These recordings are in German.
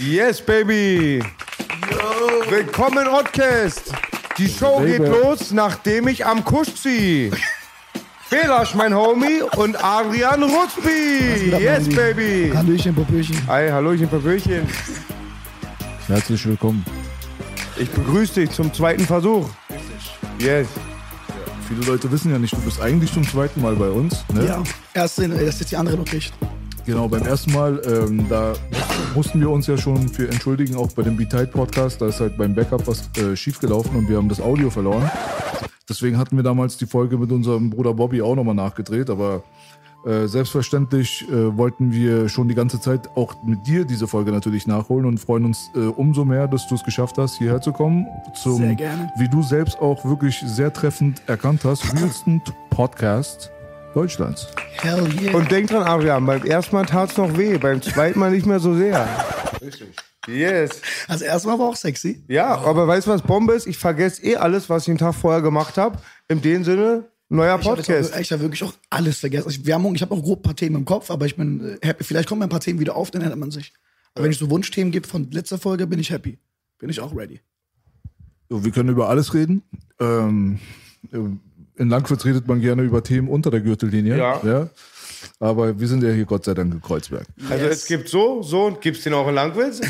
Yes, baby! Willkommen, Oddcast! Die Show geht los, nachdem ich am Kusch zieh. Belasch, mein Homie, und Adrian Rutzby! Yes, Mandy? baby! Hallöchen, Popöchen. Hi, Hallöchen, Papöchen. Herzlich willkommen. Ich begrüße dich zum zweiten Versuch. Yes. Viele Leute wissen ja nicht, du bist eigentlich zum zweiten Mal bei uns. Ne? Ja, erste, das ist jetzt die andere Nachricht. Genau, beim ersten Mal, ähm, da mussten wir uns ja schon für entschuldigen, auch bei dem Be-Tight Podcast. Da ist halt beim Backup was äh, schiefgelaufen und wir haben das Audio verloren. Deswegen hatten wir damals die Folge mit unserem Bruder Bobby auch nochmal nachgedreht, aber äh, selbstverständlich äh, wollten wir schon die ganze Zeit auch mit dir diese Folge natürlich nachholen und freuen uns äh, umso mehr, dass du es geschafft hast, hierher zu kommen. Zum, Sehr gerne. Wie du selbst auch wirklich sehr treffend erkannt hast, realsten Podcast Deutschlands. Hell yeah. Und denk dran, Adrian, beim ersten Mal tat's noch weh, beim zweiten Mal nicht mehr so sehr. Richtig. Yes. also erstmal war auch sexy. Ja, aber weißt du, was Bombe ist? Ich vergesse eh alles, was ich den Tag vorher gemacht habe. In dem Sinne, neuer Ich habe Podcast. ich hab wirklich auch alles vergessen. Ich, wir haben, ich habe auch grob ein paar Themen im Kopf, aber ich bin äh, happy. Vielleicht kommen ein paar Themen wieder auf, dann erinnert man sich. Aber wenn es so Wunschthemen gibt von letzter Folge, bin ich happy. Bin ich auch ready. So, Wir können über alles reden. Ähm, in Langwitz redet man gerne über Themen unter der Gürtellinie. Ja. Aber wir sind ja hier Gott sei Dank in Kreuzberg. Also es gibt so, so und gibt's den auch in Langwitz.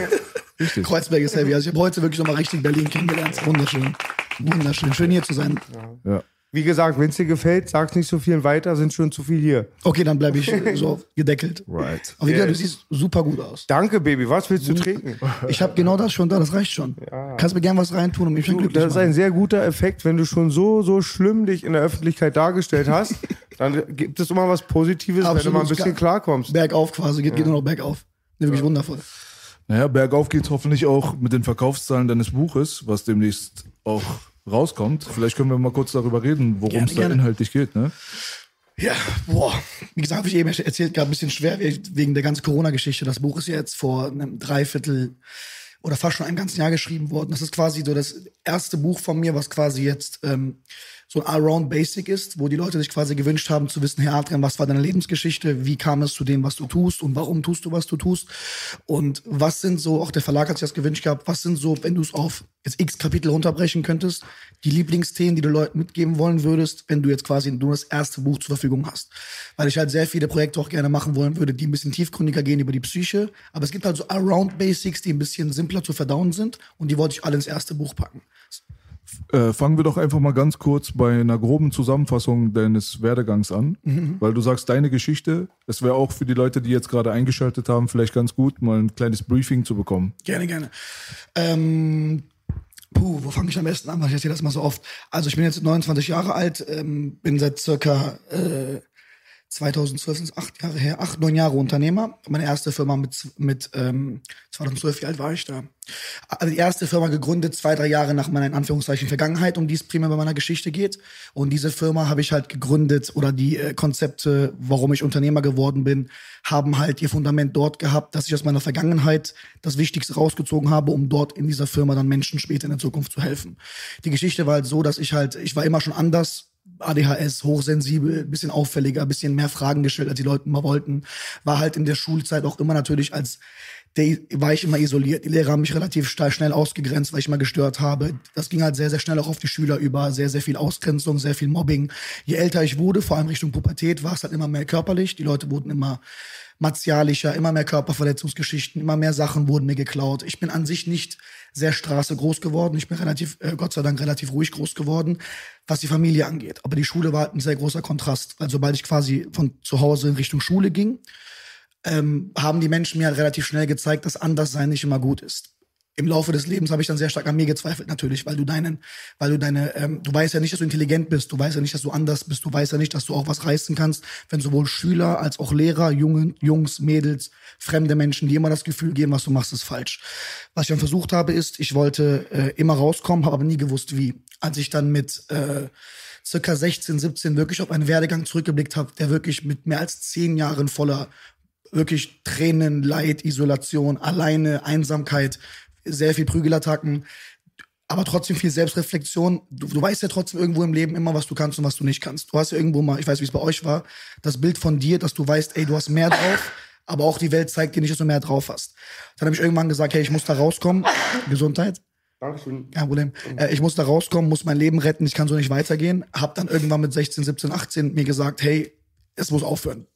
Richtig. Kreuzberg ist heavy. Also ich habe heute wirklich nochmal richtig Berlin kennengelernt. Wunderschön. Wunderschön. Schön hier zu sein. Ja. Wie gesagt, wenn es dir gefällt, sag's nicht so viel weiter, sind schon zu viel hier. Okay, dann bleibe ich so gedeckelt. Right. Aber wie gesagt, du siehst super gut aus. Danke, Baby. Was willst du trinken? Ich habe genau das schon da, das reicht schon. Kannst mir gern was reintun und mich schon Du, glücklich das ist ein sehr guter Effekt, wenn du schon so, so schlimm dich in der Öffentlichkeit dargestellt hast, dann gibt es immer was Positives, wenn du mal ein bisschen Absolut. klarkommst. Bergauf quasi, geht, geht nur noch bergauf. Wirklich wundervoll. Naja, bergauf geht's hoffentlich auch mit den Verkaufszahlen deines Buches, was demnächst auch rauskommt. Vielleicht können wir mal kurz darüber reden, worum es da inhaltlich geht. Ne? Ja, boah. Wie gesagt, habe ich eben erzählt, gerade ein bisschen schwer wegen der ganzen Corona-Geschichte. Das Buch ist ja jetzt vor einem Dreiviertel oder fast schon einem ganzen Jahr geschrieben worden. Das ist quasi so das erste Buch von mir, was quasi jetzt ähm, so ein Allround Basic ist, wo die Leute sich quasi gewünscht haben zu wissen, Herr Adrian, was war deine Lebensgeschichte? Wie kam es zu dem, was du tust? Und warum tust du, was du tust? Und was sind so, auch der Verlag hat sich das gewünscht gehabt, was sind so, wenn du es auf jetzt x Kapitel runterbrechen könntest, die Lieblingsthemen, die du Leuten mitgeben wollen würdest, wenn du jetzt quasi nur das erste Buch zur Verfügung hast. Weil ich halt sehr viele Projekte auch gerne machen wollen würde, die ein bisschen tiefgründiger gehen über die Psyche. Aber es gibt halt so Around Basics, die ein bisschen simpler zu verdauen sind. Und die wollte ich alle ins erste Buch packen. Äh, fangen wir doch einfach mal ganz kurz bei einer groben Zusammenfassung deines Werdegangs an, weil du sagst, deine Geschichte, es wäre auch für die Leute, die jetzt gerade eingeschaltet haben, vielleicht ganz gut, mal ein kleines Briefing zu bekommen. Gerne, gerne. Ähm, puh, wo fange ich am besten an? Weil ich erzähle das mal so oft. Also ich bin jetzt 29 Jahre alt, ähm, bin seit circa äh, 2012 sind es acht Jahre her, acht, neun Jahre Unternehmer. Meine erste Firma mit, mit ähm, 2012, wie alt war ich da? Also die erste Firma gegründet, zwei, drei Jahre nach meiner in Anführungszeichen Vergangenheit, um die es primär bei meiner Geschichte geht. Und diese Firma habe ich halt gegründet oder die äh, Konzepte, warum ich Unternehmer geworden bin, haben halt ihr Fundament dort gehabt, dass ich aus meiner Vergangenheit das Wichtigste rausgezogen habe, um dort in dieser Firma dann Menschen später in der Zukunft zu helfen. Die Geschichte war halt so, dass ich halt, ich war immer schon anders, ADHS, hochsensibel, bisschen auffälliger, bisschen mehr Fragen gestellt, als die Leute mal wollten. War halt in der Schulzeit auch immer natürlich als der war ich immer isoliert. Die Lehrer haben mich relativ schnell ausgegrenzt, weil ich mal gestört habe. Das ging halt sehr, sehr schnell auch auf die Schüler über. Sehr, sehr viel Ausgrenzung, sehr viel Mobbing. Je älter ich wurde, vor allem Richtung Pubertät, war es halt immer mehr körperlich. Die Leute wurden immer martialischer, immer mehr Körperverletzungsgeschichten, immer mehr Sachen wurden mir geklaut. Ich bin an sich nicht sehr Straße groß geworden. Ich bin relativ, äh, Gott sei Dank, relativ ruhig groß geworden, was die Familie angeht. Aber die Schule war ein sehr großer Kontrast. Weil sobald ich quasi von zu Hause in Richtung Schule ging, ähm, haben die Menschen mir halt relativ schnell gezeigt, dass Anderssein nicht immer gut ist. Im Laufe des Lebens habe ich dann sehr stark an mir gezweifelt natürlich, weil du deinen, weil du deine, ähm, du weißt ja nicht, dass du intelligent bist, du weißt ja nicht, dass du anders bist, du weißt ja nicht, dass du auch was reißen kannst, wenn sowohl Schüler als auch Lehrer, Jungen, Jungs, Mädels, fremde Menschen, die immer das Gefühl geben, was du machst, ist falsch. Was ich dann versucht habe, ist, ich wollte äh, immer rauskommen, habe aber nie gewusst, wie. Als ich dann mit äh, circa 16, 17 wirklich auf einen Werdegang zurückgeblickt habe, der wirklich mit mehr als zehn Jahren voller wirklich Tränen, Leid, Isolation, alleine, Einsamkeit, sehr viel Prügelattacken, aber trotzdem viel Selbstreflexion. Du, du weißt ja trotzdem irgendwo im Leben immer, was du kannst und was du nicht kannst. Du hast ja irgendwo mal, ich weiß, wie es bei euch war, das Bild von dir, dass du weißt, ey, du hast mehr drauf, aber auch die Welt zeigt dir nicht, dass du mehr drauf hast. Dann habe ich irgendwann gesagt, hey, ich muss da rauskommen. Gesundheit. Dankeschön. Kein Problem. Äh, ich muss da rauskommen, muss mein Leben retten, ich kann so nicht weitergehen. Hab dann irgendwann mit 16, 17, 18 mir gesagt, hey, es muss aufhören.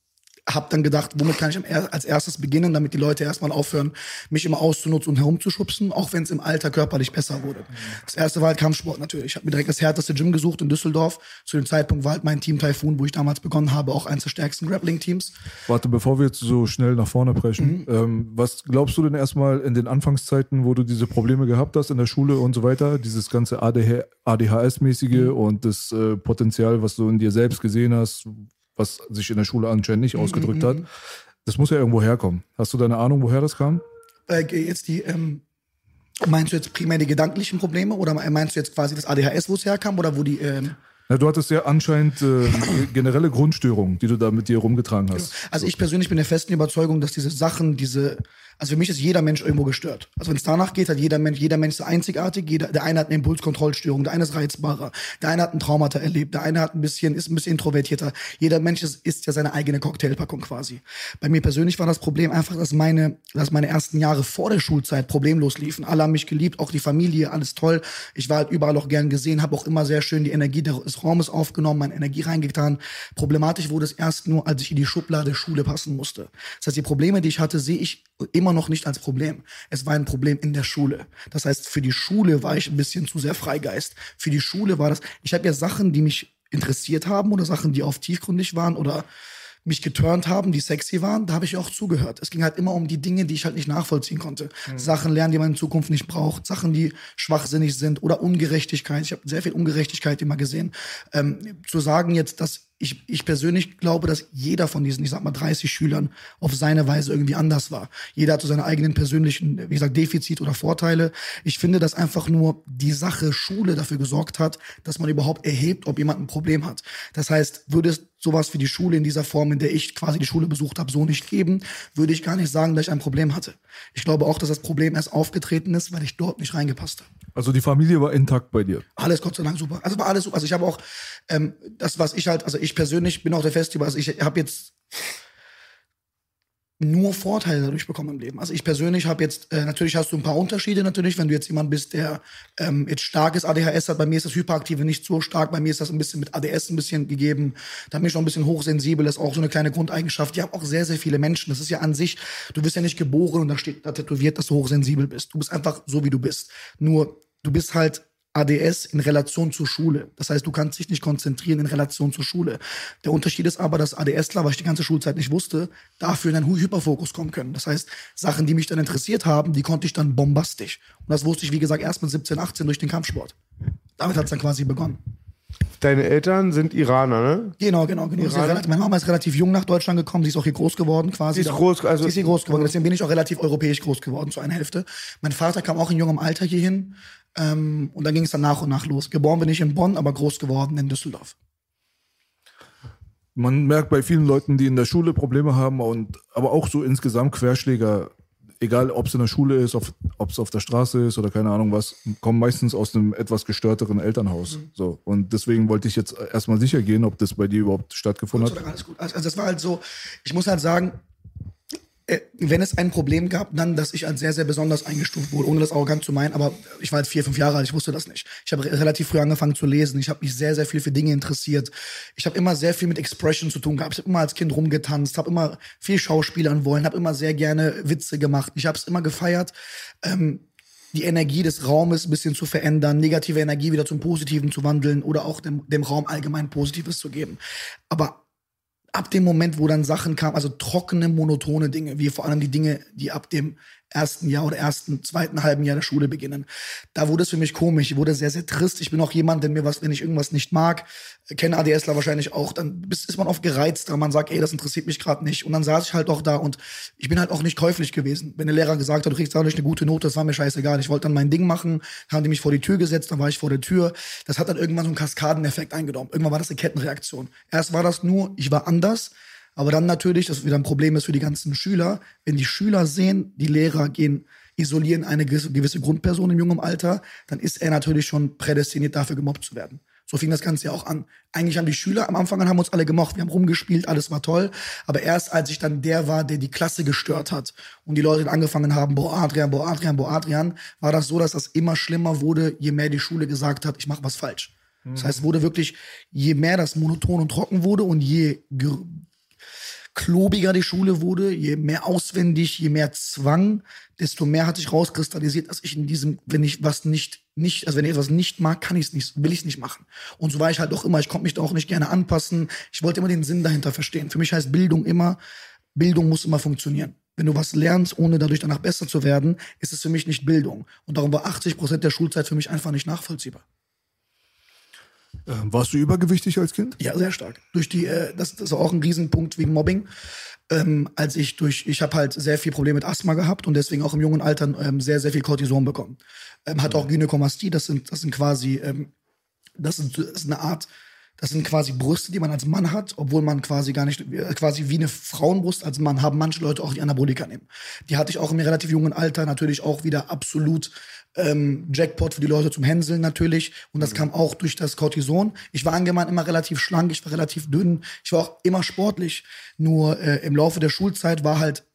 Hab dann gedacht, womit kann ich als erstes beginnen, damit die Leute erstmal aufhören, mich immer auszunutzen und herumzuschubsen, auch wenn es im Alter körperlich besser wurde. Das erste war halt Kampfsport natürlich. Ich habe mir direkt das härteste Gym gesucht in Düsseldorf. Zu dem Zeitpunkt war halt mein Team Typhoon, wo ich damals begonnen habe, auch eines der stärksten Grappling-Teams. Warte, bevor wir jetzt so schnell nach vorne preschen, ähm, was glaubst du denn erstmal in den Anfangszeiten, wo du diese Probleme gehabt hast in der Schule und so weiter, dieses ganze ADH ADHS-mäßige und das äh, Potenzial, was du in dir selbst gesehen hast, was sich in der Schule anscheinend nicht ausgedrückt hat, das muss ja irgendwo herkommen. Hast du deine Ahnung, woher das kam? Äh, jetzt die, ähm, meinst du jetzt primär die gedanklichen Probleme oder meinst du jetzt quasi das ADHS, wo es herkam oder wo die, ähm, Na, du hattest ja anscheinend äh, generelle Grundstörungen, die du da mit dir rumgetragen hast. Also ich persönlich bin der festen Überzeugung, dass diese Sachen, diese, also für mich ist jeder Mensch irgendwo gestört. Also wenn es danach geht, hat jeder Mensch, jeder Mensch ist einzigartig. Jeder, der eine hat eine Impulskontrollstörung, der eine ist reizbarer, der eine hat ein Traumata erlebt, der eine hat ein bisschen, ist ein bisschen introvertierter. Jeder Mensch ist, ist ja seine eigene Cocktailpackung quasi. Bei mir persönlich war das Problem einfach, dass meine, dass meine ersten Jahre vor der Schulzeit problemlos liefen. Alle haben mich geliebt, auch die Familie, alles toll. Ich war halt überall auch gern gesehen, habe auch immer sehr schön die Energie des Raumes aufgenommen, meine Energie reingetan. Problematisch wurde es erst nur, als ich in die Schublade Schule passen musste. Das heißt, die Probleme, die ich hatte, sehe ich immer noch nicht als Problem. Es war ein Problem in der Schule. Das heißt, für die Schule war ich ein bisschen zu sehr Freigeist. Für die Schule war das, ich habe ja Sachen, die mich interessiert haben oder Sachen, die auf tiefgründig waren oder mich geturnt haben, die sexy waren, da habe ich auch zugehört. Es ging halt immer um die Dinge, die ich halt nicht nachvollziehen konnte. Sachen lernen, die man in Zukunft nicht braucht, Sachen, die schwachsinnig sind oder Ungerechtigkeit. Ich habe sehr viel Ungerechtigkeit immer gesehen. Ähm, zu sagen jetzt, dass ich, ich persönlich glaube, dass jeder von diesen, ich sag mal, 30 Schülern auf seine Weise irgendwie anders war. Jeder hat so seine eigenen persönlichen, wie gesagt, Defizit oder Vorteile. Ich finde, dass einfach nur die Sache Schule dafür gesorgt hat, dass man überhaupt erhebt, ob jemand ein Problem hat. Das heißt, würde es sowas wie die Schule in dieser Form, in der ich quasi die Schule besucht habe, so nicht geben, würde ich gar nicht sagen, dass ich ein Problem hatte. Ich glaube auch, dass das Problem erst aufgetreten ist, weil ich dort nicht reingepasst habe. Also die Familie war intakt bei dir. Alles Gott sei Dank super. Also war alles super. Also ich habe auch ähm, das, was ich halt, also ich persönlich bin auch der Festival, also ich habe jetzt nur Vorteile dadurch bekommen im Leben. Also ich persönlich habe jetzt, äh, natürlich hast du ein paar Unterschiede natürlich, wenn du jetzt jemand bist, der ähm, jetzt starkes ADHS hat. Bei mir ist das Hyperaktive nicht so stark, bei mir ist das ein bisschen mit ADS ein bisschen gegeben. Da bin ich noch ein bisschen hochsensibel, das ist auch so eine kleine Grundeigenschaft. Die haben auch sehr, sehr viele Menschen. Das ist ja an sich, du bist ja nicht geboren und da steht da tätowiert, dass du hochsensibel bist. Du bist einfach so, wie du bist. Nur, du bist halt ADS in Relation zur Schule. Das heißt, du kannst dich nicht konzentrieren in Relation zur Schule. Der Unterschied ist aber, dass ADSler, was ich die ganze Schulzeit nicht wusste, dafür in einen Hy- Hyperfokus kommen können. Das heißt, Sachen, die mich dann interessiert haben, die konnte ich dann bombastisch. Und das wusste ich, wie gesagt, erst mit 17, 18 durch den Kampfsport. Damit hat es dann quasi begonnen. Deine Eltern sind Iraner, ne? Genau, genau, genau. Relativ, meine Mama ist relativ jung nach Deutschland gekommen, sie ist auch hier groß geworden quasi. Sie ist groß, also- sie ist hier groß geworden, deswegen bin ich auch relativ europäisch groß geworden, zu einer Hälfte. Mein Vater kam auch in jungem Alter hierhin ähm, und dann ging es dann nach und nach los. Geboren bin ich in Bonn, aber groß geworden in Düsseldorf. Man merkt bei vielen Leuten, die in der Schule Probleme haben und aber auch so insgesamt Querschläger, egal ob es in der Schule ist, ob es auf der Straße ist oder keine Ahnung was, kommen meistens aus einem etwas gestörteren Elternhaus. So und deswegen wollte ich jetzt erstmal sicher gehen, ob das bei dir überhaupt stattgefunden hat. Alles gut. Also, also das war halt so, ich muss halt sagen, wenn es ein Problem gab, dann, dass ich als sehr, sehr besonders eingestuft wurde, ohne das arrogant zu meinen, aber ich war halt vier, fünf Jahre alt, ich wusste das nicht. Ich habe re- relativ früh angefangen zu lesen, ich habe mich sehr, sehr viel für Dinge interessiert. Ich habe immer sehr viel mit Expression zu tun gehabt. Ich habe immer als Kind rumgetanzt, habe immer viel Schauspielern wollen, habe immer sehr gerne Witze gemacht. Ich habe es immer gefeiert. Ähm, die Energie des Raumes ein bisschen zu verändern, negative Energie wieder zum Positiven zu wandeln oder auch dem, dem Raum allgemein Positives zu geben. Aber ab dem Moment, wo dann Sachen kamen, also trockene, monotone Dinge, wie vor allem die Dinge, die ab dem ersten Jahr oder ersten, zweiten halben Jahr der Schule beginnen. Da wurde es für mich komisch, ich wurde sehr, sehr trist. Ich bin auch jemand, wenn mir was, wenn ich irgendwas nicht mag, kenne ADSler wahrscheinlich auch, dann ist man oft gereizt, man sagt, ey, das interessiert mich gerade nicht. Und dann saß ich halt auch da und ich bin halt auch nicht käuflich gewesen. Wenn der Lehrer gesagt hat, du kriegst dadurch eine gute Note, das war mir scheißegal. Ich wollte dann mein Ding machen, haben die mich vor die Tür gesetzt, dann war ich vor der Tür. Das hat dann irgendwann so einen Kaskadeneffekt eingenommen. Irgendwann war das eine Kettenreaktion. Erst war das nur, ich war anders, aber dann natürlich, das wieder ein Problem ist für die ganzen Schüler, wenn die Schüler sehen, die Lehrer gehen, isolieren eine gewisse Grundperson im jungen Alter, dann ist er natürlich schon prädestiniert dafür gemobbt zu werden. So fing das Ganze ja auch an. Eigentlich haben die Schüler am Anfang an haben uns alle gemocht, wir haben rumgespielt, alles war toll. Aber erst als ich dann der war, der die Klasse gestört hat und die Leute dann angefangen haben, boah Adrian, boah Adrian, boah Adrian, war das so, dass das immer schlimmer wurde, je mehr die Schule gesagt hat, ich mache was falsch. Das heißt, es wurde wirklich, je mehr das monoton und trocken wurde und je klobiger die Schule wurde, je mehr auswendig, je mehr Zwang, desto mehr hat sich rauskristallisiert, dass ich in diesem, wenn ich was nicht, nicht, also wenn ich etwas nicht mag, kann ich es nicht, will ich es nicht machen. Und so war ich halt auch immer. Ich konnte mich da auch nicht gerne anpassen. Ich wollte immer den Sinn dahinter verstehen. Für mich heißt Bildung immer, Bildung muss immer funktionieren. Wenn du was lernst, ohne dadurch danach besser zu werden, ist es für mich nicht Bildung. Und darum war 80 Prozent der Schulzeit für mich einfach nicht nachvollziehbar. Ähm, warst du übergewichtig als Kind? Ja, sehr stark. Durch die, äh, das, das ist auch ein Riesenpunkt wegen Mobbing. Ähm, als ich durch, ich habe halt sehr viel Probleme mit Asthma gehabt und deswegen auch im jungen Alter ähm, sehr, sehr viel Cortison bekommen. Ähm, hat auch Gynäkomastie, das sind, das sind quasi, ähm, das, ist, das ist eine Art, das sind quasi Brüste, die man als Mann hat, obwohl man quasi gar nicht, äh, quasi wie eine Frauenbrust als Mann haben manche Leute auch die Anabolika nehmen. Die hatte ich auch im relativ jungen Alter, natürlich auch wieder absolut ähm, Jackpot für die Leute zum Hänseln natürlich. Und das kam auch durch das Cortison. Ich war allgemein immer relativ schlank, ich war relativ dünn, ich war auch immer sportlich. Nur äh, im Laufe der Schulzeit war halt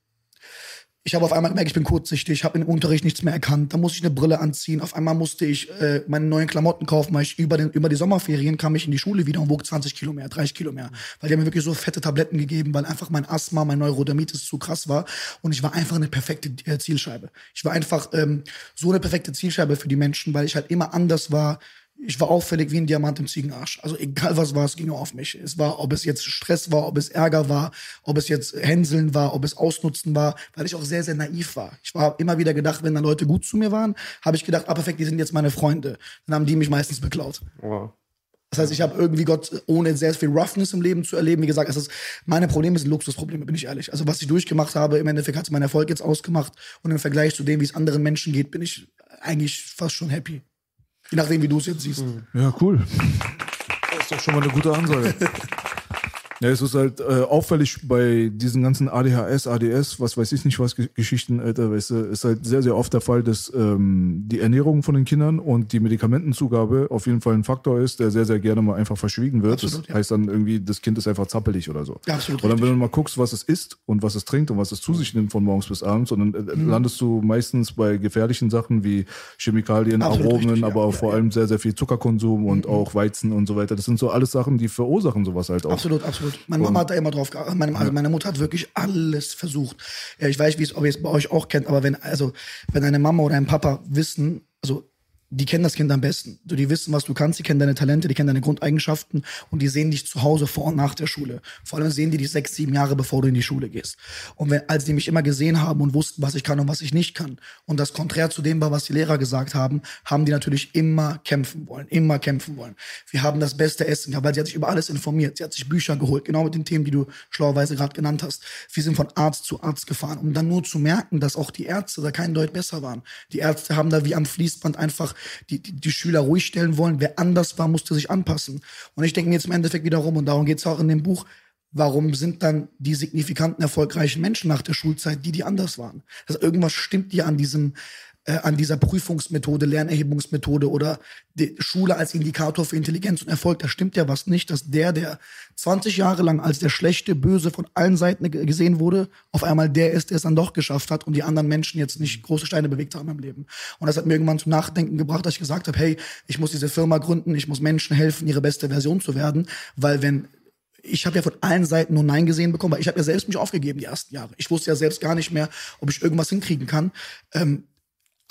ich habe auf einmal gemerkt, ich bin kurzsichtig, habe im Unterricht nichts mehr erkannt. Da musste ich eine Brille anziehen. Auf einmal musste ich äh, meine neuen Klamotten kaufen, weil ich über, den, über die Sommerferien kam ich in die Schule wieder und wog 20 Kilo mehr, 30 Kilo mehr. Weil die haben mir wirklich so fette Tabletten gegeben, weil einfach mein Asthma, mein Neurodermitis zu krass war. Und ich war einfach eine perfekte äh, Zielscheibe. Ich war einfach ähm, so eine perfekte Zielscheibe für die Menschen, weil ich halt immer anders war ich war auffällig wie ein Diamant im Ziegenarsch. Also egal was war, es ging auf mich. Es war, ob es jetzt Stress war, ob es Ärger war, ob es jetzt Hänseln war, ob es Ausnutzen war, weil ich auch sehr, sehr naiv war. Ich war immer wieder gedacht, wenn da Leute gut zu mir waren, habe ich gedacht, ah perfekt, die sind jetzt meine Freunde. Dann haben die mich meistens beklaut. Wow. Das heißt, ich habe irgendwie Gott, ohne sehr viel Roughness im Leben zu erleben, wie gesagt, es ist, meine Probleme sind Luxusprobleme, bin ich ehrlich. Also was ich durchgemacht habe, im Endeffekt hat es meinen Erfolg jetzt ausgemacht und im Vergleich zu dem, wie es anderen Menschen geht, bin ich eigentlich fast schon happy. Je nachdem, wie du es jetzt siehst. Ja, cool. Das ist doch schon mal eine gute Ansage. Ja, es ist halt äh, auffällig bei diesen ganzen ADHS, ADS, was weiß ich nicht was, Geschichten, Alter, weißt du, ist halt sehr, sehr oft der Fall, dass ähm, die Ernährung von den Kindern und die Medikamentenzugabe auf jeden Fall ein Faktor ist, der sehr, sehr gerne mal einfach verschwiegen wird. Absolut, das ja. heißt dann irgendwie, das Kind ist einfach zappelig oder so. Ja, absolut Und dann, wenn du mal guckst, was es isst und was es trinkt und was es zu sich nimmt von morgens bis abends, und dann äh, Mhm. landest du meistens bei gefährlichen Sachen wie Chemikalien, Absolut Aromen, richtig, aber auch ja, vor. Mhm. allem sehr, sehr viel Zuckerkonsum und auch Weizen und so weiter. Das sind so alles Sachen, die verursachen sowas halt auch. Absolut, absolut. Meine Mama hat da immer drauf geachtet. Meine, also meine Mutter hat wirklich alles versucht. Ja, ich weiß, wie es, ob ihr es bei euch auch kennt, aber wenn, also, wenn eine Mama oder ein Papa wissen, also, die kennen das Kind am besten. So, die wissen, was du kannst, die kennen deine Talente, die kennen deine Grundeigenschaften und die sehen dich zu Hause vor und nach der Schule. Vor allem sehen die dich sechs, sieben Jahre, bevor du in die Schule gehst. Und wenn, als die mich immer gesehen haben und wussten, was ich kann und was ich nicht kann, und das konträr zu dem war, was die Lehrer gesagt haben, haben die natürlich immer kämpfen wollen, immer kämpfen wollen. Wir haben das beste Essen gehabt, weil sie hat sich über alles informiert. Sie hat sich Bücher geholt, genau mit den Themen, die du schlauerweise gerade genannt hast. Wir sind von Arzt zu Arzt gefahren, um dann nur zu merken, dass auch die Ärzte da kein Deut besser waren. Die Ärzte haben da wie am Fließband einfach die, die, die Schüler ruhig stellen wollen. Wer anders war, musste sich anpassen. Und ich denke mir jetzt im Endeffekt wiederum, und darum geht es auch in dem Buch, warum sind dann die signifikanten, erfolgreichen Menschen nach der Schulzeit die, die anders waren? Also irgendwas stimmt dir an diesem, äh, an dieser Prüfungsmethode, Lernerhebungsmethode oder Schule als Indikator für Intelligenz und Erfolg. Da stimmt ja was nicht, dass der, der 20 Jahre lang als der schlechte, böse von allen Seiten ge- gesehen wurde, auf einmal der ist, der es dann doch geschafft hat und die anderen Menschen jetzt nicht große Steine bewegt haben im Leben. Und das hat mir irgendwann zum Nachdenken gebracht, dass ich gesagt habe, hey, ich muss diese Firma gründen, ich muss Menschen helfen, ihre beste Version zu werden, weil wenn ich habe ja von allen Seiten nur Nein gesehen bekommen, weil ich habe ja selbst mich aufgegeben die ersten Jahre. Ich wusste ja selbst gar nicht mehr, ob ich irgendwas hinkriegen kann. Ähm,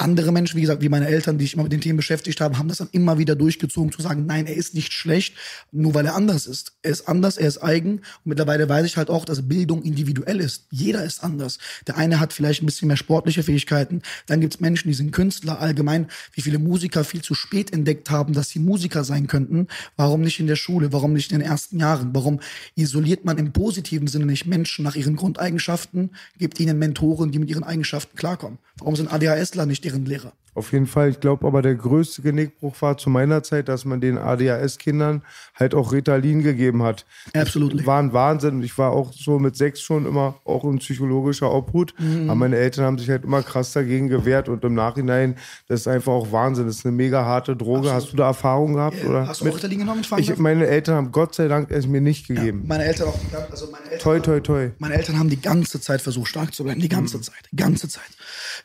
andere Menschen, wie gesagt, wie meine Eltern, die sich immer mit den Themen beschäftigt haben, haben das dann immer wieder durchgezogen, zu sagen, nein, er ist nicht schlecht, nur weil er anders ist. Er ist anders, er ist eigen. Und mittlerweile weiß ich halt auch, dass Bildung individuell ist. Jeder ist anders. Der eine hat vielleicht ein bisschen mehr sportliche Fähigkeiten. Dann gibt's Menschen, die sind Künstler allgemein. Wie viele Musiker viel zu spät entdeckt haben, dass sie Musiker sein könnten. Warum nicht in der Schule? Warum nicht in den ersten Jahren? Warum isoliert man im positiven Sinne nicht Menschen nach ihren Grundeigenschaften, gibt ihnen Mentoren, die mit ihren Eigenschaften klarkommen? Warum sind ADHSler nicht deren Lehrer? Auf jeden Fall. Ich glaube aber, der größte Genickbruch war zu meiner Zeit, dass man den ADHS-Kindern halt auch Ritalin gegeben hat. Absolutely. Das war ein Wahnsinn. Ich war auch so mit sechs schon immer auch in psychologischer Obhut. Mhm. Aber meine Eltern haben sich halt immer krass dagegen gewehrt. Und im Nachhinein, das ist einfach auch Wahnsinn. Das ist eine mega harte Droge. Hast du da Erfahrung gehabt? oder? Hast du auch Ritalin genommen? Ich meine Eltern haben Gott sei Dank es mir nicht gegeben. meine Eltern auch. Also meine Eltern, Toi, toi, toi. Meine Eltern haben die ganze Zeit versucht, stark zu bleiben. Die ganze Mhm. Zeit. Die ganze Zeit.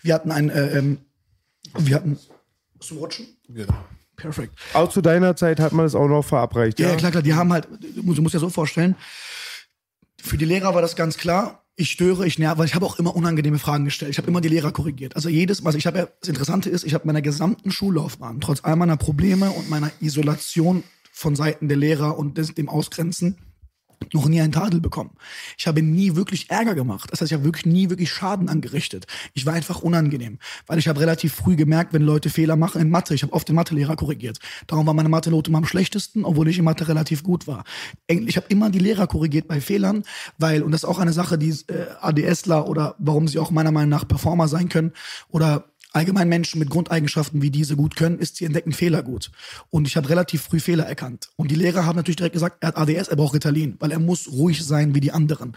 Wir hatten ein, äh, ähm, wir hatten, zum Rutschen? Ja. Perfekt. Auch zu deiner Zeit hat man das auch noch verabreicht. Ja, Ja, klar, klar. Die haben halt, du musst, du musst dir so vorstellen, für die Lehrer war das ganz klar. Ich störe, ich nerve, weil ich habe auch immer unangenehme Fragen gestellt. Ich habe immer die Lehrer korrigiert. Also jedes Mal, also ich habe ja, das Interessante ist, ich habe meiner gesamten Schullaufbahn, trotz all meiner Probleme und meiner Isolation von Seiten der Lehrer und des, dem Ausgrenzen, noch nie einen Tadel bekommen. Ich habe nie wirklich Ärger gemacht. Das heißt, ich habe wirklich nie wirklich Schaden angerichtet. Ich war einfach unangenehm, weil ich habe relativ früh gemerkt, wenn Leute Fehler machen in Mathe. Ich habe oft den Mathelehrer korrigiert. Darum war meine Mathe-Note immer am schlechtesten, obwohl ich in Mathe relativ gut war. Ich habe immer die Lehrer korrigiert bei Fehlern, weil und das ist auch eine Sache, die äh, ADSler oder warum sie auch meiner Meinung nach Performer sein können oder allgemein Menschen mit Grundeigenschaften wie diese gut können, ist, sie entdecken Fehler gut. Und ich habe relativ früh Fehler erkannt. Und die Lehrer haben natürlich direkt gesagt, er hat ADS, er braucht Ritalin, weil er muss ruhig sein wie die anderen.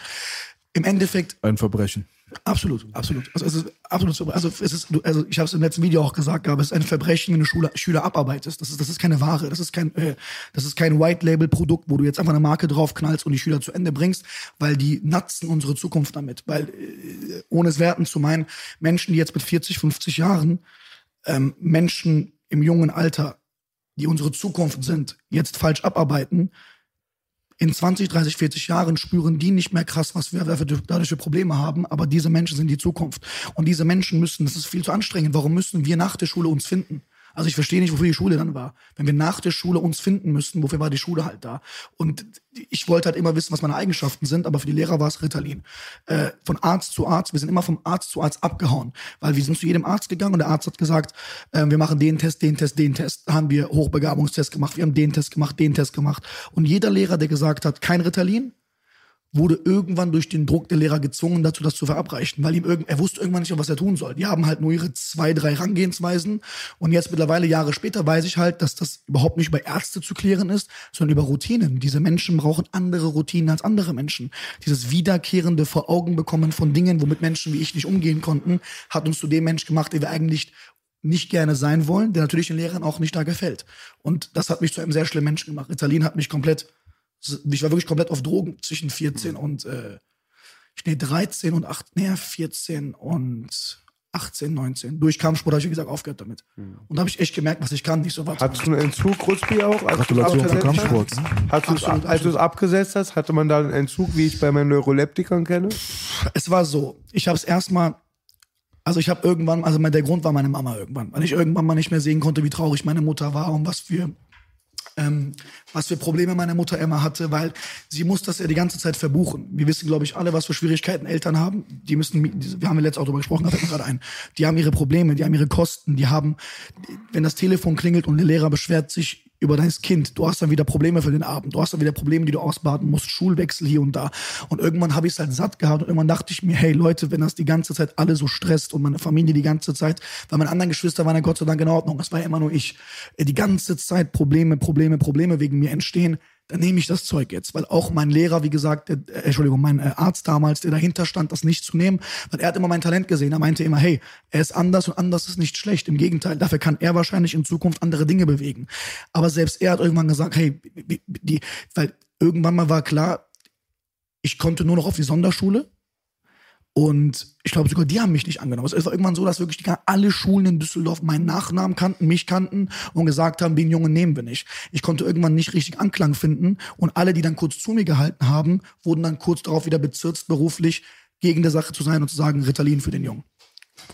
Im Endeffekt Ein Verbrechen. Absolut, absolut. Also es ist absolut so. Also es ist, also ich habe es im letzten Video auch gesagt, aber es ist ein Verbrechen, wenn du Schule, Schüler abarbeitest. Das ist, das ist keine Ware, das ist kein, äh, das ist kein White Label Produkt, wo du jetzt einfach eine Marke draufknallst und die Schüler zu Ende bringst, weil die natzen unsere Zukunft damit. Weil äh, ohne es werten zu meinen, Menschen, die jetzt mit 40, 50 Jahren ähm, Menschen im jungen Alter, die unsere Zukunft sind, jetzt falsch abarbeiten, in 20, 30, 40 Jahren spüren die nicht mehr krass, was wir dadurch für Probleme haben, aber diese Menschen sind die Zukunft. Und diese Menschen müssen, das ist viel zu anstrengend, warum müssen wir nach der Schule uns finden? Also ich verstehe nicht, wofür die Schule dann war. Wenn wir nach der Schule uns finden müssten, wofür war die Schule halt da? Und ich wollte halt immer wissen, was meine Eigenschaften sind, aber für die Lehrer war es Ritalin. Äh, von Arzt zu Arzt, wir sind immer vom Arzt zu Arzt abgehauen, weil wir sind zu jedem Arzt gegangen und der Arzt hat gesagt, äh, wir machen den Test, den Test, den Test. Da haben wir Hochbegabungstest gemacht, wir haben den Test gemacht, den Test gemacht. Und jeder Lehrer, der gesagt hat, kein Ritalin, wurde irgendwann durch den Druck der Lehrer gezwungen, dazu das zu verabreichen, weil ihm irgend, er wusste irgendwann nicht was er tun soll. Die haben halt nur ihre zwei, drei Rangehensweisen und jetzt mittlerweile Jahre später weiß ich halt, dass das überhaupt nicht über Ärzte zu klären ist, sondern über Routinen. Diese Menschen brauchen andere Routinen als andere Menschen. Dieses wiederkehrende vor Augen bekommen von Dingen, womit Menschen wie ich nicht umgehen konnten, hat uns zu dem Mensch gemacht, der wir eigentlich nicht gerne sein wollen, der natürlich den Lehrern auch nicht da gefällt. Und das hat mich zu einem sehr schlimmen Menschen gemacht. Ritalin hat mich komplett, ich war wirklich komplett auf Drogen zwischen 14 und, äh, nee, 13 und 8, nee, 14 und 18, 19. Durch Kampfsport habe ich, wie gesagt, aufgehört damit. Und da habe ich echt gemerkt, was ich kann. Nicht so warte Hattest du einen Entzug, Ruspi, auch? als Gratulation abgesetzt Kampfsport. Absolut, als du es abgesetzt hast, hatte man da einen Entzug, wie ich bei meinen Neuroleptikern kenne? es war so, ich habe es erstmal, also ich habe irgendwann, also der Grund war meine Mama irgendwann, weil ich irgendwann mal nicht mehr sehen konnte, wie traurig meine Mutter war und was für ähm, was für Probleme meine Mutter immer hatte, weil sie muss das ja die ganze Zeit verbuchen. Wir wissen, glaube ich, alle, was für Schwierigkeiten Eltern haben. Die müssen, wir haben ja letztes auch darüber gesprochen, da fällt mir gerade ein. Die haben ihre Probleme, die haben ihre Kosten, die haben, wenn das Telefon klingelt und der Lehrer beschwert sich über dein Kind, du hast dann wieder Probleme für den Abend, du hast dann wieder Probleme, die du ausbaden musst, Schulwechsel hier und da. Und irgendwann habe ich es halt satt gehabt und irgendwann dachte ich mir, hey Leute, wenn das die ganze Zeit alle so stresst und meine Familie die ganze Zeit, weil meine anderen Geschwister waren ja Gott sei Dank in Ordnung, das war ja immer nur ich, äh, die ganze Zeit Probleme, Probleme, Probleme wegen mir entstehen, dann nehme ich das Zeug jetzt, weil auch mein Lehrer, wie gesagt, äh, Entschuldigung, mein äh, Arzt damals, der dahinter stand, das nicht zu nehmen, weil er hat immer mein Talent gesehen. Er meinte immer, hey, er ist anders und anders ist nicht schlecht. Im Gegenteil, dafür kann er wahrscheinlich in Zukunft andere Dinge bewegen. Aber selbst er hat irgendwann gesagt, hey, die, weil irgendwann mal war klar, ich konnte nur noch auf die Sonderschule. Und ich glaube sogar, die haben mich nicht angenommen. Es war irgendwann so, dass wirklich alle Schulen in Düsseldorf meinen Nachnamen kannten, mich kannten und gesagt haben, den Jungen nehmen wir nicht. Ich konnte irgendwann nicht richtig Anklang finden und alle, die dann kurz zu mir gehalten haben, wurden dann kurz darauf wieder bezirzt, beruflich gegen der Sache zu sein und zu sagen, Ritalin für den Jungen.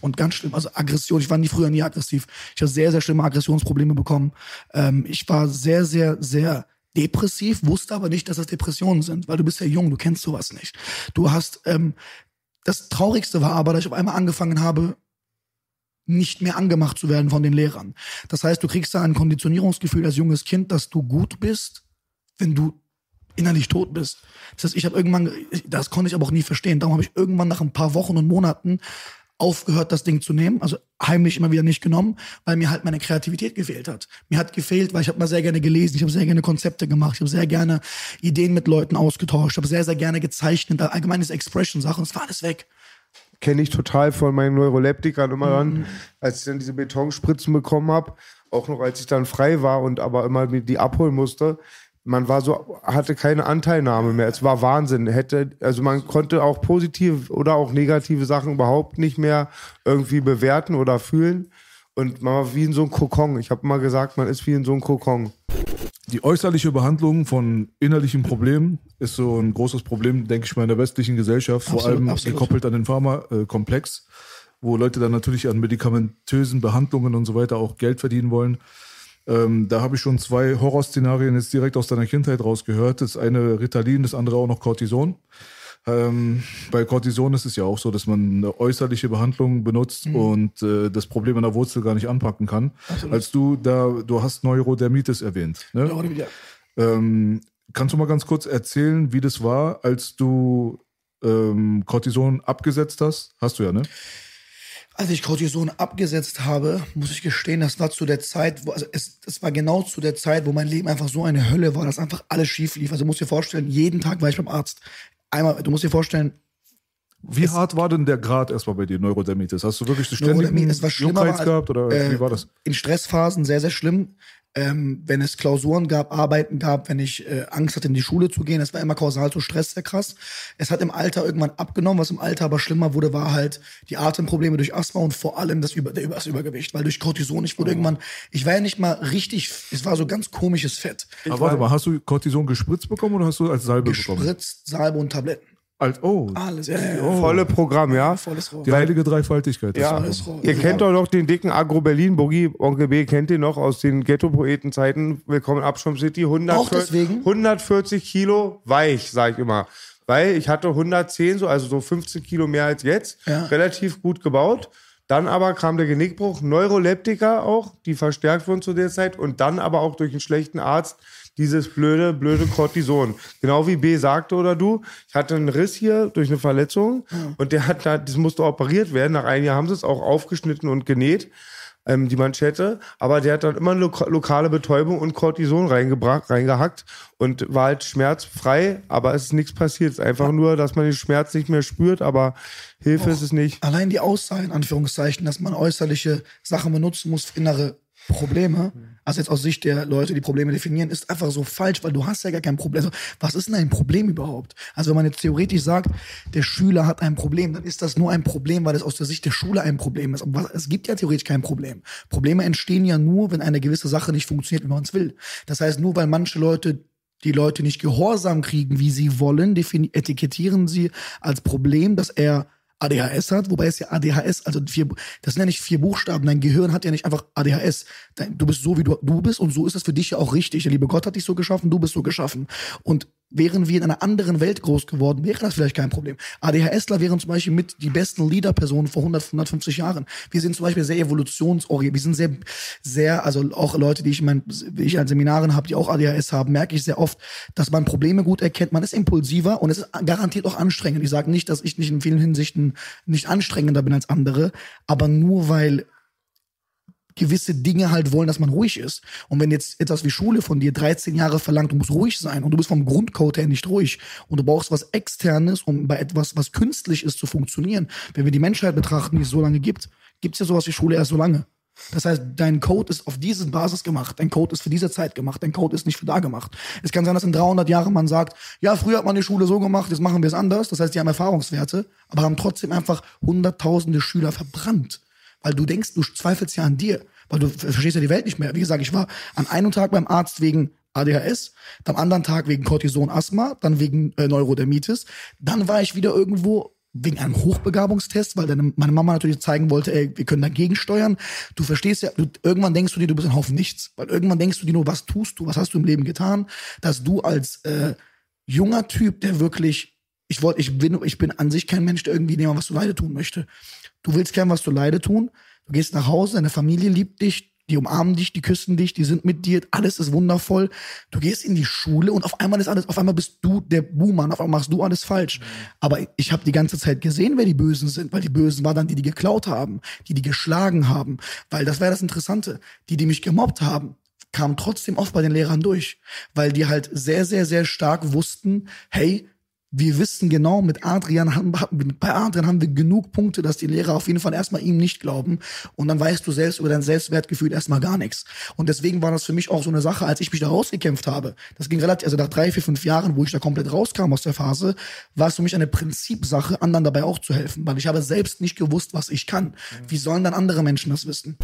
und ganz schlimm. Also Aggression, ich war nie früher nie aggressiv. Ich habe sehr, sehr schlimme Aggressionsprobleme bekommen. Ähm, ich war sehr, sehr, sehr depressiv, wusste aber nicht, dass das Depressionen sind, weil du bist ja jung, du kennst sowas nicht. Du hast, ähm, das Traurigste war aber, dass ich auf einmal angefangen habe, nicht mehr angemacht zu werden von den Lehrern. Das heißt, du kriegst da ein Konditionierungsgefühl als junges Kind, dass du gut bist, wenn du innerlich tot bist. Das heißt, ich habe irgendwann, das konnte ich aber auch nie verstehen. Darum habe ich irgendwann nach ein paar Wochen und Monaten aufgehört, das Ding zu nehmen, also heimlich immer wieder nicht genommen, weil mir halt meine Kreativität gefehlt hat. Mir hat gefehlt, weil ich habe mal sehr gerne gelesen, ich habe sehr gerne Konzepte gemacht, ich habe sehr gerne Ideen mit Leuten ausgetauscht, habe sehr, sehr gerne gezeichnet, allgemeines Expression-Sachen, es war alles weg. Kenne ich total von meinen Neuroleptikern immer dann, als ich dann diese Betonspritzen bekommen habe, auch noch als ich dann frei war und aber immer die abholen musste, man war so, hatte keine Anteilnahme mehr. Es war Wahnsinn. Hätte, also man konnte auch positive oder auch negative Sachen überhaupt nicht mehr irgendwie bewerten oder fühlen. Und man war wie in so einem Kokon. Ich habe mal gesagt, man ist wie in so einem Kokon. Die äußerliche Behandlung von innerlichen Problemen ist so ein großes Problem, denke ich mal, in der westlichen Gesellschaft, vor Absolut, allem absolut. gekoppelt an den Pharmakomplex, wo Leute dann natürlich an medikamentösen Behandlungen und so weiter auch Geld verdienen wollen. Ähm, da habe ich schon zwei Horrorszenarien jetzt direkt aus deiner Kindheit rausgehört. Das eine Ritalin, das andere auch noch Cortison. Ähm, bei Cortison ist es ja auch so, dass man eine äußerliche Behandlung benutzt und äh, das Problem an der Wurzel gar nicht anpacken kann. Als du da, du hast Neurodermitis erwähnt. Ne? Ja. Ähm, kannst du mal ganz kurz erzählen, wie das war, als du ähm, Cortison abgesetzt hast? Hast du ja, ne? Als ich Cortison abgesetzt habe, muss ich gestehen, das war zu der Zeit, wo, also es, das war genau zu der Zeit, wo mein Leben einfach so eine Hölle war, dass einfach alles schief lief. Also du musst dir vorstellen, jeden Tag war ich beim Arzt. Einmal, du musst dir vorstellen, Wie hart war denn der Grad erstmal bei dir, Neurodermitis? Hast du wirklich so ständigen es war Juckreiz gehabt oder äh, wie war das? in Stressphasen sehr, sehr schlimm. Ähm, wenn es Klausuren gab, Arbeiten gab, wenn ich äh, Angst hatte, in die Schule zu gehen, das war immer kausal zu Stress sehr krass. Es hat im Alter irgendwann abgenommen, was im Alter aber schlimmer wurde, war halt die Atemprobleme durch Asthma und vor allem das, Über das Übergewicht, weil durch Cortison, ich wurde irgendwann, ich war ja nicht mal richtig, es war so ganz komisches Fett. Aber warte mal, hast du Cortison gespritzt bekommen oder hast du als Salbe bekommen? Gespritzt, Salbe und Tabletten. Als, oh, Alles, ja, ja, ja. Volle Programm, ja. Volles Rohr. die heilige Dreifaltigkeit. Ja, Volles Rohr. ihr kennt doch noch den dicken Agro-Berlin-Boogie. Onkel B kennt den noch aus den Ghetto-Poeten-Zeiten. Willkommen in Abschirm City. 100, Auch deswegen? 140 Kilo weich, sag ich immer. Weil ich hatte 110, so, also so 15 Kilo mehr als jetzt. Ja. Relativ gut gebaut. Dann aber kam der Genickbruch, Neuroleptika auch, die verstärkt wurden zu der Zeit. Und dann aber auch durch einen schlechten Arzt dieses blöde, blöde Cortison. Genau wie B sagte oder du. Ich hatte einen Riss hier durch eine Verletzung und der hat da, das musste operiert werden. Nach einem Jahr haben sie es auch aufgeschnitten und genäht, ähm, die Manschette. Aber der hat dann immer eine loka lokale Betäubung und Cortison reingebracht, reingehackt und war halt schmerzfrei, aber es ist nichts passiert. Es ist einfach nur, dass man den Schmerz nicht mehr spürt, aber Hilfe ist es nicht. allein die Aussage, in Anführungszeichen, dass man äußerliche Sachen benutzen muss für innere Probleme, also jetzt aus Sicht der Leute, die Probleme definieren, ist einfach so falsch, weil du hast ja gar kein Problem. Also, was ist denn ein Problem überhaupt? Also wenn man jetzt theoretisch sagt, der Schüler hat ein Problem, dann ist das nur ein Problem, weil es aus der Sicht der Schule ein Problem ist. Aber es gibt ja theoretisch kein Problem. Probleme entstehen ja nur, wenn eine gewisse Sache nicht funktioniert, wie man es will. Das heißt, nur weil manche Leute die Leute nicht gehorsam kriegen, wie sie wollen, etikettieren sie als Problem, dass er ADHS hat, wobei es ja ADHS, also vier, das sind ja nicht vier Buchstaben. Dein Gehirn hat ja nicht einfach ADHS. Dein, du bist so, wie du, du bist und so ist es für dich ja auch richtig. Der liebe Gott hat dich so geschaffen, du bist so geschaffen. Und wären wir in einer anderen Welt groß geworden, wäre das vielleicht kein Problem. ADHSler wären zum Beispiel mit die besten Leader-Personen vor 100, 150 Jahren. Wir sind zum Beispiel sehr evolutionsorientiert. Wir sind sehr, sehr, also auch Leute, die ich in meinen, wie ich an Seminaren habe, die auch ADHS haben, merke ich sehr oft, dass man Probleme gut erkennt. Man ist impulsiver und es ist garantiert auch anstrengend. Ich sage nicht, dass ich nicht in vielen Hinsichten nicht anstrengender bin als andere, aber nur weil gewisse Dinge halt wollen, dass man ruhig ist. Und wenn jetzt etwas wie Schule von dir 13 Jahre verlangt, du musst ruhig sein und du bist vom Grundcode her nicht ruhig und du brauchst was Externes, um bei etwas, was künstlich ist, zu funktionieren. Wenn wir die Menschheit betrachten, die es so lange gibt, gibt es ja sowas wie Schule erst so lange. Das heißt, dein Code ist auf diese Basis gemacht. Dein Code ist für diese Zeit gemacht. Dein Code ist nicht für da gemacht. Es kann sein, dass in 300 Jahren man sagt, ja, früher hat man die Schule so gemacht, jetzt machen wir es anders. Das heißt, die haben Erfahrungswerte, aber haben trotzdem einfach hunderttausende Schüler verbrannt. Weil du denkst, du zweifelst ja an dir. Weil du ver- verstehst ja die Welt nicht mehr. Wie gesagt, ich war an einem Tag beim Arzt wegen ADHS, am anderen Tag wegen Cortison Asthma, dann wegen äh, Neurodermitis. Dann war ich wieder irgendwo wegen einem Hochbegabungstest, weil deine, meine Mama natürlich zeigen wollte, ey, wir können dagegen steuern. Du verstehst ja, du, irgendwann denkst du dir, du bist ein Haufen nichts. Weil irgendwann denkst du dir nur, was tust du, was hast du im Leben getan, dass du als äh, junger Typ, der wirklich, ich wollte, ich bin, ich bin an sich kein Mensch, der irgendwie jemand was zu Leide tun möchte. Du willst gern was zu Leide tun, du gehst nach Hause, deine Familie liebt dich, die umarmen dich, die küssen dich, die sind mit dir, alles ist wundervoll. Du gehst in die Schule und auf einmal ist alles, auf einmal bist du der Buhmann, auf einmal machst du alles falsch. Aber ich habe die ganze Zeit gesehen, wer die Bösen sind, weil die Bösen waren dann die, die geklaut haben, die, die geschlagen haben, weil das wäre das Interessante. Die, die mich gemobbt haben, kamen trotzdem oft bei den Lehrern durch, weil die halt sehr, sehr, sehr stark wussten, hey, wir wissen genau, mit Adrian haben, bei Adrian haben wir genug Punkte, dass die Lehrer auf jeden Fall erstmal ihm nicht glauben. Und dann weißt du selbst über dein Selbstwertgefühl erstmal gar nichts. Und deswegen war das für mich auch so eine Sache, als ich mich da rausgekämpft habe. Das ging relativ, also nach drei, vier, fünf Jahren, wo ich da komplett rauskam aus der Phase, war es für mich eine Prinzipsache, anderen dabei auch zu helfen. Weil ich habe selbst nicht gewusst, was ich kann. Wie sollen dann andere Menschen das wissen?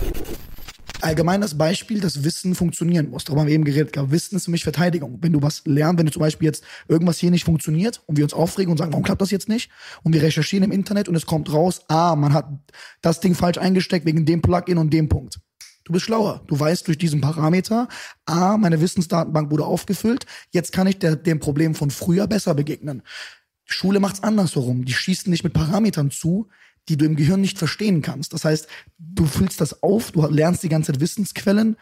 Allgemein das Beispiel, dass Wissen funktionieren muss. Darüber haben wir eben geredet. Wissen ist für mich Verteidigung. Wenn du was lernst, wenn du zum Beispiel jetzt irgendwas hier nicht funktioniert und wir uns aufregen und sagen, warum klappt das jetzt nicht? Und wir recherchieren im Internet und es kommt raus, ah, man hat das Ding falsch eingesteckt wegen dem Plugin und dem Punkt. Du bist schlauer. Du weißt durch diesen Parameter, ah, meine Wissensdatenbank wurde aufgefüllt. Jetzt kann ich der, dem Problem von früher besser begegnen. Schule macht's andersherum. Die schießen nicht mit Parametern zu, die du im Gehirn nicht verstehen kannst. Das heißt, du füllst das auf, du lernst die ganze Zeit Wissensquellen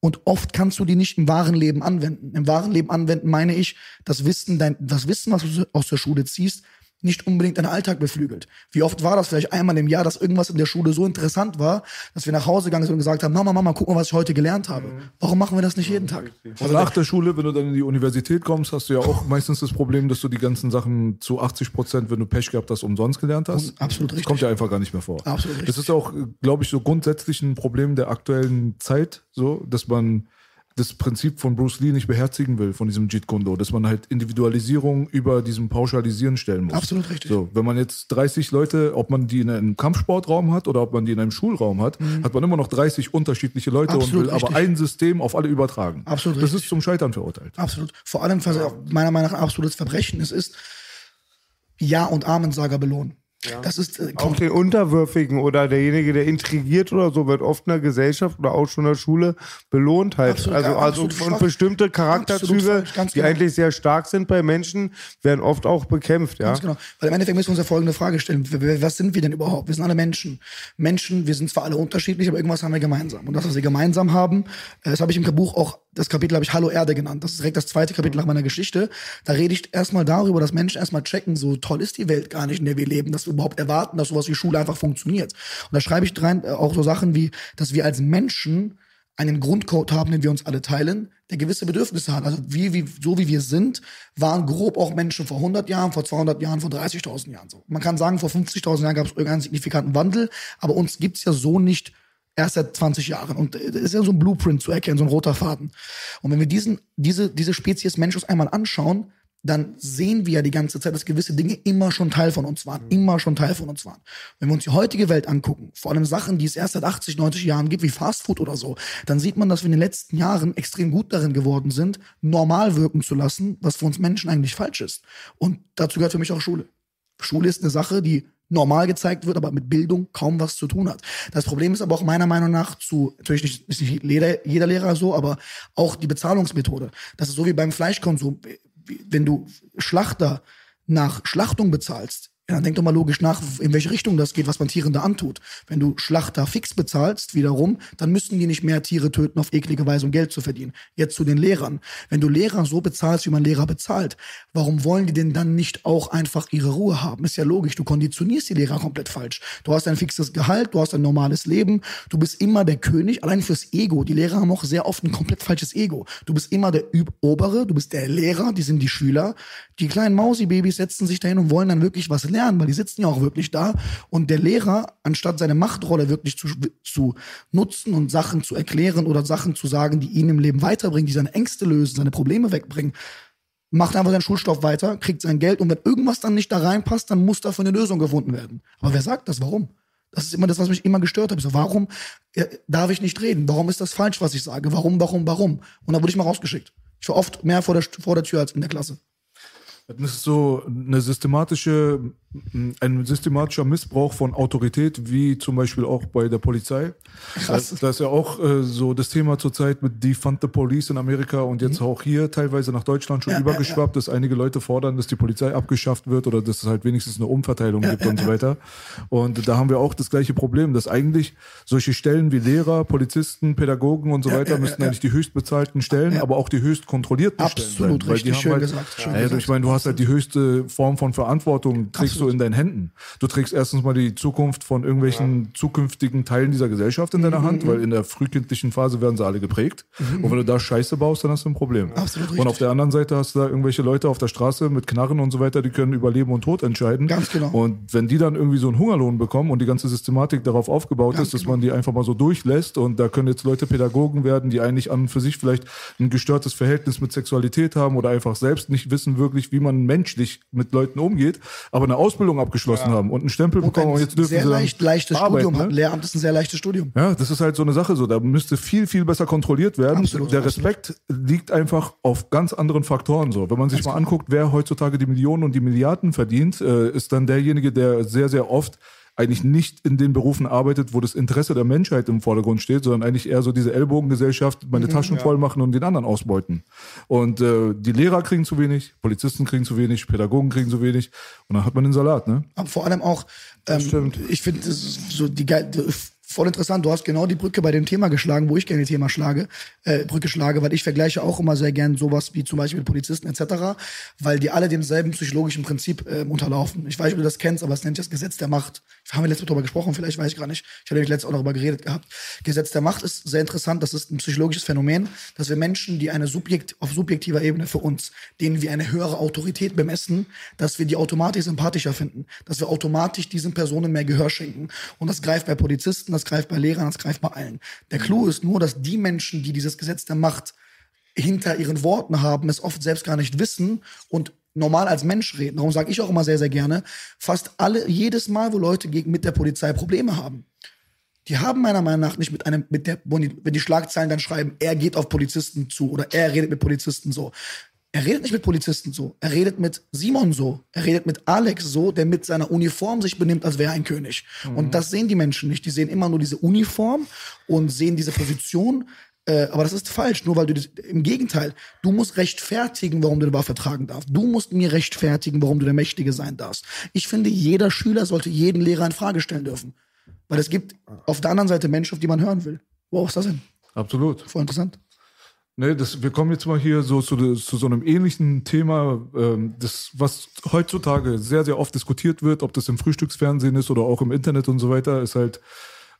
und oft kannst du die nicht im wahren Leben anwenden. Im wahren Leben anwenden meine ich, das Wissen, dein, das Wissen, was du aus der Schule ziehst, nicht unbedingt deinen Alltag beflügelt. Wie oft war das vielleicht einmal im Jahr, dass irgendwas in der Schule so interessant war, dass wir nach Hause gegangen sind und gesagt haben, Mama, Mama, guck mal, was ich heute gelernt habe. Warum machen wir das nicht jeden Tag? Und nach der Schule, wenn du dann in die Universität kommst, hast du ja auch meistens das Problem, dass du die ganzen Sachen zu 80 Prozent, wenn du Pech gehabt hast, umsonst gelernt hast. Absolut Das richtig. kommt ja einfach gar nicht mehr vor. Absolut richtig. Das ist auch, glaube ich, so grundsätzlich ein Problem der aktuellen Zeit, so, dass man das Prinzip von Bruce Lee nicht beherzigen will, von diesem Jeet Kune Do, dass man halt Individualisierung über diesem Pauschalisieren stellen muss. Absolut richtig. So, wenn man jetzt 30 Leute, ob man die in einem Kampfsportraum hat oder ob man die in einem Schulraum hat, hat man immer noch 30 unterschiedliche Leute Mhm. Absolut und will aber richtig. ein System auf alle übertragen. Absolut Das richtig. ist zum Scheitern verurteilt. Absolut. Vor allem, was meiner Meinung nach ein absolutes Verbrechen es ist, Ja- und Amensager belohnen. Das ist äh, Auch den Unterwürfigen oder derjenige, der intrigiert oder so, wird oft in der Gesellschaft oder auch schon in der Schule belohnt halt. Absolut, also ja, also und bestimmte Charakterzüge, falsch, die genau. eigentlich sehr stark sind bei Menschen, werden oft auch bekämpft, ja. Ganz genau. Weil im Endeffekt müssen wir uns ja folgende Frage stellen. Was sind wir denn überhaupt? Wir sind alle Menschen. Menschen, wir sind zwar alle unterschiedlich, aber irgendwas haben wir gemeinsam. Und das, was wir gemeinsam haben, äh, das habe ich im Buch auch, das Kapitel habe ich Hallo Erde genannt. Das ist direkt das zweite Kapitel nach meiner Geschichte. Da rede ich erstmal darüber, dass Menschen erstmal checken, so toll ist die Welt gar nicht, in der wir leben, dass wir überhaupt erwarten, dass sowas wie Schule einfach funktioniert. Und da schreibe ich rein äh, auch so Sachen wie, dass wir als Menschen einen Grundcode haben, den wir uns alle teilen, der gewisse Bedürfnisse hat. Also wie, wie, so wie wir sind, waren grob auch Menschen vor 100 Jahren, vor 200 Jahren, vor 30.000 Jahren so. Man kann sagen, vor 50.000 Jahren gab es irgendeinen signifikanten Wandel, aber uns gibt's ja so nicht erst seit 20 Jahren. Und es ist ja so ein Blueprint zu erkennen, so ein roter Faden. Und wenn wir diesen, diese, diese Spezies Mensch uns einmal anschauen, dann sehen wir ja die ganze Zeit, dass gewisse Dinge immer schon Teil von uns waren, immer schon Teil von uns waren. Wenn wir uns die heutige Welt angucken, vor allem Sachen, die es erst seit 80, 90 Jahren gibt, wie Fastfood oder so, dann sieht man, dass wir in den letzten Jahren extrem gut darin geworden sind, normal wirken zu lassen, was für uns Menschen eigentlich falsch ist. Und dazu gehört für mich auch Schule. Schule ist eine Sache, die normal gezeigt wird, aber mit Bildung kaum was zu tun hat. Das Problem ist aber auch meiner Meinung nach zu, natürlich nicht, ist nicht jeder, jeder Lehrer so, aber auch die Bezahlungsmethode. Das ist so wie beim Fleischkonsum. Wenn du Schlachter nach Schlachtung bezahlst, ja, dann denk doch mal logisch nach, in welche Richtung das geht, was man Tieren da antut. Wenn du Schlachter fix bezahlst, wiederum, dann müssten die nicht mehr Tiere töten auf eklige Weise, um Geld zu verdienen. Jetzt zu den Lehrern. Wenn du Lehrer so bezahlst, wie man Lehrer bezahlt, warum wollen die denn dann nicht auch einfach ihre Ruhe haben? Ist ja logisch, du konditionierst die Lehrer komplett falsch. Du hast ein fixes Gehalt, du hast ein normales Leben, du bist immer der König, allein fürs Ego. Die Lehrer haben auch sehr oft ein komplett falsches Ego. Du bist immer der Üb Obere, du bist der Lehrer, die sind die Schüler. Die kleinen Mausi-Babys setzen sich dahin und wollen dann wirklich was lernen, weil die sitzen ja auch wirklich da. Und der Lehrer, anstatt seine Machtrolle wirklich zu, zu nutzen und Sachen zu erklären oder Sachen zu sagen, die ihn im Leben weiterbringen, die seine Ängste lösen, seine Probleme wegbringen, macht einfach seinen Schulstoff weiter, kriegt sein Geld und wenn irgendwas dann nicht da reinpasst, dann muss dafür eine Lösung gefunden werden. Aber wer sagt das? Warum? Das ist immer das, was mich immer gestört hat. So, warum äh, darf ich nicht reden? Warum ist das falsch, was ich sage? Warum, warum, warum? Und dann wurde ich mal rausgeschickt. Ich war oft mehr vor der, vor der Tür als in der Klasse. Das ist so eine systematische ein systematischer Missbrauch von Autorität, wie zum Beispiel auch bei der Polizei. Krass. Das, das ist ja auch äh, so das Thema zurzeit mit Defund the Police in Amerika und jetzt auch hier teilweise nach Deutschland schon Ja, übergeschwappt, dass einige Leute fordern, dass die Polizei abgeschafft wird oder dass es halt wenigstens eine Umverteilung gibt und so weiter. Und da haben wir auch das gleiche Problem, dass eigentlich solche Stellen wie Lehrer, Polizisten, Pädagogen und so weiter müssten eigentlich die höchstbezahlten Stellen, aber auch die höchst kontrollierten Absolut, Stellen sein. Weil richtig die haben schön halt, gesagt, schön Ja, gesagt. ich meine, du hast halt die höchste Form von Verantwortung, trägst du in deinen Händen. Du trägst erstens mal die Zukunft von irgendwelchen zukünftigen Teilen dieser Gesellschaft in deiner Mhm, Hand, weil in der frühkindlichen Phase werden sie alle geprägt. Und wenn du da Scheiße baust, dann hast du ein Problem. Absolut Und auf richtig. der anderen Seite hast du da irgendwelche Leute auf der Straße mit Knarren und so weiter, die können über Leben und Tod entscheiden. Ganz genau. Und wenn die dann irgendwie so einen Hungerlohn bekommen und die ganze Systematik darauf aufgebaut Ganz ist, dass genau. man die einfach mal so durchlässt und da können jetzt Leute Pädagogen werden, die eigentlich an und für sich vielleicht ein gestörtes Verhältnis mit Sexualität haben oder einfach selbst nicht wissen wirklich, wie man menschlich mit Leuten umgeht, aber eine Ausbildung abgeschlossen haben und einen Stempel Und bekommen und jetzt dürfen sehr sie leicht, leichtes arbeiten, Studium ne? Lehramt ist ein sehr leichtes Studium. Ja, das ist halt so eine Sache so. Da müsste viel, viel besser kontrolliert werden. Absolut, Der absolut. Respekt liegt einfach auf ganz anderen Faktoren so. Wenn man sich mal anguckt, wer heutzutage die Millionen und die Milliarden verdient, äh, ist dann derjenige, der sehr, sehr oft eigentlich nicht in den Berufen arbeitet, wo das Interesse der Menschheit im Vordergrund steht, sondern eigentlich eher so diese Ellbogengesellschaft, Mhm, meine Taschen voll machen und den anderen ausbeuten. Und äh, die Lehrer kriegen zu wenig, Polizisten kriegen zu wenig, Pädagogen kriegen zu wenig und dann hat man den Salat, ne? Aber vor allem auch, ähm, ich finde so die geil, voll interessant. Du hast genau die Brücke bei dem Thema geschlagen, wo ich gerne die Thema schlage, äh, Brücke schlage, weil ich vergleiche auch immer sehr gern sowas wie zum Beispiel Polizisten etc., weil die alle demselben psychologischen Prinzip ähm, unterlaufen. Ich weiß nicht, ob du das kennst, aber es nennt sich das Gesetz der Macht. Haben wir letztes Mal darüber gesprochen, vielleicht weiß ich gar nicht. Ich hatte nämlich letztes auch darüber geredet gehabt. Gesetz der Macht ist sehr interessant. Das ist ein psychologisches Phänomen, dass wir Menschen, die eine Subjekt, auf subjektiver Ebene für uns, denen wir eine höhere Autorität bemessen, dass wir die automatisch sympathischer finden, dass wir automatisch diesen Personen mehr Gehör schenken. Und das greift bei Polizisten, das greift bei Lehrern, das greift bei allen. Der Clou ist nur, dass die Menschen, die dieses Gesetz der Macht hinter ihren Worten haben, es oft selbst gar nicht wissen und normal als Mensch reden. Darum sage ich auch immer sehr, sehr gerne, fast alle, jedes Mal, wo Leute gegen, mit der Polizei Probleme haben, die haben meiner Meinung nach nicht mit einem, mit der, wenn die Schlagzeilen dann schreiben, er geht auf Polizisten zu oder er redet mit Polizisten so. Er redet nicht mit Polizisten so. Er redet mit Simon so. Er redet mit Alex so, der mit seiner Uniform sich benimmt, als wäre er ein König. Und das sehen die Menschen nicht. Die sehen immer nur diese Uniform und sehen diese Position. Äh, aber das ist falsch, nur weil du das, im Gegenteil, du musst rechtfertigen, warum du eine Waffe tragen darfst. Du musst mir rechtfertigen, warum du der Mächtige sein darfst. Ich finde, jeder Schüler sollte jeden Lehrer in Frage stellen dürfen. Weil es gibt auf der anderen Seite Menschen, auf die man hören will. Wow, was ist das denn? Absolut. Voll interessant. Ne, das, wir kommen jetzt mal hier so zu, zu so einem ähnlichen Thema, ähm, das, was heutzutage sehr, sehr oft diskutiert wird, ob das im Frühstücksfernsehen ist oder auch im Internet und so weiter, ist halt,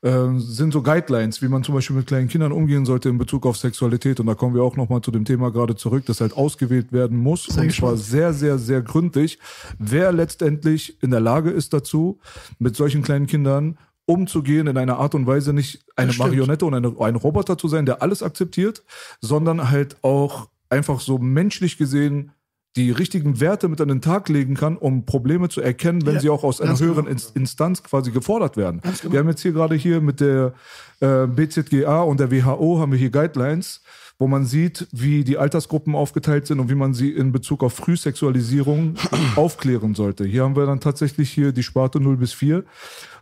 ähm, sind so Guidelines, wie man zum Beispiel mit kleinen Kindern umgehen sollte in Bezug auf Sexualität. Und da kommen wir auch nochmal zu dem Thema gerade zurück, das halt ausgewählt werden muss. und zwar sehr, sehr, sehr gründlich, wer letztendlich in der Lage ist dazu, mit solchen kleinen Kindern umzugehen in einer Art und Weise nicht eine. Marionette und eine, ein Roboter zu sein, der alles akzeptiert, sondern halt auch einfach so menschlich gesehen die richtigen Werte mit an den Tag legen kann, um Probleme zu erkennen, wenn Ja, sie auch aus einer ganz höheren genau. Inst- Instanz quasi gefordert werden. genau. Wir haben jetzt hier gerade hier mit der äh, BZGA und der WHO haben wir hier Guidelines, wo man sieht, wie die Altersgruppen aufgeteilt sind und wie man sie in Bezug auf Frühsexualisierung aufklären sollte. Hier haben wir dann tatsächlich hier die Sparte 0 bis 4.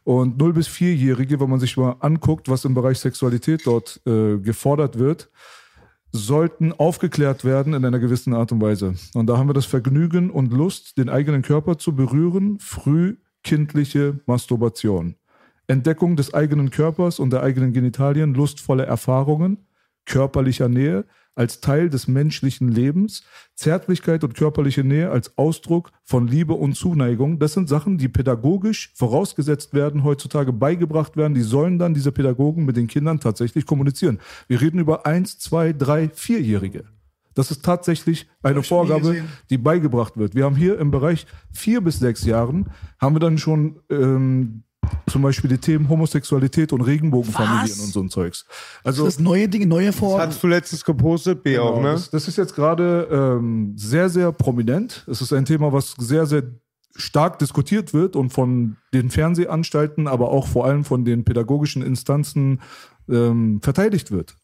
Und 0 bis 4-Jährige, wenn man sich mal anguckt, was im Bereich Sexualität dort äh, gefordert wird, sollten aufgeklärt werden in einer gewissen Art und Weise. Und da haben wir das Vergnügen und Lust, den eigenen Körper zu berühren, frühkindliche Masturbation. Entdeckung des eigenen Körpers und der eigenen Genitalien, lustvolle Erfahrungen, körperlicher Nähe als Teil des menschlichen Lebens, Zärtlichkeit und körperliche Nähe als Ausdruck von Liebe und Zuneigung. Das sind Sachen, die pädagogisch vorausgesetzt werden, heutzutage beigebracht werden. Die sollen dann diese Pädagogen mit den Kindern tatsächlich kommunizieren. Wir reden über eins, zwei, drei, vierjährige. Das ist tatsächlich eine Vorgabe, die beigebracht wird. Wir haben hier im Bereich vier bis sechs Jahren, haben wir dann schon ähm, zum Beispiel die Themen Homosexualität und Regenbogenfamilien Was? und so ein Zeugs. Also Das neue Ding, neue Vor. Hast du letztens gepostet, B auch, Genau, ne? das, das ist jetzt gerade ähm, sehr, sehr prominent. Es ist ein Thema, was sehr, sehr stark diskutiert wird und von den Fernsehanstalten, aber auch vor allem von den pädagogischen Instanzen ähm, verteidigt wird.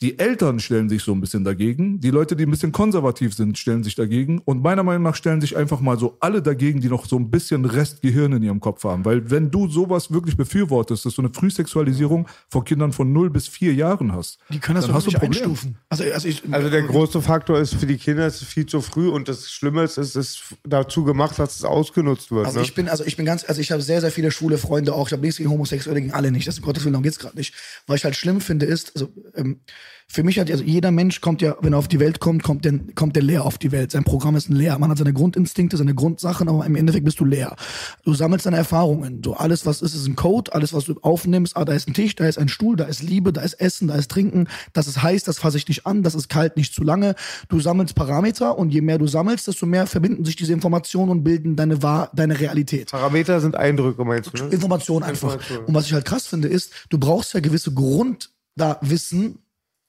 Die Eltern stellen sich so ein bisschen dagegen. Die Leute, die ein bisschen konservativ sind, stellen sich dagegen. Und meiner Meinung nach stellen sich einfach mal so alle dagegen, die noch so ein bisschen Restgehirn in ihrem Kopf haben. Weil wenn du sowas wirklich befürwortest, dass du eine Frühsexualisierung von Kindern von 0 bis 4 Jahren hast, Die können das dann hast du ein Problem. einstufen. Also, also, ich, Also der große Faktor ist für die Kinder es ist viel zu früh und das Schlimme ist, es ist dazu gemacht, dass es ausgenutzt wird. Also ne? ich bin, also ich bin ganz, also ich habe sehr, sehr viele schwule Freunde auch. Ich habe nichts gegen Homosexuelle, gegen alle nicht. Das um Gottes Willen, darum geht's gerade nicht. Was ich halt schlimm finde, ist, also ähm, für mich hat also jeder Mensch kommt ja, wenn er auf die Welt kommt, kommt der, kommt der leer auf die Welt. Sein Programm ist ein leer. Man hat seine Grundinstinkte, seine Grundsachen, aber im Endeffekt bist du leer. Du sammelst deine Erfahrungen. So alles, was ist, ist ein Code. Alles, was du aufnimmst, ah, da ist ein Tisch, da ist ein Stuhl, da ist Liebe, da ist Essen, da ist Trinken. Das ist heiß, das fasse ich nicht an, das ist kalt, nicht zu lange. Du sammelst Parameter und je mehr du sammelst, desto mehr verbinden sich diese Informationen und bilden deine, Wahr deine Realität. Parameter sind Eindrücke, meinst du? Ne? Information einfach. Information. Und was ich halt krass finde, ist, du brauchst ja gewisse Grundwissen,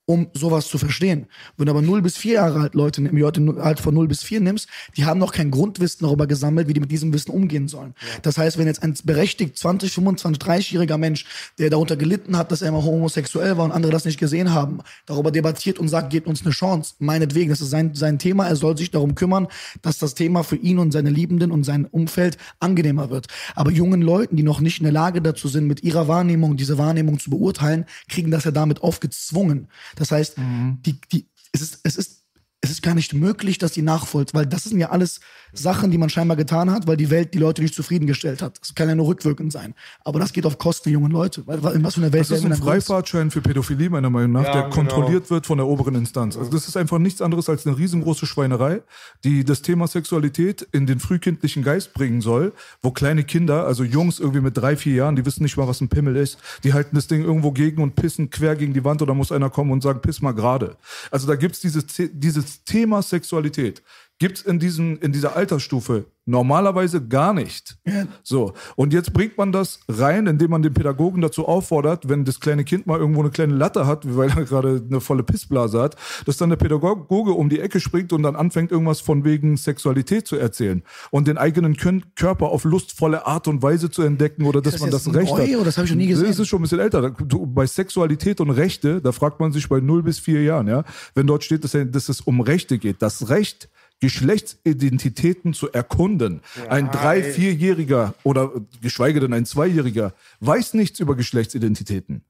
um sowas zu verstehen. Wenn du aber 0 bis 4 Jahre alt Leute im Alter von 0 bis 4 nimmst, die haben noch kein Grundwissen darüber gesammelt, wie die mit diesem Wissen umgehen sollen. Das heißt, wenn jetzt ein berechtigt 20, 25, 30-jähriger Mensch, der darunter gelitten hat, dass er immer homosexuell war und andere das nicht gesehen haben, darüber debattiert und sagt, gebt uns eine Chance, meinetwegen, das ist sein, sein Thema, er soll sich darum kümmern, dass das Thema für ihn und seine Liebenden und sein Umfeld angenehmer wird. Aber jungen Leuten, die noch nicht in der Lage dazu sind, mit ihrer Wahrnehmung diese Wahrnehmung zu beurteilen, kriegen das ja damit aufgezwungen. Das heißt, die, die, es ist, es ist, es ist gar nicht möglich, dass die nachfolgt, weil das sind ja alles Sachen, die man scheinbar getan hat, weil die Welt die Leute nicht zufriedengestellt hat. Das kann ja nur rückwirkend sein. Aber das geht auf Kosten der jungen Leute. Weil, in was für einer Welt Das ist ein? Freifahrtschein für Pädophilie, meiner Meinung nach, Ja, der genau. kontrolliert wird von der oberen Instanz. Also das ist einfach nichts anderes als eine riesengroße Schweinerei, die das Thema Sexualität in den frühkindlichen Geist bringen soll, wo kleine Kinder, also Jungs irgendwie mit drei, vier Jahren, die wissen nicht mal, was ein Pimmel ist, die halten das Ding irgendwo gegen und pissen quer gegen die Wand oder muss einer kommen und sagen, piss mal gerade. Also da gibt's dieses, The- dieses Thema Sexualität. Gibt's in, diesen, in dieser Altersstufe normalerweise gar nicht. So, und jetzt bringt man das rein, indem man den Pädagogen dazu auffordert, wenn das kleine Kind mal irgendwo eine kleine Latte hat, weil er gerade eine volle Pissblase hat, dass dann der Pädagoge um die Ecke springt und dann anfängt, irgendwas von wegen Sexualität zu erzählen und den eigenen Körper auf lustvolle Art und Weise zu entdecken oder dass das man das Recht neu hat. oder das hab ich noch nie gesehen? Das ist schon ein bisschen älter. Bei Sexualität und Rechte, da fragt man sich bei 0 bis 4 Jahren, ja, wenn dort steht, dass es um Rechte geht. Das Recht, Geschlechtsidentitäten zu erkunden. ein drei-, vierjähriger oder geschweige denn ein Zweijähriger weiß nichts über Geschlechtsidentitäten.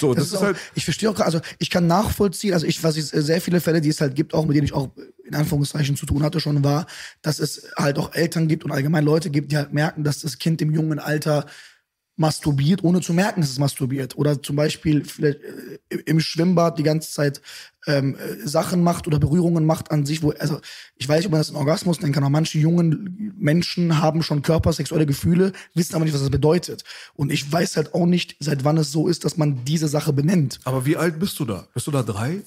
So, das, Das ist, ist auch, halt. ich verstehe auch, also ich kann nachvollziehen, also ich, was ich sehr viele Fälle, die es halt gibt, auch mit denen ich auch in Anführungszeichen zu tun hatte schon, war, dass es halt auch Eltern gibt und allgemein Leute gibt, die halt merken, dass das Kind im jungen Alter masturbiert, ohne zu merken, dass es masturbiert. Oder zum Beispiel vielleicht äh, im Schwimmbad die ganze Zeit ähm, äh, Sachen macht oder Berührungen macht an sich, wo, also ich weiß nicht, ob man das einen Orgasmus nennen kann, aber manche jungen Menschen haben schon körpersexuelle Gefühle, wissen aber nicht, was das bedeutet. Und ich weiß halt auch nicht, seit wann es so ist, dass man diese Sache benennt. Aber wie alt bist du da? Bist du da drei?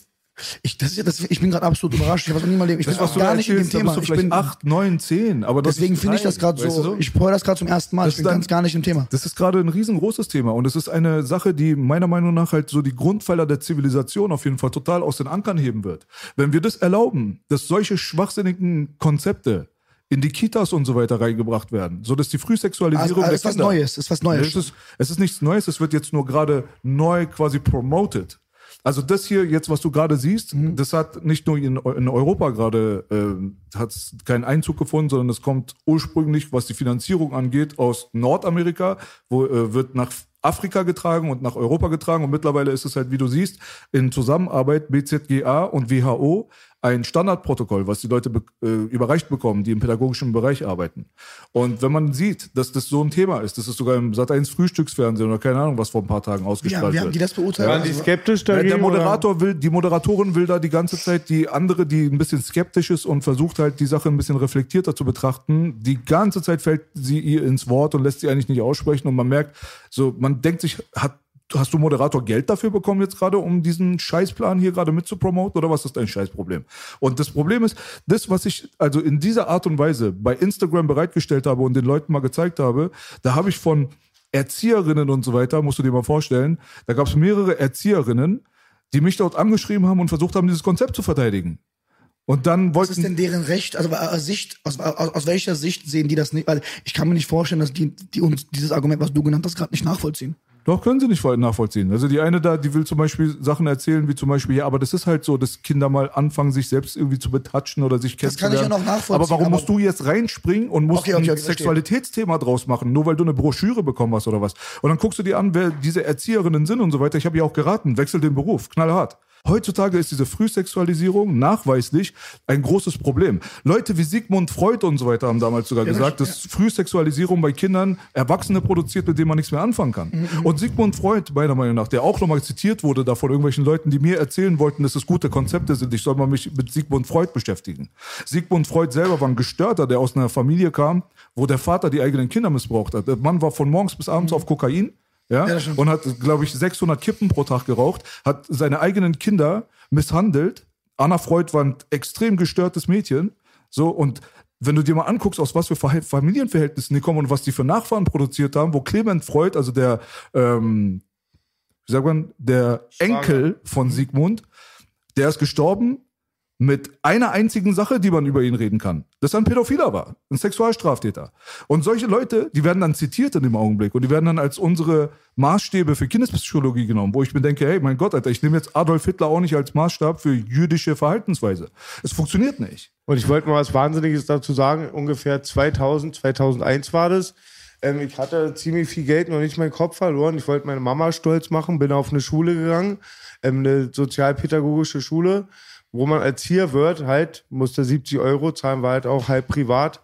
Ich, das ist ja, das, ich bin gerade absolut überrascht. Ich habe nie mal ich bin was gar nicht in dem Thema. bist du Ich bin, acht, neun, zehn. Aber deswegen nicht finde ich das gerade weißt so. du Ich höre das gerade zum ersten Mal. Das ich bin ist dann- ganz gar nicht im Thema. Das ist gerade ein riesengroßes Thema und es ist eine Sache, die meiner Meinung nach halt so die Grundpfeiler der Zivilisation auf jeden Fall total aus den Ankern heben wird. Wenn wir das erlauben, dass solche schwachsinnigen Konzepte in die Kitas und so weiter reingebracht werden, so dass die Frühsexualisierung Also, der ist was Kinder, Neues, ist was Neues Es ist, es ist nichts Neues, es wird jetzt nur gerade neu quasi promoted. Also das hier jetzt, was du gerade siehst, Mhm. das hat nicht nur in, in Europa gerade ähm, hat keinen Einzug gefunden, sondern es kommt ursprünglich, was die Finanzierung angeht, aus Nordamerika, wo äh, wird nach Afrika getragen und nach Europa getragen und mittlerweile ist es halt, wie du siehst, in Zusammenarbeit BZGA und WHO ein Standardprotokoll, was die Leute be äh, überreicht bekommen, die im pädagogischen Bereich arbeiten. Und wenn man sieht, dass das so ein Thema ist, das ist sogar im Sat1 Frühstücksfernsehen oder keine Ahnung, was vor ein paar Tagen Ja, ausgestrahlt wie haben wird. die das beurteilt? Waren die Also, skeptisch Ja, dagegen? der oder? Moderator will, die Moderatorin will da die ganze Zeit die andere, die ein bisschen skeptisch ist und versucht halt die Sache ein bisschen reflektierter zu betrachten. Die ganze Zeit fällt sie ihr ins Wort und lässt sie eigentlich nicht aussprechen und man merkt, so, man denkt sich, hat, hast du Moderator Geld dafür bekommen jetzt gerade, um diesen Scheißplan hier gerade mit zu promoten oder was ist dein Scheißproblem? Und das Problem ist, das, was ich also in dieser Art und Weise bei Instagram bereitgestellt habe und den Leuten mal gezeigt habe, da habe ich von Erzieherinnen und so weiter, musst du dir mal vorstellen, da gab es mehrere Erzieherinnen, die mich dort angeschrieben haben und versucht haben, dieses Konzept zu verteidigen. Und dann was ist wollten denn deren Recht? Also aus, Sicht, aus, aus, aus welcher Sicht sehen die das nicht? Weil ich kann mir nicht vorstellen, dass die, die uns dieses Argument, was du genannt hast, gerade nicht nachvollziehen. Doch, können sie nicht voll nachvollziehen. Also die eine da, die will zum Beispiel Sachen erzählen, wie zum Beispiel, ja, aber das ist halt so, dass Kinder mal anfangen, sich selbst irgendwie zu betatschen oder sich Das kann ich ja kennenzulernen. noch nachvollziehen, Aber warum aber- musst du jetzt reinspringen und musst Okay, okay, ein verstehe. Sexualitätsthema draus machen, nur weil du eine Broschüre bekommen hast oder was? Und dann guckst du dir an, wer diese Erzieherinnen sind und so weiter. Ich habe ja auch geraten, wechsel den Beruf, knallhart. Heutzutage ist diese Frühsexualisierung nachweislich ein großes Problem. Leute wie Sigmund Freud und so weiter haben damals sogar gesagt, dass Frühsexualisierung bei Kindern Erwachsene produziert, mit denen man nichts mehr anfangen kann. Mhm, Und Sigmund Freud, meiner Meinung nach, der auch nochmal zitiert wurde da von irgendwelchen Leuten, die mir erzählen wollten, dass es gute Konzepte sind, ich soll mal mich mit Sigmund Freud beschäftigen. Sigmund Freud selber war ein Gestörter, der aus einer Familie kam, wo der Vater die eigenen Kinder missbraucht hat. Der Mann war von morgens bis abends auf Kokain. Ja, Mhm. Ja, und hat, glaube ich, 600 Kippen pro Tag geraucht, hat seine eigenen Kinder misshandelt. Anna Freud war ein extrem gestörtes Mädchen. So, und wenn du dir mal anguckst, aus was für Verhält- Familienverhältnissen die kommen und was die für Nachfahren produziert haben, wo Clement Freud, also der, ähm, wie sagt man, der Enkel von Sigmund, der ist gestorben mit einer einzigen Sache, die man über ihn reden kann. Dass er ein Pädophiler war, ein Sexualstraftäter. Und solche Leute, die werden dann zitiert in dem Augenblick und die werden dann als unsere Maßstäbe für Kindespsychologie genommen, wo ich mir denke, hey, mein Gott, Alter, ich nehme jetzt Adolf Hitler auch nicht als Maßstab für jüdische Verhaltensweise. Es funktioniert nicht. Und ich wollte mal was Wahnsinniges dazu sagen. Ungefähr 2000, 2001 war das. Ähm, ich hatte ziemlich viel Geld, noch nicht meinen Kopf verloren. Ich wollte meine Mama stolz machen, bin auf eine Schule gegangen, ähm, eine sozialpädagogische Schule, wo man Erzieher wird, halt, musste 70 Euro zahlen, war halt auch halb privat.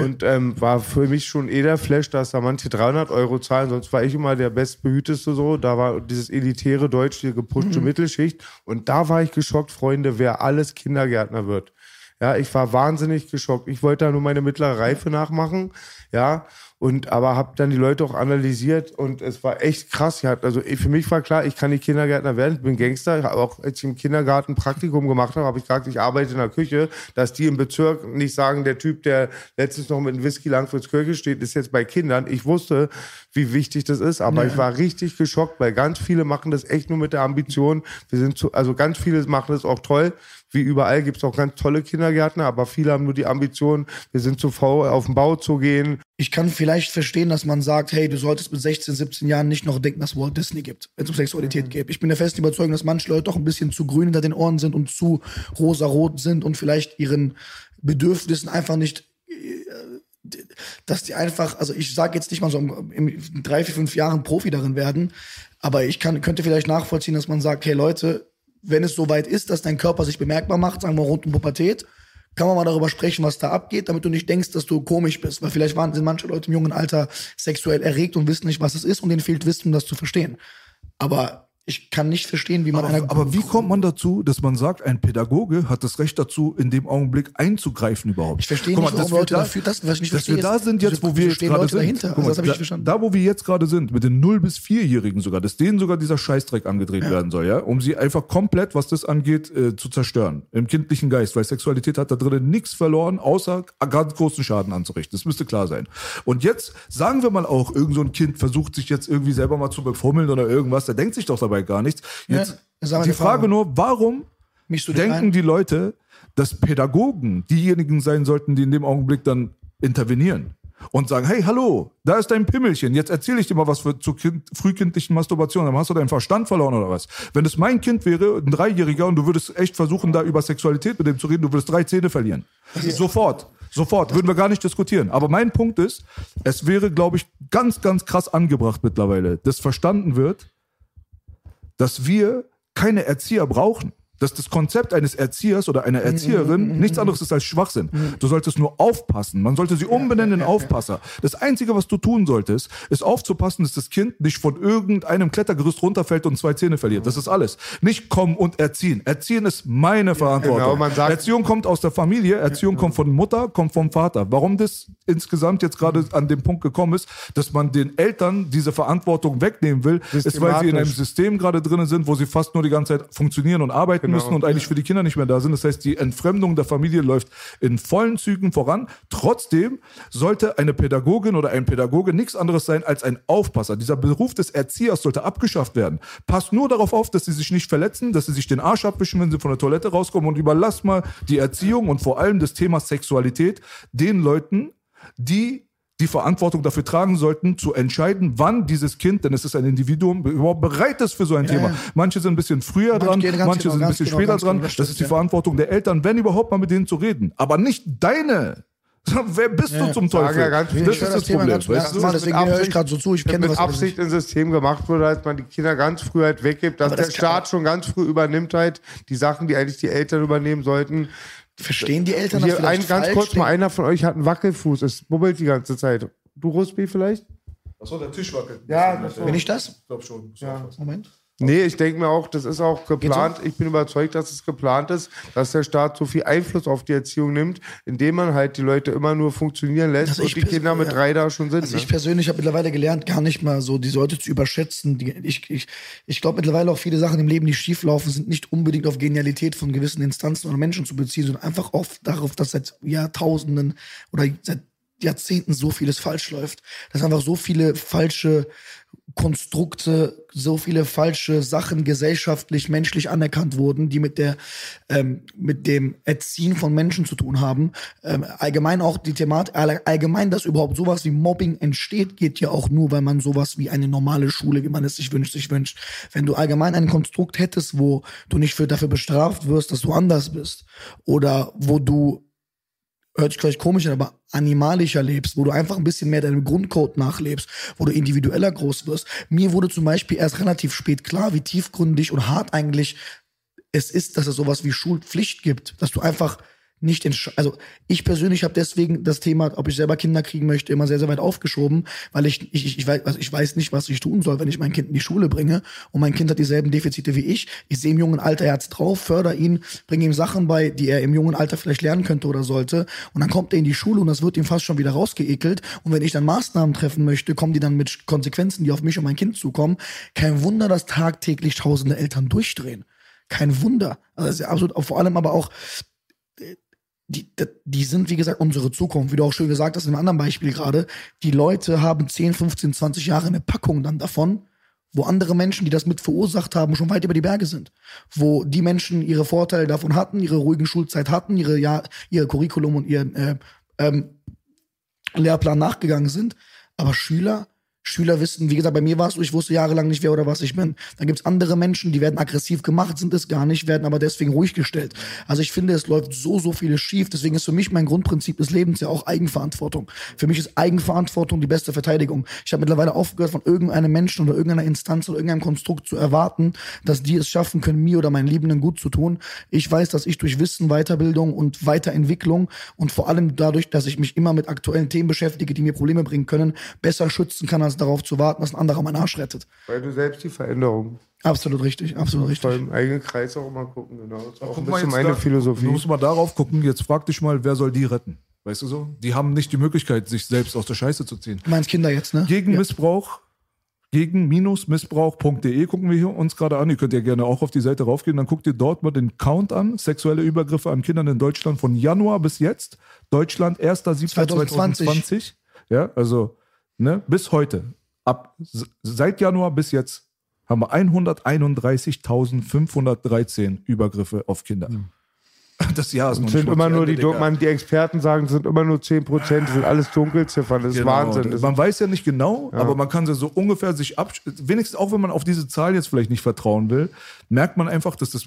Und ähm, war für mich schon eh der Flash, dass da manche 300 Euro zahlen, sonst war ich immer der bestbehüteste so. Da war dieses elitäre Deutsch, die gepushte Mittelschicht. Und da war ich geschockt, Freunde, wer alles Kindergärtner wird. Ja, ich war wahnsinnig geschockt. Ich wollte da nur meine mittlere Reife nachmachen, ja, und aber habe dann die Leute auch analysiert und es war echt krass. Ja, also eh, für mich war klar, ich kann nicht Kindergärtner werden. Ich bin Gangster. Ich auch als ich im Kindergarten Praktikum gemacht habe, habe ich gesagt, ich arbeite in der Küche, dass die im Bezirk nicht sagen, der Typ, der letztens noch mit einem Whisky Langfriedskirche steht, ist jetzt bei Kindern. Ich wusste, wie wichtig das ist, aber ich war richtig geschockt, weil ganz viele machen das echt nur mit der Ambition. Wir sind zu, also ganz viele machen das auch toll. Wie überall gibt es auch ganz tolle Kindergärtner, aber viele haben nur die Ambition, wir sind zu faul, auf den Bau zu gehen. Ich kann vielleicht verstehen, dass man sagt, hey, du solltest mit 16, 17 Jahren nicht noch denken, dass es Walt Disney gibt, wenn es um Sexualität geht. Ich bin der festen Überzeugung, dass manche Leute doch ein bisschen zu grün hinter den Ohren sind und zu rosarot sind und vielleicht ihren Bedürfnissen einfach nicht äh, dass die einfach, also ich sage jetzt nicht mal so in drei, vier, fünf Jahren Profi darin werden, aber ich kann, könnte vielleicht nachvollziehen, dass man sagt, hey Leute, wenn es soweit ist, dass dein Körper sich bemerkbar macht, sagen wir rund um Pubertät, kann man mal darüber sprechen, was da abgeht, damit du nicht denkst, dass du komisch bist. Weil vielleicht waren, sind manche Leute im jungen Alter sexuell erregt und wissen nicht, was es ist und denen fehlt Wissen, um das zu verstehen. Aber ich kann nicht verstehen, wie man einer Aber, aber wie kommt man dazu, dass man sagt, ein Pädagoge hat das Recht dazu, in dem Augenblick einzugreifen überhaupt? Ich verstehe Guck nicht, mal, warum dass Leute da, dafür- das, was ich nicht dass verstehe, wir da sind jetzt, wo wir jetzt gerade sind. dahinter? Guck Also mal, das da, da, wo wir jetzt gerade sind, mit den 0- bis 4-Jährigen sogar, dass denen sogar dieser Scheißdreck angedreht werden soll, ja, um sie einfach komplett, was das angeht, äh, zu zerstören. Im kindlichen Geist, weil Sexualität hat da drinnen nichts verloren, außer ganz großen Schaden anzurichten. Das müsste klar sein. Und jetzt sagen wir mal auch, irgend so ein Kind versucht sich jetzt irgendwie selber mal zu befummeln oder irgendwas, der denkt sich doch dabei gar nichts. Jetzt Ja, die Frage. Frage nur, warum denken die Leute, dass Pädagogen diejenigen sein sollten, die in dem Augenblick dann intervenieren und sagen, hey, hallo, da ist dein Pimmelchen, jetzt erzähle ich dir mal was für, zu kind, frühkindlichen Masturbationen, dann hast du deinen Verstand verloren oder was. Wenn es mein Kind wäre, ein Dreijähriger, und du würdest echt versuchen, da über Sexualität mit dem zu reden, du würdest drei Zähne verlieren. Sofort. Sofort, würden wir gar nicht diskutieren. Aber mein Punkt ist, es wäre, glaube ich, ganz, ganz krass angebracht mittlerweile, dass verstanden wird, dass wir keine Erzieher brauchen. Dass das Konzept eines Erziehers oder einer Erzieherin nichts anderes ist als Schwachsinn. Du solltest nur aufpassen. Man sollte sie umbenennen in Aufpasser. Das Einzige, was du tun solltest, ist aufzupassen, dass das Kind nicht von irgendeinem Klettergerüst runterfällt und zwei Zähne verliert. Das ist alles. Nicht kommen und erziehen. Erziehen ist meine Verantwortung. genau, sagt- Erziehung kommt aus der Familie, Erziehung kommt von Mutter, kommt vom Vater. Warum das insgesamt jetzt gerade an dem Punkt gekommen ist, dass man den Eltern diese Verantwortung wegnehmen will, ist, weil sie in einem. System gerade drin sind, wo sie fast nur die ganze Zeit funktionieren und arbeiten Genau. müssen und eigentlich für die Kinder nicht mehr da sind. Das heißt, die Entfremdung der Familie läuft in vollen Zügen voran. Trotzdem sollte eine Pädagogin oder ein Pädagoge nichts anderes sein als ein Aufpasser. Dieser Beruf des Erziehers sollte abgeschafft werden. Passt nur darauf auf, dass sie sich nicht verletzen, dass sie sich den Arsch abwischen, wenn sie von der Toilette rauskommen und überlasst mal die Erziehung und vor allem das Thema Sexualität den Leuten, die die Verantwortung dafür tragen sollten, zu entscheiden, wann dieses Kind, denn es ist ein Individuum, überhaupt bereit ist für so ein Ja, Thema. ja. Manche sind ein bisschen früher Manche dran, manche genau, sind ein bisschen genau, später dran. genau, das das ist die ja. Verantwortung der Eltern, wenn überhaupt mal mit denen zu reden. Aber nicht deine. Wer bist du zum Teufel? ja ganz viele. das ist das das Thema Problem. Weißt du? Mal, Das deswegen mit höre ich Absicht- gerade so zu. Ich kenne mit was Absicht ein System gemacht wurde, dass man die Kinder ganz früh halt weggibt, dass der das kann- Staat schon ganz früh übernimmt halt die Sachen, die eigentlich die Eltern übernehmen sollten. Verstehen die Eltern das Hier ein, ganz kurz mal, einer von euch hat einen Wackelfuß, es bubbelt die ganze Zeit. Du Rosby vielleicht? Achso, der Tisch wackelt. Ja, das Bin ich das? Ich glaube schon. Moment. Nee, ich denke mir auch, das ist auch geplant. Ich bin überzeugt, dass es geplant ist, dass der Staat so viel Einfluss auf die Erziehung nimmt, indem man halt die Leute immer nur funktionieren lässt Also und ich die Kinder mit drei da schon sind. Also ich ne? persönlich habe mittlerweile gelernt, gar nicht mal so die Leute zu überschätzen. Ich ich, ich glaube mittlerweile auch viele Sachen im Leben, die schieflaufen, sind nicht unbedingt auf Genialität von gewissen Instanzen oder Menschen zu beziehen, sondern einfach auf, darauf, dass seit Jahrtausenden oder seit Jahrzehnten so vieles falsch läuft. Dass einfach so viele falsche Konstrukte, so viele falsche Sachen gesellschaftlich, menschlich anerkannt wurden, die mit der, ähm, mit dem Erziehen von Menschen zu tun haben. Ähm, allgemein auch die Thematik, all- allgemein, dass überhaupt sowas wie Mobbing entsteht, geht ja auch nur, weil man sowas wie eine normale Schule, wie man es sich wünscht, sich wünscht. Wenn du allgemein ein Konstrukt hättest, wo du nicht für, dafür bestraft wirst, dass du anders bist, oder wo du hört sich gleich komisch an, aber animalischer lebst, wo du einfach ein bisschen mehr deinem Grundcode nachlebst, wo du individueller groß wirst. Mir wurde zum Beispiel erst relativ spät klar, wie tiefgründig und hart eigentlich es ist, dass es sowas wie Schulpflicht gibt, dass du einfach nicht entsch also ich persönlich habe deswegen das Thema, ob ich selber Kinder kriegen möchte, immer sehr sehr weit aufgeschoben, weil ich ich, ich, weiß also ich weiß nicht, was ich tun soll, wenn ich mein Kind in die Schule bringe und mein Kind hat dieselben Defizite wie ich. Ich sehe im jungen Alter er hat's drauf, förder ihn, bringe ihm Sachen bei, die er im jungen Alter vielleicht lernen könnte oder sollte und dann kommt er in die Schule und das wird ihm fast schon wieder rausgeekelt und wenn ich dann Maßnahmen treffen möchte, kommen die dann mit Konsequenzen, die auf mich und mein Kind zukommen. Kein Wunder, dass tagtäglich tausende Eltern durchdrehen. Kein Wunder. Also das ist ja absolut, vor allem aber auch die, die- sind, wie gesagt, unsere Zukunft. Wie du auch schön gesagt hast in einem anderen Beispiel gerade. Die Leute haben 10, 15, 20 Jahre eine Packung dann davon, wo andere Menschen, die das mit verursacht haben, schon weit über die Berge sind. Wo die Menschen ihre Vorteile davon hatten, ihre ruhigen Schulzeit hatten, ihre, ja, ihr Curriculum und ihren äh, ähm, Lehrplan nachgegangen sind. Aber Schüler, Schüler wissen, wie gesagt, bei mir war es so, ich wusste jahrelang nicht, wer oder was ich bin. Dann gibt's andere Menschen, die werden aggressiv gemacht, sind es gar nicht, werden aber deswegen ruhig gestellt. Also ich finde, es läuft so, so vieles schief. Deswegen ist für mich mein Grundprinzip des Lebens ja auch Eigenverantwortung. Für mich ist Eigenverantwortung die beste Verteidigung. Ich habe mittlerweile aufgehört, von irgendeinem Menschen oder irgendeiner Instanz oder irgendeinem Konstrukt zu erwarten, dass die es schaffen können, mir oder meinen Liebenden gut zu tun. Ich weiß, dass ich durch Wissen, Weiterbildung und Weiterentwicklung und vor allem dadurch, dass ich mich immer mit aktuellen Themen beschäftige, die mir Probleme bringen können, besser schützen kann, als darauf zu warten, dass ein anderer meinen Arsch rettet. Weil du selbst die Veränderung Absolut richtig, absolut vor richtig. im eigenen Kreis auch immer gucken, genau. Das ist auch ein Guck bisschen meine da, Philosophie. Du musst mal darauf gucken, jetzt frag dich mal, wer soll die retten? Weißt du so? Die haben nicht die Möglichkeit, sich selbst aus der Scheiße zu ziehen. Du meinst Kinder jetzt, ne? Gegen ja. Missbrauch, gegen missbrauch.de gucken wir hier uns gerade an. Ihr könnt ja gerne auch auf die Seite raufgehen. Dann guckt ihr dort mal den Count an. Sexuelle Übergriffe an Kindern in Deutschland von Januar bis jetzt. Deutschland 1.7.2020. 2020. Ja, also ne, bis heute. Ab seit Januar bis jetzt haben wir 131.513 Übergriffe auf Kinder. Das Jahr ist noch sind immer nur die, man, die Experten sagen, es sind immer nur 10 Prozent, sind alles Dunkelziffern, das ist Genau. Wahnsinn. Das Man weiß ja nicht genau, aber man kann sie so ungefähr sich ab, wenigstens auch wenn man auf diese Zahl jetzt vielleicht nicht vertrauen will, merkt man einfach, dass das,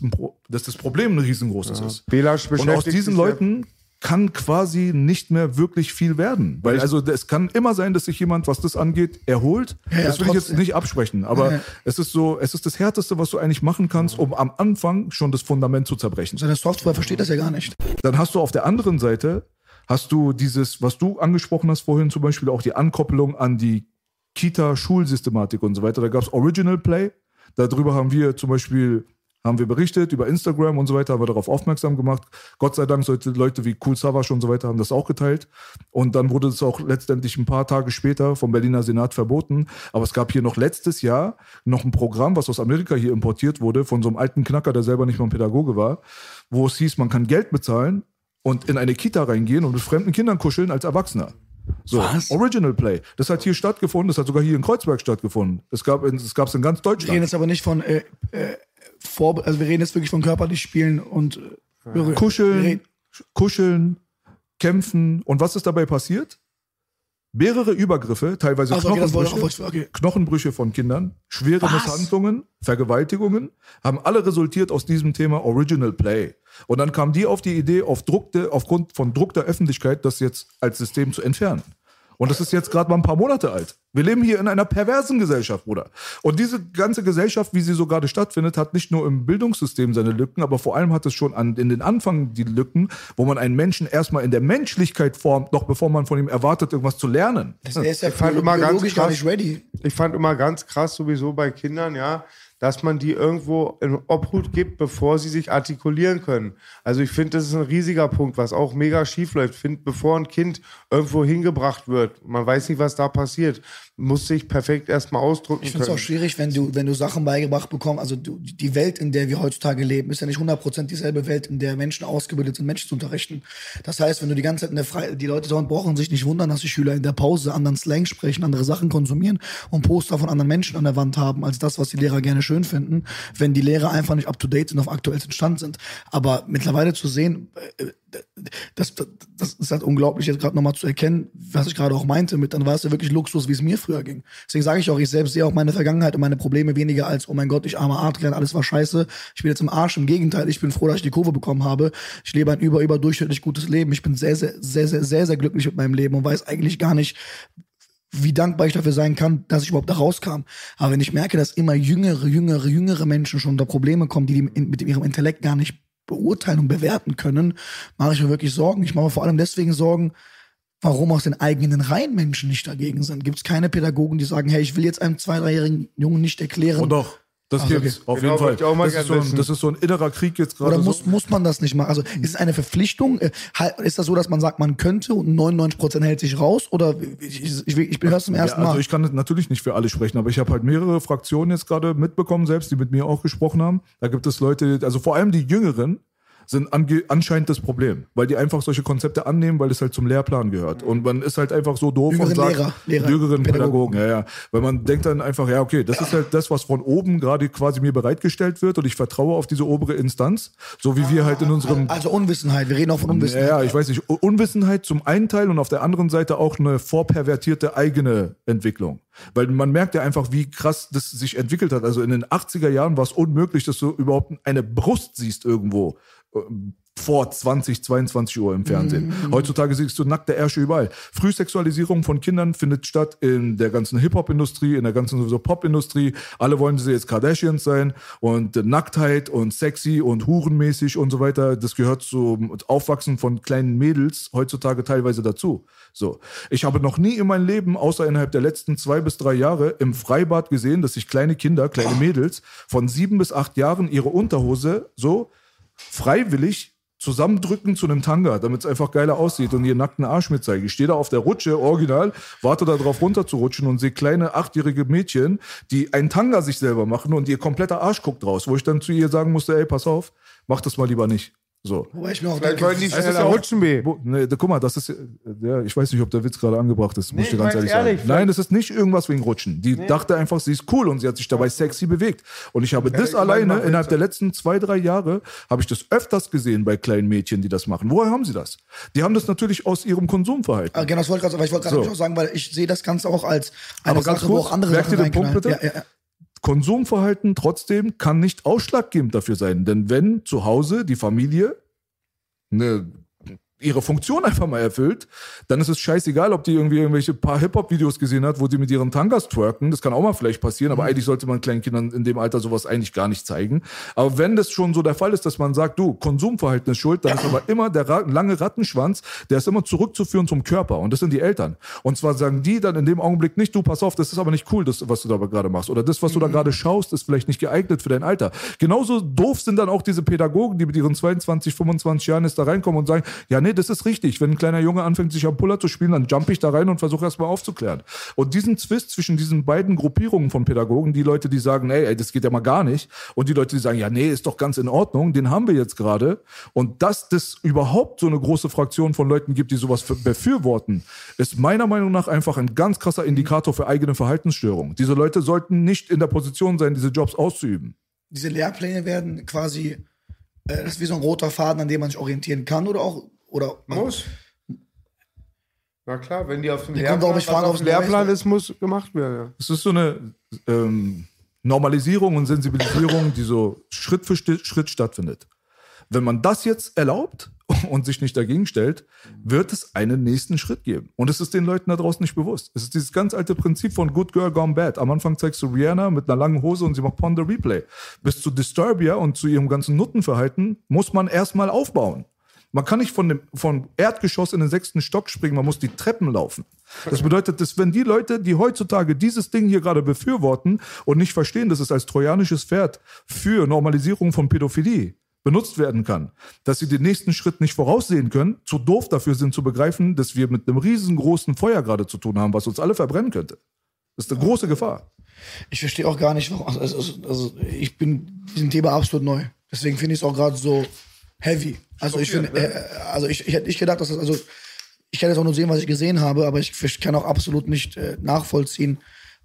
dass das Problem ein riesengroßes ist. Belasch Und aus diesen sich ja- Leuten kann quasi nicht mehr wirklich viel werden. Weil also es kann immer sein, dass sich jemand, was das angeht, erholt. Ja, das will ich jetzt nicht absprechen, aber Ja, ja. es ist so, es ist das Härteste, was du eigentlich machen kannst, um am Anfang schon das Fundament zu zerbrechen. Seine Software versteht das ja gar nicht. Dann hast du auf der anderen Seite, hast du dieses, was du angesprochen hast vorhin, zum Beispiel auch die Ankoppelung an die Kita-Schulsystematik und so weiter. Da gab es Original Play. Darüber haben wir zum Beispiel haben wir berichtet, über Instagram und so weiter, haben wir darauf aufmerksam gemacht. Gott sei Dank, solche Leute wie Cool Savage und so weiter haben das auch geteilt. Und dann wurde es auch letztendlich ein paar Tage später vom Berliner Senat verboten. Aber es gab hier noch letztes Jahr noch ein Programm, was aus Amerika hier importiert wurde, von so einem alten Knacker, der selber nicht mal ein Pädagoge war, wo es hieß, man kann Geld bezahlen und in eine Kita reingehen und mit fremden Kindern kuscheln als Erwachsener. So, Was? Original Play. Das hat hier stattgefunden, das hat sogar hier in Kreuzberg stattgefunden. Das gab es in ganz Wir reden Deutschland. jetzt aber nicht von äh, äh, vor, also wir reden jetzt wirklich von körperlich spielen und äh, wir- wir Kuscheln, kuscheln, kämpfen. Und was ist dabei passiert? Mehrere Übergriffe, teilweise Also, okay, Knochenbrüche, auch- okay. Knochenbrüche von Kindern, schwere Was? Misshandlungen, Vergewaltigungen, haben alle resultiert aus diesem Thema Original Play. Und dann kam die auf die Idee, auf Druck der, aufgrund von Druck der Öffentlichkeit, das jetzt als System zu entfernen. Und das ist jetzt gerade mal ein paar Monate alt. Wir leben hier in einer perversen Gesellschaft, Bruder. Und diese ganze Gesellschaft, wie sie so gerade stattfindet, hat nicht nur im Bildungssystem seine Lücken, aber vor allem hat es schon an, in den Anfang die Lücken, wo man einen Menschen erstmal in der Menschlichkeit formt, noch bevor man von ihm erwartet, irgendwas zu lernen. Er ist ja Ich fand immer ganz biologisch gar krass- nicht ready. Ich fand immer ganz krass sowieso bei Kindern, ja, dass man die irgendwo in Obhut gibt, bevor sie sich artikulieren können. Also ich finde, das ist ein riesiger Punkt, was auch mega schief läuft. Ich finde, bevor ein Kind irgendwo hingebracht wird, man weiß nicht, was da passiert, muss sich perfekt erstmal ausdrücken Ich finde es auch schwierig, wenn du, wenn du Sachen beigebracht bekommst. Also du, die Welt, in der wir heutzutage leben, ist ja nicht 100% dieselbe Welt, in der Menschen ausgebildet sind, Menschen zu unterrichten. Das heißt, wenn du die ganze Zeit in der Fre die Leute sollen brauchen sich nicht wundern, dass die Schüler in der Pause anderen Slang sprechen, andere Sachen konsumieren und Poster von anderen Menschen an der Wand haben, als das, was die Lehrer gerne schön finden, wenn die Lehrer einfach nicht up to date sind, auf aktuellsten Stand sind. Aber mittlerweile zu sehen, äh, das, das, das ist halt unglaublich, jetzt gerade nochmal zu erkennen, was ich gerade auch meinte, mit dann war es ja wirklich Luxus, wie es mir früher ging. Deswegen sage ich auch, ich selbst sehe auch meine Vergangenheit und meine Probleme weniger als, oh mein Gott, ich armer Adrian, alles war scheiße. Ich bin jetzt im Arsch. Im Gegenteil, ich bin froh, dass ich die Kurve bekommen habe. Ich lebe ein über, überdurchschnittlich gutes Leben. Ich bin sehr, sehr, sehr, sehr, sehr, sehr glücklich mit meinem Leben und weiß eigentlich gar nicht, wie dankbar ich dafür sein kann, dass ich überhaupt da rauskam. Aber wenn ich merke, dass immer jüngere, jüngere, jüngere Menschen schon unter Probleme kommen, die, mit ihrem Intellekt gar nicht beurteilen und bewerten können, mache ich mir wirklich Sorgen. Ich mache mir vor allem deswegen Sorgen, warum aus den eigenen Reihen Menschen nicht dagegen sind. Gibt es keine Pädagogen, die sagen, hey, ich will jetzt einem zwei, dreijährigen Jungen nicht erklären. Und doch, das Ach so, gibt's, okay. auf Genau, jeden Fall. Das ist, so ein, das ist so ein innerer Krieg jetzt gerade. Oder muss, so. muss man das nicht machen? Also ist es eine Verpflichtung? Äh, Ist das so, dass man sagt, man könnte und 99% hält sich raus? Oder ich, ich, ich, ich höre es zum Ja, ersten also Mal. ich kann natürlich nicht für alle sprechen, aber ich habe halt mehrere Fraktionen jetzt gerade mitbekommen, selbst die mit mir auch gesprochen haben. Da gibt es Leute, also vor allem die Jüngeren sind anscheinend das Problem, weil die einfach solche Konzepte annehmen, weil es halt zum Lehrplan gehört. Und man ist halt einfach so doof Jüngeren und sagt, Lehrer, Lehrer, jüngeren Pädagogen. Pädagogen, ja, ja. Weil man denkt dann einfach, ja, okay, das ist halt das, was von oben gerade quasi mir bereitgestellt wird und ich vertraue auf diese obere Instanz, so wie wir halt in unserem also Unwissenheit, wir reden auch von ja, Unwissenheit. ja, ich weiß nicht. Unwissenheit zum einen Teil und auf der anderen Seite auch eine vorpervertierte eigene Entwicklung. Weil man merkt ja einfach, wie krass das sich entwickelt hat. Also in den 80er Jahren war es unmöglich, dass du überhaupt eine Brust siehst irgendwo. Ähm, Vor 20, 22 Uhr im Fernsehen. Heutzutage siehst du nackte Ärsche überall. Frühsexualisierung von Kindern findet statt in der ganzen Hip-Hop-Industrie, in der ganzen Pop-Industrie. Alle wollen sie jetzt Kardashians sein und äh, Nacktheit und sexy und hurenmäßig und so weiter. Das gehört zum Aufwachsen von kleinen Mädels heutzutage teilweise dazu. So. Ich habe noch nie in meinem Leben, außer innerhalb der letzten zwei bis drei Jahre, im Freibad gesehen, dass sich kleine Kinder, kleine Mädels von sieben bis acht Jahren ihre Unterhose so freiwillig zusammendrücken zu einem Tanga, damit es einfach geiler aussieht und ihren nackten Arsch mit zeigen. Ich stehe da auf der Rutsche, original, warte da drauf runterzurutschen und sehe kleine achtjährige Mädchen, die einen Tanga sich selber machen und ihr kompletter Arsch guckt raus, wo ich dann zu ihr sagen musste, ey, pass auf, mach das mal lieber nicht. So. Wobei ich mir auch denke, wollen die Es ist schneller ja rutschen, B. Wo, nee, da, guck mal, das ist, ja, ich weiß nicht, ob der Witz gerade angebracht ist, muss ich dir ganz ehrlich ehrlich, sagen. Nein, das ist nicht irgendwas wegen Rutschen. Die dachte einfach, sie ist cool und sie hat sich dabei sexy bewegt. Und ich habe das ich alleine innerhalb der letzten zwei, drei Jahre, habe ich das öfters gesehen bei kleinen Mädchen, die das machen. Woher haben sie das? Die haben das natürlich aus ihrem Konsumverhalten. Ah, genau, das wollte ich gerade ich wollte gerade So. auch sagen, weil ich sehe das Ganze auch als eine Aber ganz Sache, wo kurz, auch andere merkt Sachen ihr den Punkt bitte? Ja, ja, ja. Konsumverhalten trotzdem kann nicht ausschlaggebend dafür sein. Denn wenn zu Hause die Familie eine, ihre Funktion einfach mal erfüllt, dann ist es scheißegal, ob die irgendwie irgendwelche paar Hip-Hop-Videos gesehen hat, wo die mit ihren Tangas twerken. Das kann auch mal vielleicht passieren, aber eigentlich sollte man kleinen Kindern in dem Alter sowas eigentlich gar nicht zeigen. Aber wenn das schon so der Fall ist, dass man sagt, du, Konsumverhalten ist schuld, dann ist aber immer der Ra lange Rattenschwanz, der ist immer zurückzuführen zum Körper. Und das sind die Eltern. Und zwar sagen die dann in dem Augenblick nicht, du, pass auf, das ist aber nicht cool, das, was du da gerade machst. Oder das, was du da gerade schaust, ist vielleicht nicht geeignet für dein Alter. Genauso doof sind dann auch diese Pädagogen, die mit ihren 22, 25 Jahren jetzt da reinkommen und sagen, ja, nee, das ist richtig. Wenn ein kleiner Junge anfängt, sich am Puller zu spielen, dann jump ich da rein und versuche erstmal aufzuklären. Und diesen Zwist zwischen diesen beiden Gruppierungen von Pädagogen, die Leute, die sagen, ey, das geht ja mal gar nicht, und die Leute, die sagen, ja, nee, ist doch ganz in Ordnung, den haben wir jetzt gerade. Und dass das überhaupt so eine große Fraktion von Leuten gibt, die sowas für- befürworten, ist meiner Meinung nach einfach ein ganz krasser Indikator für eigene Verhaltensstörungen. Diese Leute sollten nicht in der Position sein, diese Jobs auszuüben. Diese Lehrpläne werden quasi, äh, das ist wie so ein roter Faden, an dem man sich orientieren kann oder auch, oder Muss. Na klar, wenn die auf dem Die Lehrplan, kommt auf dem Lehrplan Neueste. ist, muss gemacht werden. Ja. Es ist so eine ähm, Normalisierung und Sensibilisierung, die so Schritt für Schritt stattfindet. Wenn man das jetzt erlaubt und sich nicht dagegen stellt, wird es einen nächsten Schritt geben. Und es ist den Leuten da draußen nicht bewusst. Es ist dieses ganz alte Prinzip von Good Girl Gone Bad. Am Anfang zeigst du Rihanna mit einer langen Hose und sie macht Ponder Replay. Bis zu Disturbia und zu ihrem ganzen Nuttenverhalten muss man erstmal aufbauen. Man kann nicht von dem von Erdgeschoss in den sechsten Stock springen, man muss die Treppen laufen. Das bedeutet, dass wenn die Leute, die heutzutage dieses Ding hier gerade befürworten und nicht verstehen, dass es als trojanisches Pferd für Normalisierung von Pädophilie benutzt werden kann, dass sie den nächsten Schritt nicht voraussehen können, zu doof dafür sind zu begreifen, dass wir mit einem riesengroßen Feuer gerade zu tun haben, was uns alle verbrennen könnte. Das ist eine große Gefahr. Ich verstehe auch gar nicht, warum. Also, also, also ich bin diesem Thema absolut neu. Deswegen finde ich es auch gerade so heavy. Also ich finde, äh, also ich, ich hätte nicht gedacht, dass das, also ich kann jetzt auch nur sehen, was ich gesehen habe, aber ich, ich kann auch absolut nicht äh, nachvollziehen,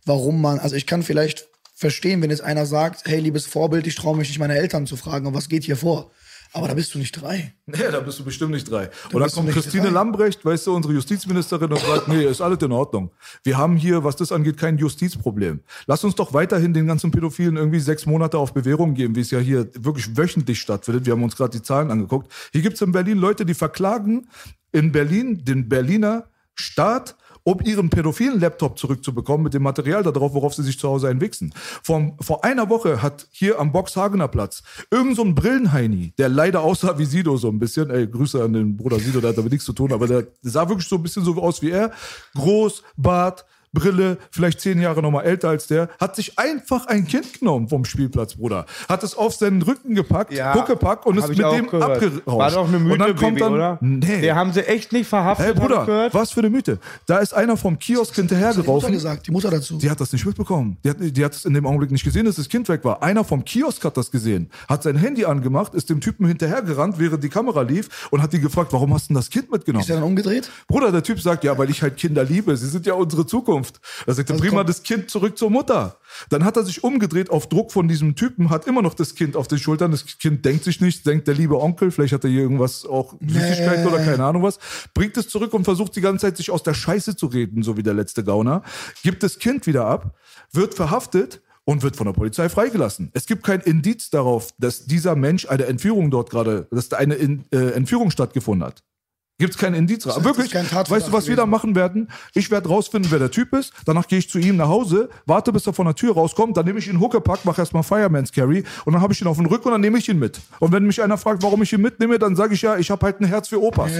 warum man, also ich kann vielleicht verstehen, wenn jetzt einer sagt, hey, liebes Vorbild, ich traue mich nicht meine Eltern zu fragen, was geht hier vor? Aber da bist du nicht drei. Nee, da bist du bestimmt nicht drei. Und dann kommt Christine drei. Lambrecht, weißt du, unsere Justizministerin und sagt, nee, ist alles in Ordnung. Wir haben hier, was das angeht, kein Justizproblem. Lass uns doch weiterhin den ganzen Pädophilen irgendwie sechs Monate auf Bewährung geben, wie es ja hier wirklich wöchentlich stattfindet. Wir haben uns gerade die Zahlen angeguckt. Hier gibt's in Berlin Leute, die verklagen in Berlin den Berliner Staat, um ihren pädophilen Laptop zurückzubekommen mit dem Material darauf, worauf sie sich zu Hause einwichsen. Vor, vor einer Woche hat hier am Boxhagener Platz irgend so ein Brillenheini, der leider aussah wie Sido so ein bisschen, ey, Grüße an den Bruder Sido, der hat damit nichts zu tun, aber der sah wirklich so ein bisschen so aus wie er. Groß, Bart, Brille, vielleicht zehn Jahre noch mal älter als der, hat sich einfach ein Kind genommen vom Spielplatz, Bruder. Hat es auf seinen Rücken gepackt, Huckepack und ist mit dem abgerauscht. War doch eine Mythe, und dann kommt Baby, dann, oder? Nee. Der haben sie echt nicht verhaftet, Hey hab ich Bruder, gehört. was für eine Mythe. Da ist einer vom Kiosk Die Mutter hinterhergelaufen. gesagt, die Mutter dazu. Die hat das nicht mitbekommen. Die hat, die hat es in dem Augenblick nicht gesehen, dass das Kind weg war. Einer vom Kiosk hat das gesehen, hat sein Handy angemacht, ist dem Typen hinterhergerannt, während die Kamera lief und hat die gefragt, warum hast du denn das Kind mitgenommen? Ist er dann umgedreht? Bruder, der Typ sagt, ja, weil ich halt Kinder liebe. Sie sind ja unsere Zukunft. Da sagt er, prima, kommt- das Kind zurück zur Mutter. Dann hat er sich umgedreht auf Druck von diesem Typen, hat immer noch das Kind auf den Schultern. Das Kind denkt sich nichts, denkt der liebe Onkel, vielleicht hat er hier irgendwas, auch Süßigkeiten oder keine Ahnung was, bringt es zurück und versucht die ganze Zeit sich aus der Scheiße zu reden, so wie der letzte Gauner, gibt das Kind wieder ab, wird verhaftet und wird von der Polizei freigelassen. Es gibt kein Indiz darauf, dass dieser Mensch eine Entführung dort gerade, dass da eine In, äh, Entführung stattgefunden hat. Gibt's kein Indiz. heißt, Wirklich, kein weißt du, was wir da machen werden? Ich werde rausfinden, wer der Typ ist. Danach gehe ich zu ihm nach Hause, warte, bis er von der Tür rauskommt. Dann nehme ich ihn Huckepack, mache erstmal Fireman's Carry und dann habe ich ihn auf den Rücken und dann nehme ich ihn mit. Und wenn mich einer fragt, warum ich ihn mitnehme, dann sage ich ja, ich habe halt ein Herz für Opas.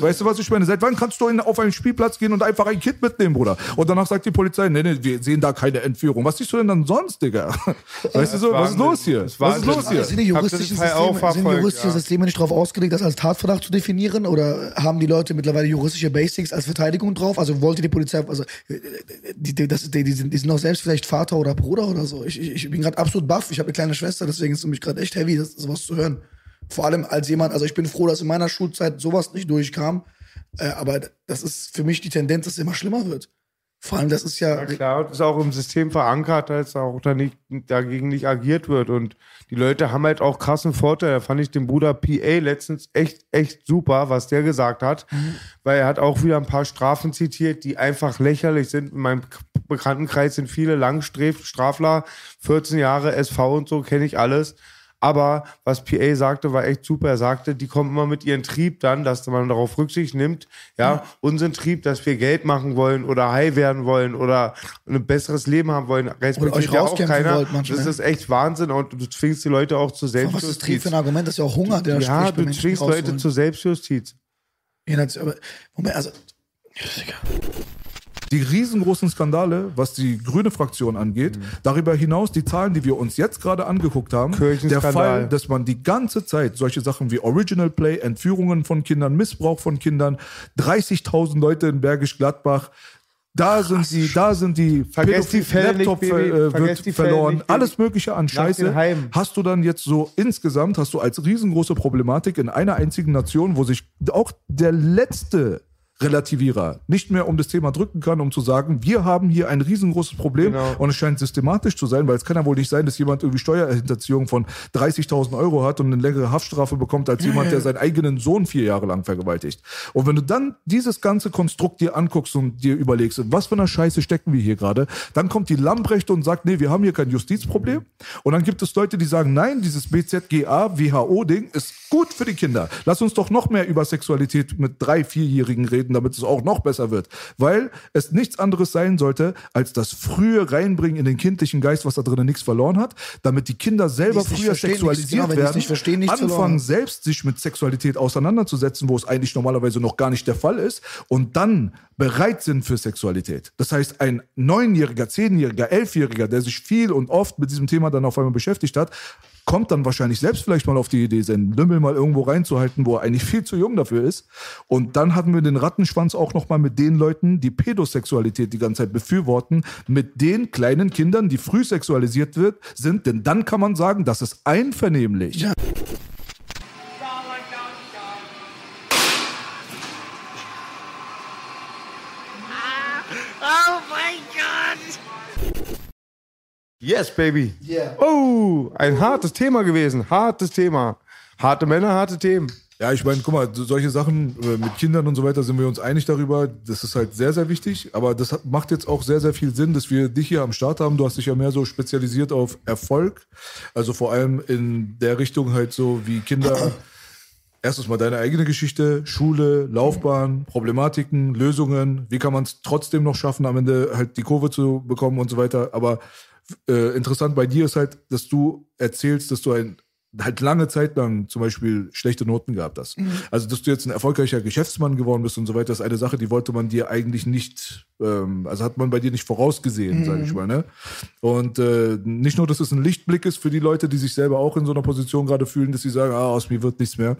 Weißt du, was ich meine? Seit wann kannst du in, auf einen Spielplatz gehen und einfach ein Kind mitnehmen, Bruder? Und danach sagt die Polizei, nee, nee, wir sehen da keine Entführung. Was siehst du denn dann sonst, Digga? Weißt du so, was ist los hier? Das Was ist los hier? Sind die das juristischen, Systeme, sind verfolgt, juristische ja. Systeme nicht darauf ausgelegt, das als Tatverdacht zu definieren? Oder haben die Leute mittlerweile juristische Basics als Verteidigung drauf? Also wollte die Polizei, also die, die, das, die, die, sind, die sind auch selbst vielleicht Vater oder Bruder oder so. Ich, ich, ich bin gerade absolut baff. Ich habe eine kleine Schwester, deswegen ist es für mich gerade echt heavy, das, sowas zu hören. Vor allem als jemand, also ich bin froh, dass in meiner Schulzeit sowas nicht durchkam. Äh, aber das ist für mich die Tendenz, dass es immer schlimmer wird. Vor allem, das ist ja, Ja, klar, und ist auch im System verankert, dass auch da nicht, dagegen nicht agiert wird. Und die Leute haben halt auch krassen Vorteil. Da fand ich den Bruder PA letztens echt, echt super, was der gesagt hat. Weil er hat auch wieder ein paar Strafen zitiert, die einfach lächerlich sind. In meinem Bekanntenkreis sind viele Langstrafler, 14 Jahre SV und so, kenne ich alles. Aber was PA sagte, war echt super. Er sagte, die kommen immer mit ihrem Trieb dann, dass man darauf Rücksicht nimmt. Ja, unseren Trieb, dass wir Geld machen wollen oder high werden wollen oder ein besseres Leben haben wollen, respektiert euch ja auch keiner. das ist echt Wahnsinn und du zwingst die Leute auch zur was ist Trieb Selbstjustiz. für ein Argument? Das ist ja auch Hunger, der Ja, spricht, du zwingst Leute zur Selbstjustiz. Ja, das, aber, Moment, also, die riesengroßen Skandale, was die grüne Fraktion angeht. Darüber hinaus die Zahlen, die wir uns jetzt gerade angeguckt haben. Der. Fall, dass man die ganze Zeit solche Sachen wie Original Play, Entführungen von Kindern, Missbrauch von Kindern, 30.000 Leute in Bergisch Gladbach. Da sind die, da sind die, Vergesst die Fälle nicht, Laptop Baby. äh, Vergesst wird die Fälle verloren, nicht, Baby. alles mögliche an Scheiße. Hast du dann jetzt so insgesamt, hast du als riesengroße Problematik in einer einzigen Nation, wo sich auch der letzte Relativierer. Nicht mehr um das Thema drücken kann, um zu sagen, wir haben hier ein riesengroßes Problem Genau. und es scheint systematisch zu sein, weil es kann ja wohl nicht sein, dass jemand irgendwie Steuerhinterziehung von 30.000 Euro hat und eine längere Haftstrafe bekommt als jemand, der seinen eigenen Sohn vier Jahre lang vergewaltigt. Und wenn du dann dieses ganze Konstrukt dir anguckst und dir überlegst, in was für einer Scheiße stecken wir hier gerade, dann kommt die Lambrechte und sagt, nee, wir haben hier kein Justizproblem. Und dann gibt es Leute, die sagen, nein, dieses BZGA, WHO-Ding ist gut für die Kinder. Lass uns doch noch mehr über Sexualität mit drei, vierjährigen reden, damit es auch noch besser wird. Weil es nichts anderes sein sollte, als das frühe Reinbringen in den kindlichen Geist, was da drinnen nichts verloren hat, damit die Kinder selber Die es nicht früher nichts- sexualisiert genau, die es werden, nicht verstehen, nichts anfangen verloren. selbst sich mit Sexualität auseinanderzusetzen, wo es eigentlich normalerweise noch gar nicht der Fall ist und dann bereit sind für Sexualität. Das heißt, ein Neunjähriger, Zehnjähriger, Elfjähriger, der sich viel und oft mit diesem Thema dann auf einmal beschäftigt hat, kommt dann wahrscheinlich selbst vielleicht mal auf die Idee, seinen Lümmel mal irgendwo reinzuhalten, wo er eigentlich viel zu jung dafür ist. Und dann hatten wir den Rattenschwanz auch noch mal mit den Leuten, die Pädosexualität die ganze Zeit befürworten, mit den kleinen Kindern, die früh sexualisiert wird, sind. Denn dann kann man sagen, das ist einvernehmlich. Ja. Yes, baby. Yeah. Oh, ein hartes Thema gewesen. Hartes Thema. Harte Männer, harte Themen. Ja, ich meine, guck mal, so- solche Sachen äh, mit Kindern und so weiter sind wir uns einig darüber. Das ist halt sehr, sehr wichtig. Aber das macht jetzt auch sehr, sehr viel Sinn, dass wir dich hier am Start haben. Du hast dich ja mehr so spezialisiert auf Erfolg. Also vor allem in der Richtung halt so wie Kinder. Erstens mal deine eigene Geschichte, Schule, Laufbahn, Problematiken, Lösungen. Wie kann man es trotzdem noch schaffen, am Ende halt die Kurve zu bekommen und so weiter. Aber äh, interessant bei dir ist halt, dass du erzählst, dass du ein halt lange Zeit lang zum Beispiel schlechte Noten gehabt hast. Also, dass du jetzt ein erfolgreicher Geschäftsmann geworden bist und so weiter, ist eine Sache, die wollte man dir eigentlich nicht, ähm, also hat man bei dir nicht vorausgesehen, sage ich mal. Ne? Und äh, nicht nur, dass es ein Lichtblick ist für die Leute, die sich selber auch in so einer Position gerade fühlen, dass sie sagen, ah, aus mir wird nichts mehr.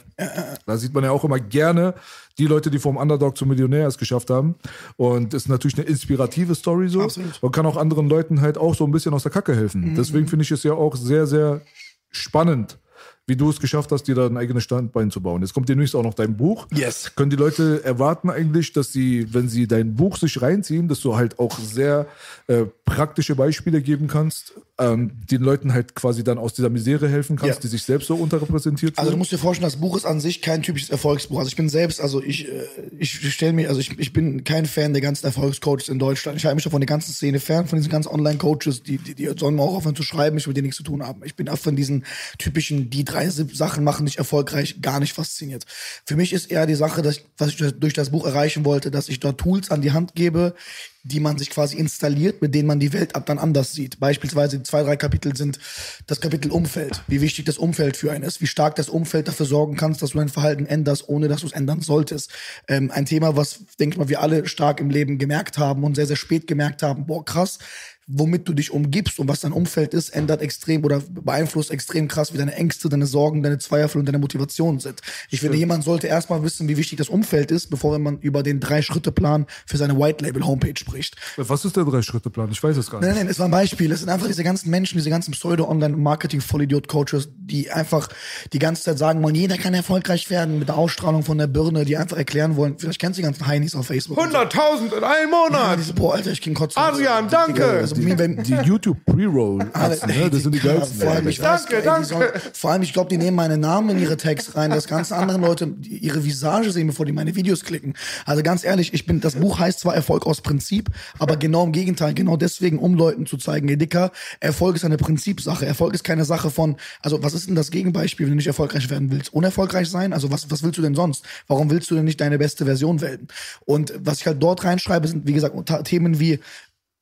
Da sieht man ja auch immer gerne die Leute, die vom Underdog zum Millionär es geschafft haben. Und ist natürlich eine inspirative Story so. Absolut. Und kann auch anderen Leuten halt auch so ein bisschen aus der Kacke helfen. Deswegen finde ich es ja auch sehr, sehr spannend, wie du es geschafft hast, dir da ein eigenes Standbein zu bauen. Jetzt kommt demnächst auch noch dein Buch. Yes. Können die Leute erwarten eigentlich, dass sie, wenn sie dein Buch sich reinziehen, dass du halt auch sehr äh, praktische Beispiele geben kannst, ähm, den Leuten halt quasi dann aus dieser Misere helfen kannst, Ja. die sich selbst so unterrepräsentiert Also du musst dir vorstellen, das Buch ist an sich kein typisches Erfolgsbuch. Also ich bin selbst, also ich, äh, ich stelle mir, also ich, ich bin kein Fan der ganzen Erfolgscoaches in Deutschland. Ich halte mich schon von der ganzen Szene fern, von diesen ganzen Online-Coaches, die, die, die sollen auch aufhören zu schreiben, ich will denen nichts zu tun haben. Ich bin auch von diesen typischen, die drei Sachen machen dich erfolgreich, gar nicht fasziniert. Für mich ist eher die Sache, dass was ich durch das Buch erreichen wollte, dass ich dort Tools an die Hand gebe, die man sich quasi installiert, mit denen man die Welt ab dann anders sieht. Beispielsweise zwei, drei Kapitel sind das Kapitel Umfeld, wie wichtig das Umfeld für einen ist, wie stark das Umfeld dafür sorgen kannst, dass du dein Verhalten änderst, ohne dass du es ändern solltest. Ähm, ein Thema, was, denke ich mal, wir alle stark im Leben gemerkt haben und sehr, sehr spät gemerkt haben, boah, krass, womit du dich umgibst und was dein Umfeld ist, ändert extrem oder beeinflusst extrem krass, wie deine Ängste, deine Sorgen, deine Zweifel und deine Motivationen sind. Ich finde, jemand sollte erstmal wissen, wie wichtig das Umfeld ist, bevor man über den Drei-Schritte-Plan für seine White-Label-Homepage spricht. Was ist der Drei-Schritte-Plan? Ich weiß es gar Nein, nicht. nein, es war ein Beispiel. Es sind einfach diese ganzen Menschen, diese ganzen Pseudo-Online-Marketing-Vollidiot-Coaches, die einfach die ganze Zeit sagen wollen, jeder kann erfolgreich werden mit der Ausstrahlung von der Birne, die einfach erklären wollen, vielleicht kennst du die ganzen Heinis auf Facebook. und so. 100.000 in einem Ja, Monat. diese, boah, Alter, ich ging kotzen. Adrian, danke. Also, mir, wenn, Die YouTube-Pre-Roll, Alle- ne? das sind die geilsten. Vor allem, ich weiß, Danke, ey, die danke. sollen- vor allem, ich glaube, die nehmen meine Namen in ihre Tags rein, dass ganz andere Leute die ihre Visage sehen, bevor die meine Videos klicken. Also ganz ehrlich, ich bin, das Buch heißt zwar Erfolg aus Prinzip, aber genau im Gegenteil, genau deswegen, um Leuten zu zeigen, ey Dicker, Erfolg ist eine Prinzipsache. Erfolg ist keine Sache von, also was ist denn das Gegenbeispiel, wenn du nicht erfolgreich werden willst? Unerfolgreich sein? Also was, was willst du denn sonst? Warum willst du denn nicht deine beste Version werden? Und was ich halt dort reinschreibe, sind, wie gesagt, Themen wie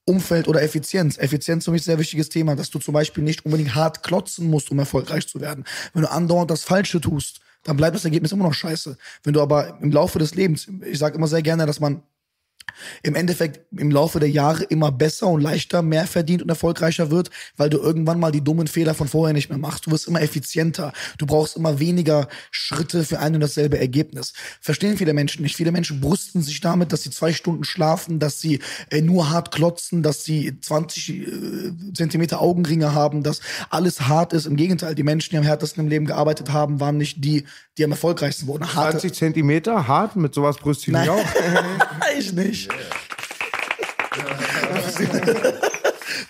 Umfeld oder Effizienz. Effizienz für mich ein sehr wichtiges Thema, dass du zum Beispiel nicht unbedingt hart klotzen musst, um erfolgreich zu werden. Wenn du andauernd das Falsche tust, dann bleibt das Ergebnis immer noch scheiße. Wenn du aber im Laufe des Lebens, ich sage immer sehr gerne, dass man im Endeffekt im Laufe der Jahre immer besser und leichter, mehr verdient und erfolgreicher wird, weil du irgendwann mal die dummen Fehler von vorher nicht mehr machst. Du wirst immer effizienter. Du brauchst immer weniger Schritte für ein und dasselbe Ergebnis. Verstehen viele Menschen nicht. Viele Menschen brüsten sich damit, dass sie zwei Stunden schlafen, dass sie äh, nur hart klotzen, dass sie 20 äh, Zentimeter Augenringe haben, dass alles hart ist. Im Gegenteil, die Menschen, die am härtesten im Leben gearbeitet haben, waren nicht die, die am erfolgreichsten wurden. Harte, 20 Zentimeter hart, mit sowas brüste ich mich auch. ich nicht.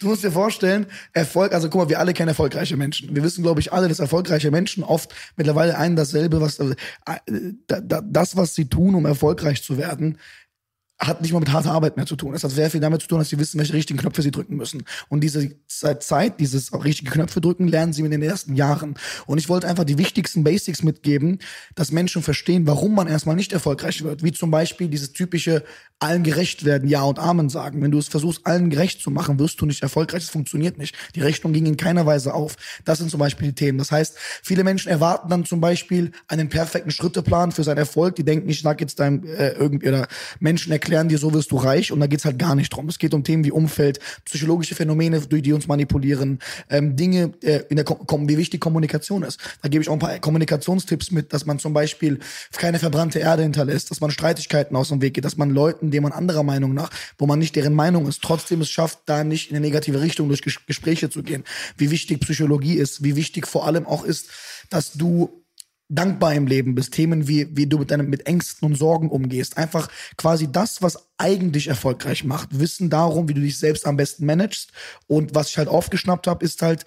Du musst dir vorstellen, Erfolg, also guck mal, wir alle kennen erfolgreiche Menschen. Wir wissen, glaube ich, alle, dass erfolgreiche Menschen oft mittlerweile ein dasselbe, was äh, da, da, das, was sie tun, um erfolgreich zu werden, hat nicht mal mit harter Arbeit mehr zu tun. Es hat sehr viel damit zu tun, dass sie wissen, welche richtigen Knöpfe sie drücken müssen. Und diese Zeit, dieses richtige Knöpfe drücken, lernen sie in den ersten Jahren. Und ich wollte einfach die wichtigsten Basics mitgeben, dass Menschen verstehen, warum man erstmal nicht erfolgreich wird. Wie zum Beispiel dieses typische allen gerecht werden, Ja und Amen sagen. Wenn du es versuchst, allen gerecht zu machen, wirst du nicht erfolgreich. Das funktioniert nicht. Die Rechnung ging in keiner Weise auf. Das sind zum Beispiel die Themen. Das heißt, viele Menschen erwarten dann zum Beispiel einen perfekten Schritteplan für seinen Erfolg. Die denken, ich sag jetzt deinem äh, irgendwie oder Menschen erklären dir, so wirst du reich. Und da geht's halt gar nicht drum. Es geht um Themen wie Umfeld, psychologische Phänomene, durch die uns manipulieren, ähm, Dinge, äh, in der Kom- wie wichtig Kommunikation ist. Da gebe ich auch ein paar Kommunikationstipps mit, dass man zum Beispiel keine verbrannte Erde hinterlässt, dass man Streitigkeiten aus dem Weg geht, dass man Leuten, denen man anderer Meinung nach, wo man nicht deren Meinung ist, trotzdem es schafft, da nicht in eine negative Richtung durch Ges Gespräche zu gehen. Wie wichtig Psychologie ist, wie wichtig vor allem auch ist, dass du dankbar im Leben bist, Themen wie, wie du mit deinem, mit Ängsten und Sorgen umgehst. Einfach quasi das, was eigentlich erfolgreich macht. Wissen darum, wie du dich selbst am besten managst. Und was ich halt aufgeschnappt habe, ist halt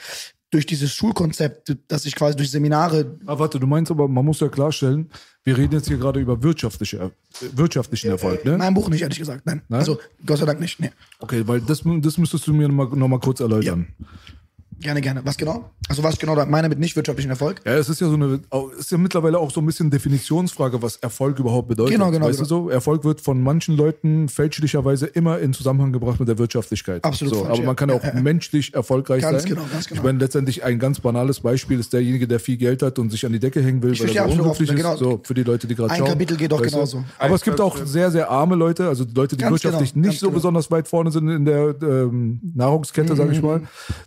durch dieses Schulkonzept, dass ich quasi durch Seminare Ah, warte, du meinst aber, man muss ja klarstellen, wir reden jetzt hier gerade über wirtschaftliche, äh, wirtschaftlichen Erfolg, ne? Mein Buch nicht, ehrlich gesagt. Nein. Nein? Also, Gott sei Dank nicht. Nee. Okay, weil das, das müsstest du mir noch mal, noch mal kurz erläutern. Gerne, gerne. Was genau? Also, was genau da meine mit nicht wirtschaftlichen Erfolg? Ja, es ist ja so eine, ist ja mittlerweile auch so ein bisschen Definitionsfrage, was Erfolg überhaupt bedeutet. Genau, genau, Weißt du so? Erfolg wird von manchen Leuten fälschlicherweise immer in Zusammenhang gebracht mit der Wirtschaftlichkeit. Absolut So, falsch, aber ja. man kann auch Ja, ja. menschlich erfolgreich Ganz sein. genau, ganz genau. Ich meine, letztendlich ein ganz banales Beispiel ist derjenige, der viel Geld hat und sich an die Decke hängen will, Ich weil er so unglücklich genau. ist. So, für die Leute, die gerade Ein schauen. Kapitel geht doch genauso. Aber es gibt auch sehr, sehr arme Leute, also Leute, die Ganz wirtschaftlich genau, nicht so genau. besonders weit vorne sind in der ähm, Nahrungskette, sage ich mal.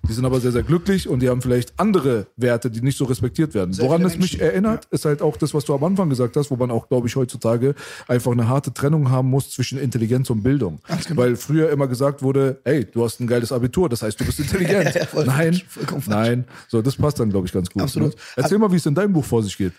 Die sind aber sehr, sehr glücklich und die haben vielleicht andere Werte, die nicht so respektiert werden. Sehr Woran es mich Menschen, erinnert, ist halt auch das, was du am Anfang gesagt hast, wo man auch, glaube ich, heutzutage einfach eine harte Trennung haben muss zwischen Intelligenz und Bildung. Ganz genau. Weil früher immer gesagt wurde, hey, du hast ein geiles Abitur, das heißt, du bist intelligent. Ja, voll nein, falsch, vollkommen falsch. nein. So, das passt dann, glaube ich, ganz gut. Absolut. Ne? Erzähl mal, wie es in deinem Buch vor sich geht.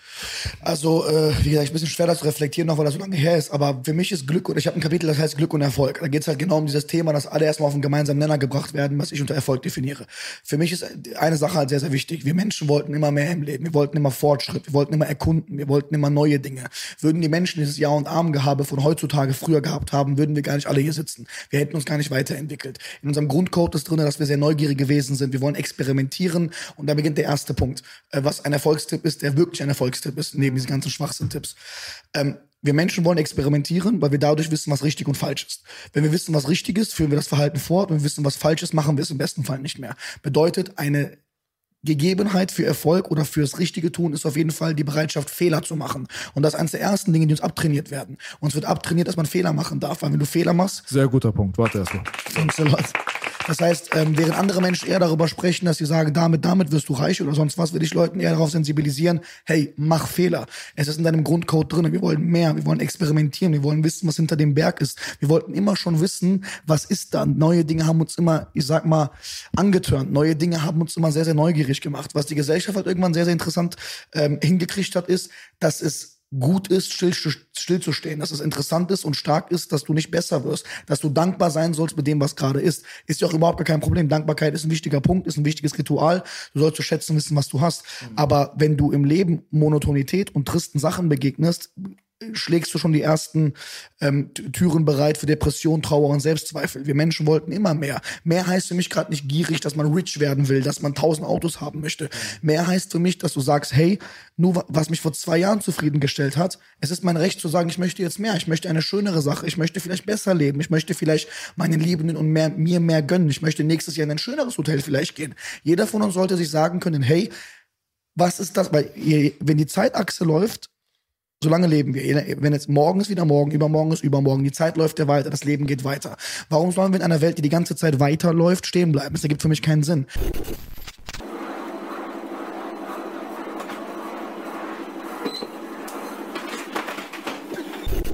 Also, äh, wie gesagt, ein bisschen schwer das zu reflektieren, noch weil das so lange her ist. Aber für mich ist Glück, und ich habe ein Kapitel, das heißt Glück und Erfolg. Da geht es halt genau um dieses Thema, dass alle erstmal auf einen gemeinsamen Nenner gebracht werden, was ich unter Erfolg definiere. Für mich ist eine Sache halt sehr, sehr wichtig. Wir Menschen wollten immer mehr im Leben. Wir wollten immer Fortschritt. Wir wollten immer erkunden. Wir wollten immer neue Dinge. Würden die Menschen dieses Ja- und Armgehabe von heutzutage früher gehabt haben, würden wir gar nicht alle hier sitzen. Wir hätten uns gar nicht weiterentwickelt. In unserem Grundcode ist drin, dass wir sehr neugierig gewesen sind. Wir wollen experimentieren. Und da beginnt der erste Punkt. Äh, was ein Erfolgstipp ist, der wirklich ein Erfolgstipp ist, neben diesen ganzen Schwachsinn-Tipps. Ähm, wir Menschen wollen experimentieren, weil wir dadurch wissen, was richtig und falsch ist. Wenn wir wissen, was richtig ist, führen wir das Verhalten fort. Wenn wir wissen, was falsch ist, machen wir es im besten Fall nicht mehr. Bedeutet, eine Gegebenheit für Erfolg oder fürs richtige Tun ist auf jeden Fall die Bereitschaft, Fehler zu machen. Und das ist eines der ersten Dinge, die uns abtrainiert werden. Uns wird abtrainiert, dass man Fehler machen darf, weil wenn du Fehler machst, Sehr guter Punkt. Warte erst mal. A lot. Das heißt, ähm, während andere Menschen eher darüber sprechen, dass sie sagen, damit, damit wirst du reich oder sonst was, will ich Leuten eher darauf sensibilisieren, hey, mach Fehler. Es ist in deinem Grundcode drin. Wir wollen mehr, wir wollen experimentieren, wir wollen wissen, was hinter dem Berg ist. Wir wollten immer schon wissen, was ist da. Neue Dinge haben uns immer, ich sag mal, angetörnt. Neue Dinge haben uns immer sehr, sehr neugierig gemacht. Was die Gesellschaft halt irgendwann sehr, sehr interessant ähm, hingekriegt hat, ist, dass es gut ist, still, stillzustehen, dass es interessant ist und stark ist, dass du nicht besser wirst, dass du dankbar sein sollst mit dem, was gerade ist. Ist ja auch überhaupt gar kein Problem. Dankbarkeit ist ein wichtiger Punkt, ist ein wichtiges Ritual. Du sollst zu schätzen wissen, was du hast. Aber wenn du im Leben Monotonität und tristen Sachen begegnest, schlägst du schon die ersten ähm, Türen bereit für Depression, Trauer und Selbstzweifel. Wir Menschen wollten immer mehr. Mehr heißt für mich gerade nicht gierig, dass man rich werden will, dass man tausend Autos haben möchte. Mehr heißt für mich, dass du sagst, hey, nur wa- was mich vor zwei Jahren zufriedengestellt hat, es ist mein Recht zu sagen, ich möchte jetzt mehr, ich möchte eine schönere Sache, ich möchte vielleicht besser leben, ich möchte vielleicht meinen Liebenden und mehr, mir mehr gönnen, ich möchte nächstes Jahr in ein schöneres Hotel vielleicht gehen. Jeder von uns sollte sich sagen können, hey, was ist das? Weil wenn die Zeitachse läuft, Solange leben wir. Wenn jetzt morgen ist wieder morgen, übermorgen ist übermorgen, die Zeit läuft ja weiter, das Leben geht weiter. Warum sollen wir in einer Welt, die die ganze Zeit weiterläuft, stehen bleiben? Das ergibt für mich keinen Sinn.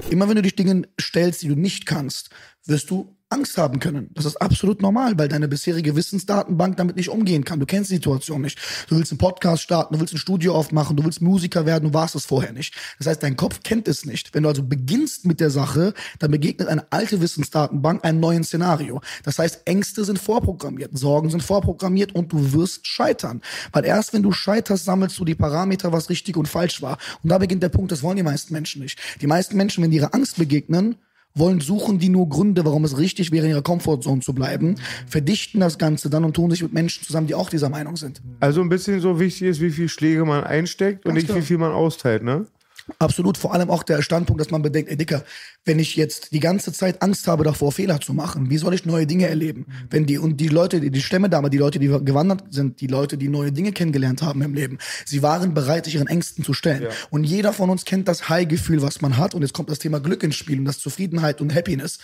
Immer wenn du dich Dingen stellst, die du nicht kannst, wirst du Angst haben können. Das ist absolut normal, weil deine bisherige Wissensdatenbank damit nicht umgehen kann. Du kennst die Situation nicht. Du willst einen Podcast starten, du willst ein Studio aufmachen, du willst Musiker werden, du warst es vorher nicht. Das heißt, dein Kopf kennt es nicht. Wenn du also beginnst mit der Sache, dann begegnet eine alte Wissensdatenbank einem neuen Szenario. Das heißt, Ängste sind vorprogrammiert, Sorgen sind vorprogrammiert und du wirst scheitern. Weil erst wenn du scheiterst, sammelst du die Parameter, was richtig und falsch war. Und da beginnt der Punkt, das wollen die meisten Menschen nicht. Die meisten Menschen, wenn die ihre Angst begegnen, wollen suchen die nur Gründe, warum es richtig wäre, in ihrer Comfortzone zu bleiben, verdichten das Ganze dann und tun sich mit Menschen zusammen, die auch dieser Meinung sind. Also ein bisschen so wichtig ist, wie viel Schläge man einsteckt und Ganz nicht klar. wie viel man austeilt, ne? Absolut, vor allem auch der Standpunkt, dass man bedenkt, ey Dicker, wenn ich jetzt die ganze Zeit Angst habe davor, Fehler zu machen, wie soll ich neue Dinge erleben? Wenn die, und die Leute, die, die Stämme damals, die Leute, die gewandert sind, die Leute, die neue Dinge kennengelernt haben im Leben, sie waren bereit, sich ihren Ängsten zu stellen. Und jeder von uns kennt das High-Gefühl, was man hat. Und jetzt kommt das Thema Glück ins Spiel und das Zufriedenheit und Happiness.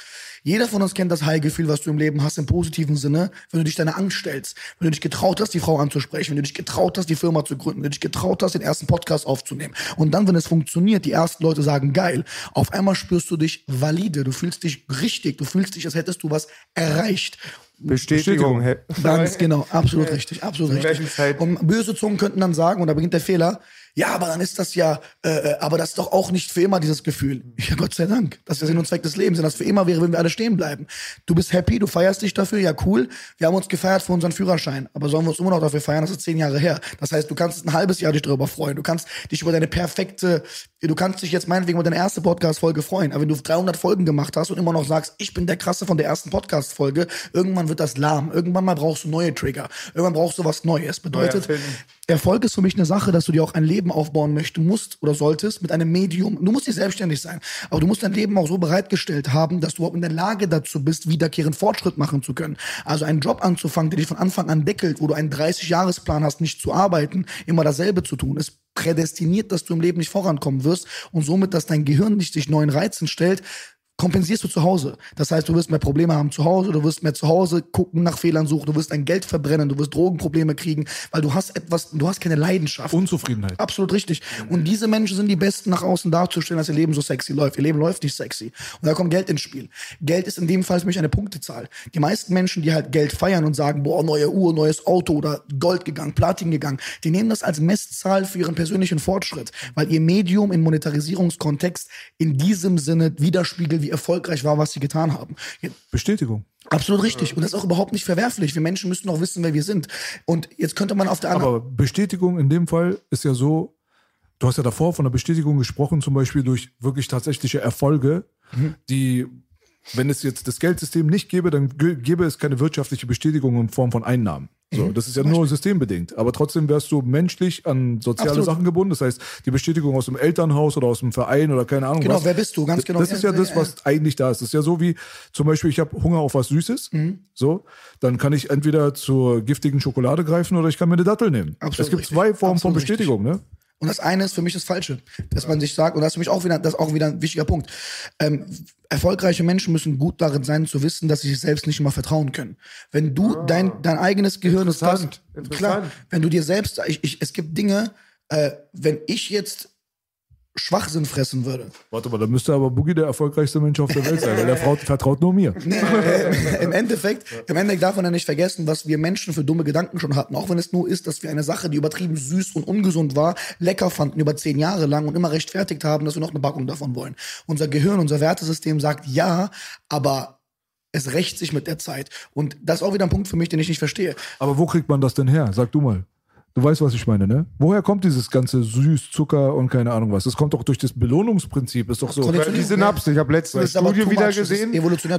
Jeder von uns kennt das High-Gefühl, was du im Leben hast, im positiven Sinne, wenn du dich deiner Angst stellst, wenn du dich getraut hast, die Frau anzusprechen, wenn du dich getraut hast, die Firma zu gründen, wenn du dich getraut hast, den ersten Podcast aufzunehmen. Und dann, wenn es funktioniert, die ersten Leute sagen, geil, auf einmal spürst du dich valide, du fühlst dich richtig, du fühlst dich, als hättest du was erreicht. Bestätigung. Ganz genau, absolut richtig, absolut richtig. Und böse Zungen könnten dann sagen, und da beginnt der Fehler, ja, aber dann ist das ja, äh, äh, aber das ist doch auch nicht für immer dieses Gefühl. Ja, Gott sei Dank. Das ist der Sinn und Zweck des Lebens. Wenn das für immer wäre, würden wir alle stehen bleiben. Du bist happy, du feierst dich dafür, ja cool. Wir haben uns gefeiert für unseren Führerschein, aber sollen wir uns immer noch dafür feiern? Das ist zehn Jahre her. Das heißt, du kannst ein halbes Jahr dich darüber freuen. Du kannst dich über deine perfekte, du kannst dich jetzt meinetwegen über deine erste Podcast-Folge freuen. Aber wenn du 300 Folgen gemacht hast und immer noch sagst, ich bin der Krasse von der ersten Podcast-Folge, irgendwann wird das lahm. Irgendwann mal brauchst du neue Trigger. Irgendwann brauchst du was Neues. Bedeutet. Erfolg ist für mich eine Sache, dass du dir auch ein Leben aufbauen möchtest, musst oder solltest mit einem Medium. Du musst nicht selbstständig sein, aber du musst dein Leben auch so bereitgestellt haben, dass du überhaupt in der Lage dazu bist, wiederkehrend Fortschritt machen zu können. Also einen Job anzufangen, der dich von Anfang an deckelt, wo du einen 30-Jahres-Plan hast, nicht zu arbeiten, immer dasselbe zu tun, ist prädestiniert, dass du im Leben nicht vorankommen wirst und somit, dass dein Gehirn nicht sich neuen Reizen stellt, kompensierst du zu Hause. Das heißt, du wirst mehr Probleme haben zu Hause, du wirst mehr zu Hause gucken, nach Fehlern suchen, du wirst dein Geld verbrennen, du wirst Drogenprobleme kriegen, weil du hast etwas, du hast keine Leidenschaft. Unzufriedenheit. Absolut richtig. Und diese Menschen sind die Besten nach außen darzustellen, dass ihr Leben so sexy läuft. Ihr Leben läuft nicht sexy. Und da kommt Geld ins Spiel. Geld ist in dem Fall für mich eine Punktezahl. Die meisten Menschen, die halt Geld feiern und sagen, boah, neue Uhr, neues Auto oder Gold gegangen, Platin gegangen, die nehmen das als Messzahl für ihren persönlichen Fortschritt, weil ihr Medium im Monetarisierungskontext in diesem Sinne widerspiegelt, wie erfolgreich war, was sie getan haben. Bestätigung. Absolut richtig. Und das ist auch überhaupt nicht verwerflich. Wir Menschen müssen auch wissen, wer wir sind. Und jetzt könnte man auf der anderen Aber Bestätigung in dem Fall ist ja so, du hast ja davor von der Bestätigung gesprochen, zum Beispiel durch wirklich tatsächliche Erfolge, Mhm. die, wenn es jetzt das Geldsystem nicht gäbe, dann gä- gäbe es keine wirtschaftliche Bestätigung in Form von Einnahmen. So, Mhm. das ist ja nur systembedingt. Aber trotzdem wärst du menschlich an soziale Absolut. Sachen gebunden. Das heißt, die Bestätigung aus dem Elternhaus oder aus dem Verein oder keine Ahnung Genau, was. wer bist du? Ganz genau. Das ist ja das, was eigentlich da ist. Das ist ja so wie, zum Beispiel, ich habe Hunger auf was Süßes. Mhm. So, dann kann ich entweder zur giftigen Schokolade greifen oder ich kann mir eine Dattel nehmen. Absolut es gibt richtig. zwei Formen von Absolut richtig. Bestätigung, ne? Und das eine ist für mich das Falsche, dass man sich sagt, und das ist für mich auch wieder, das auch wieder ein wichtiger Punkt. Ähm, erfolgreiche Menschen müssen gut darin sein, zu wissen, dass sie sich selbst nicht immer vertrauen können. Wenn du dein, dein eigenes Gehirn ist das, klar, wenn du dir selbst, ich, ich, es gibt Dinge, äh, wenn ich jetzt Schwachsinn fressen würde, Warte mal, da müsste aber Boogie der erfolgreichste Mensch auf der Welt sein, weil der Frau vertraut nur mir. Nee, äh, Im Endeffekt, im Endeffekt darf man ja nicht vergessen, was wir Menschen für dumme Gedanken schon hatten. Auch wenn es nur ist, dass wir eine Sache, die übertrieben süß und ungesund war, lecker fanden über zehn Jahre lang und immer rechtfertigt haben, dass wir noch eine Packung davon wollen. Unser Gehirn, unser Wertesystem sagt ja, aber es rächt sich mit der Zeit. Und das ist auch wieder ein Punkt für mich, den ich nicht verstehe. Aber wo kriegt man das denn her? Sag du mal. Du weißt, was ich meine, ne? Woher kommt dieses ganze Süß, Zucker und keine Ahnung was? Das kommt doch durch das Belohnungsprinzip. Ist doch so. Die Synapsen. Ich habe letztens Studie wieder gesehen.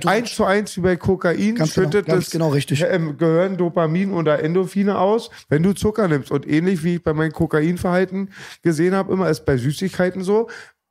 Eins zu eins wie bei Kokain Ganz genau, schüttet ganz das genau richtig. ähm, Gehirn Dopamin oder Endorphine aus, wenn du Zucker nimmst. Und ähnlich wie ich bei meinem Kokainverhalten gesehen habe, immer ist bei Süßigkeiten so.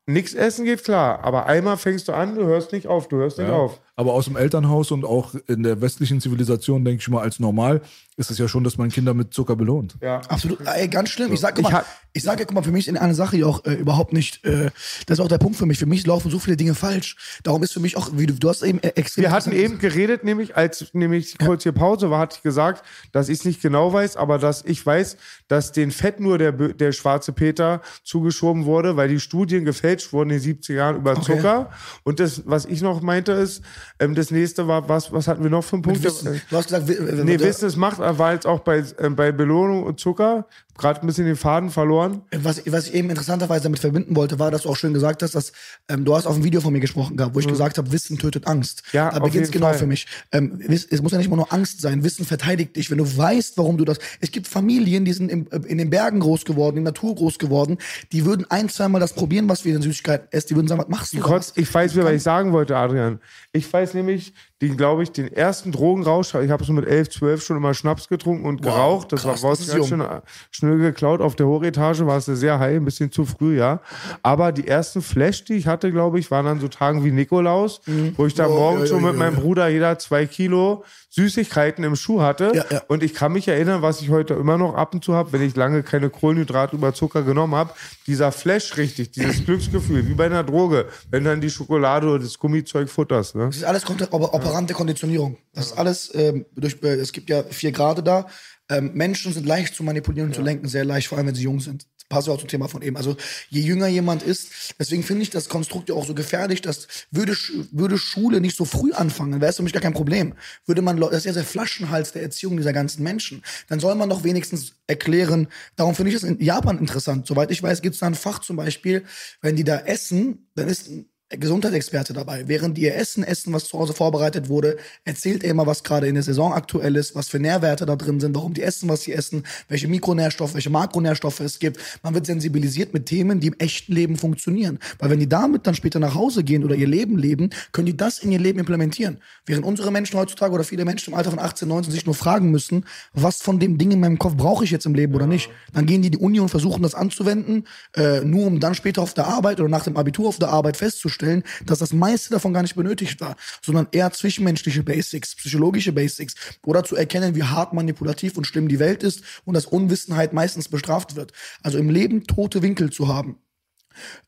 Nix essen geht klar, aber einmal fängst du an, du hörst nicht auf, du hörst nicht Ja. auf. Aber aus dem Elternhaus und auch in der westlichen Zivilisation, denke ich mal, als normal, ist es ja schon, dass man Kinder mit Zucker belohnt. Ja. Absolut, ey, ganz schlimm. Ich sag, guck mal, ich sage, guck mal, für mich ist eine Sache ja auch äh, überhaupt nicht, äh, das ist auch der Punkt für mich. Für mich laufen so viele Dinge falsch. Darum ist für mich auch, wie du, du hast eben äh, extrem. Wir hatten eben geredet, nämlich als nämlich kurz hier Pause war, hatte ich gesagt, dass ich es nicht genau weiß, aber dass ich weiß, dass den Fett nur der, Bö- der schwarze Peter zugeschoben wurde, weil die Studien gefälscht wurden in den 70er Jahren über Okay. Zucker. Und das, was ich noch meinte, ist, ähm, das nächste war, was, was hatten wir noch für einen Punkt? Wissen. Du hast gesagt, Nee, Wissen es macht, war jetzt auch bei, äh, bei Belohnung und Zucker. Gerade ein bisschen den Faden verloren. Was, was ich eben interessanterweise damit verbinden wollte, war, dass du auch schön gesagt hast, dass ähm, du hast auf ein Video von mir gesprochen gehabt, wo ich gesagt habe, Wissen tötet Angst. Mhm. Ja, da beginnt jeden genau Fall. für mich. Ähm, es muss ja nicht immer nur Angst sein. Wissen verteidigt dich, wenn du weißt, warum du das. Es gibt Familien, die sind im, äh, in den Bergen groß geworden, in der Natur groß geworden. Die würden ein, zweimal das probieren, was wir in Süßigkeiten essen. Die würden sagen, was machst du? da? Trotz, ich weiß, was ich sagen wollte, Adrian. Ich weiß nämlich, den, glaube ich, den ersten Drogenrausch, ich habe so mit 11, 12 schon immer Schnaps getrunken und geraucht. Das krass, war das ganz schön äh, schnell geklaut. Auf der Hochetage war es sehr high, ein bisschen zu früh, ja. Aber die ersten Flash, die ich hatte, glaube ich, waren an so Tagen wie Nikolaus, wo ich da Oh, morgens ja, schon ja, mit ja, meinem. Bruder jeder zwei Kilo Süßigkeiten im Schuh hatte. Ja, ja. Und ich kann mich erinnern, was ich heute immer noch ab und zu habe, wenn ich lange keine Kohlenhydrate über Zucker genommen habe, dieser Flash richtig, dieses Glücksgefühl, wie bei einer Droge, wenn dann die Schokolade oder das Gummizeug futterst. Ne? Das ist alles operante Konditionierung. Das ist alles ähm, durch, äh, es gibt ja vier Grade da. Ähm, Menschen sind leicht zu manipulieren und zu lenken, sehr leicht, vor allem wenn sie jung sind. Passt ja auch zum Thema von eben. Also je jünger jemand ist, deswegen finde ich das Konstrukt ja auch so gefährlich, dass würde, würde Schule nicht so früh anfangen, wäre es für mich gar kein Problem. Würde man, das ist ja der Flaschenhals der Erziehung dieser ganzen Menschen. Dann soll man doch wenigstens erklären, darum finde ich das in Japan interessant. Soweit ich weiß, gibt es da ein Fach zum Beispiel, wenn die da essen, dann ist Gesundheitsexperte dabei. Während die ihr Essen essen, was zu Hause vorbereitet wurde, erzählt er immer, was gerade in der Saison aktuell ist, was für Nährwerte da drin sind, warum die essen, was sie essen, welche Mikronährstoffe, welche Makronährstoffe es gibt. Man wird sensibilisiert mit Themen, die im echten Leben funktionieren. Weil wenn die damit dann später nach Hause gehen oder ihr Leben leben, können die das in ihr Leben implementieren. Während unsere Menschen heutzutage oder viele Menschen im Alter von 18, 19 sich nur fragen müssen, was von dem Ding in meinem Kopf brauche ich jetzt im Leben oder nicht. Dann gehen die in die Uni und versuchen das anzuwenden, äh, nur um dann später auf der Arbeit oder nach dem Abitur auf der Arbeit festzustellen, dass das meiste davon gar nicht benötigt war, sondern eher zwischenmenschliche Basics, psychologische Basics oder zu erkennen, wie hart manipulativ und schlimm die Welt ist und dass Unwissenheit meistens bestraft wird. Also im Leben tote Winkel zu haben.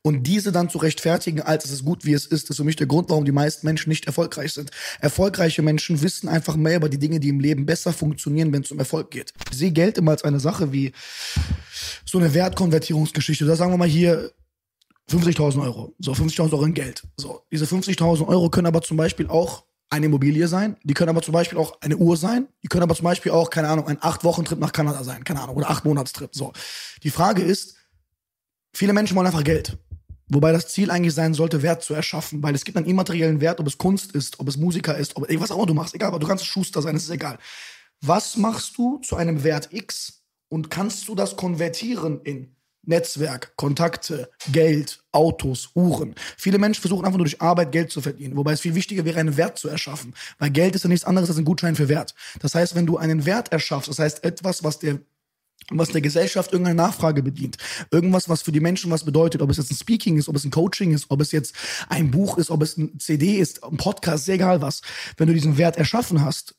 Und diese dann zu rechtfertigen, als es ist gut, wie es ist, ist für mich der Grund, warum die meisten Menschen nicht erfolgreich sind. Erfolgreiche Menschen wissen einfach mehr über die Dinge, die im Leben besser funktionieren, wenn es um Erfolg geht. Ich sehe Geld immer als eine Sache wie so eine Wertkonvertierungsgeschichte. Da sagen wir mal hier 50.000 Euro. So, 50.000 Euro in Geld. So, diese 50.000 Euro können aber zum Beispiel auch eine Immobilie sein. Die können aber zum Beispiel auch eine Uhr sein. Die können aber zum Beispiel auch, keine Ahnung, ein Acht-Wochen-Trip nach Kanada sein. Keine Ahnung. Oder Acht-Monats-Trip. So. Die Frage ist, viele Menschen wollen einfach Geld. Wobei das Ziel eigentlich sein sollte, Wert zu erschaffen, weil es gibt einen immateriellen Wert, ob es Kunst ist, ob es Musiker ist, ob ey, was auch immer du machst, egal, aber du kannst Schuster sein, es ist egal. Was machst du zu einem Wert X und kannst du das konvertieren in Netzwerk, Kontakte, Geld, Autos, Uhren. Viele Menschen versuchen einfach nur durch Arbeit Geld zu verdienen, wobei es viel wichtiger wäre, einen Wert zu erschaffen, weil Geld ist ja nichts anderes als ein Gutschein für Wert. Das heißt, wenn du einen Wert erschaffst, das heißt etwas, was der was der Gesellschaft irgendeine Nachfrage bedient. Irgendwas, was für die Menschen was bedeutet. Ob es jetzt ein Speaking ist, ob es ein Coaching ist, ob es jetzt ein Buch ist, ob es ein CD ist, ein Podcast, egal was. Wenn du diesen Wert erschaffen hast,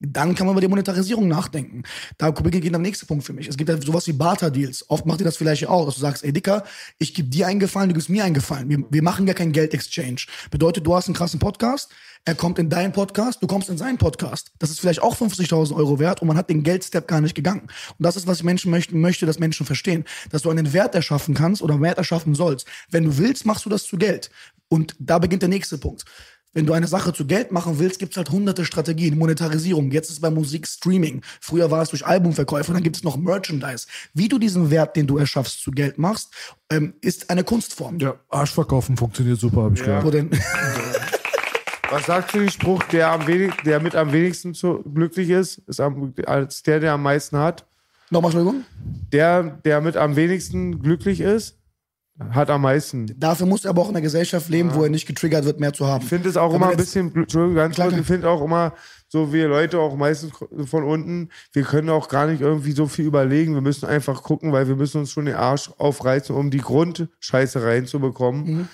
dann kann man über die Monetarisierung nachdenken. Da beginnt der nächste Punkt für mich. Es gibt ja sowas wie Barter-Deals. Oft macht ihr das vielleicht auch, dass du sagst, ey Dicker, ich gebe dir einen Gefallen, du gibst mir einen Gefallen. Wir, wir machen ja kein Geld-Exchange. Bedeutet, du hast einen krassen Podcast, er kommt in deinen Podcast, du kommst in seinen Podcast. Das ist vielleicht auch 50.000 Euro wert und man hat den Geldstep gar nicht gegangen. Und das ist, was ich Menschen möchten, möchte, dass Menschen verstehen. Dass du einen Wert erschaffen kannst oder Wert erschaffen sollst. Wenn du willst, machst du das zu Geld. Und da beginnt der nächste Punkt. Wenn du eine Sache zu Geld machen willst, gibt's halt hunderte Strategien. Monetarisierung, jetzt ist es bei Musik Streaming. Früher war es durch Albumverkäufe, dann gibt es noch Merchandise. Wie du diesen Wert, den du erschaffst, zu Geld machst, ähm, ist eine Kunstform. Ja, Arschverkaufen funktioniert super, habe ich Wo gehört. Was sagst du den Spruch, der, am wenig, der mit am wenigsten zu, glücklich ist, ist am, als der, der am meisten hat? Nochmal, Entschuldigung? Der, der mit am wenigsten glücklich ist, hat am meisten. Dafür muss er aber auch in einer Gesellschaft leben, wo er nicht getriggert wird, mehr zu haben. Ich finde es auch Wenn immer ein bisschen, Entschuldigung, ganz Klar, kurz, ich finde auch immer, so wir Leute auch meistens von unten, wir können auch gar nicht irgendwie so viel überlegen. Wir müssen einfach gucken, weil wir müssen uns schon den Arsch aufreißen, um die Grundscheiße reinzubekommen. Mhm.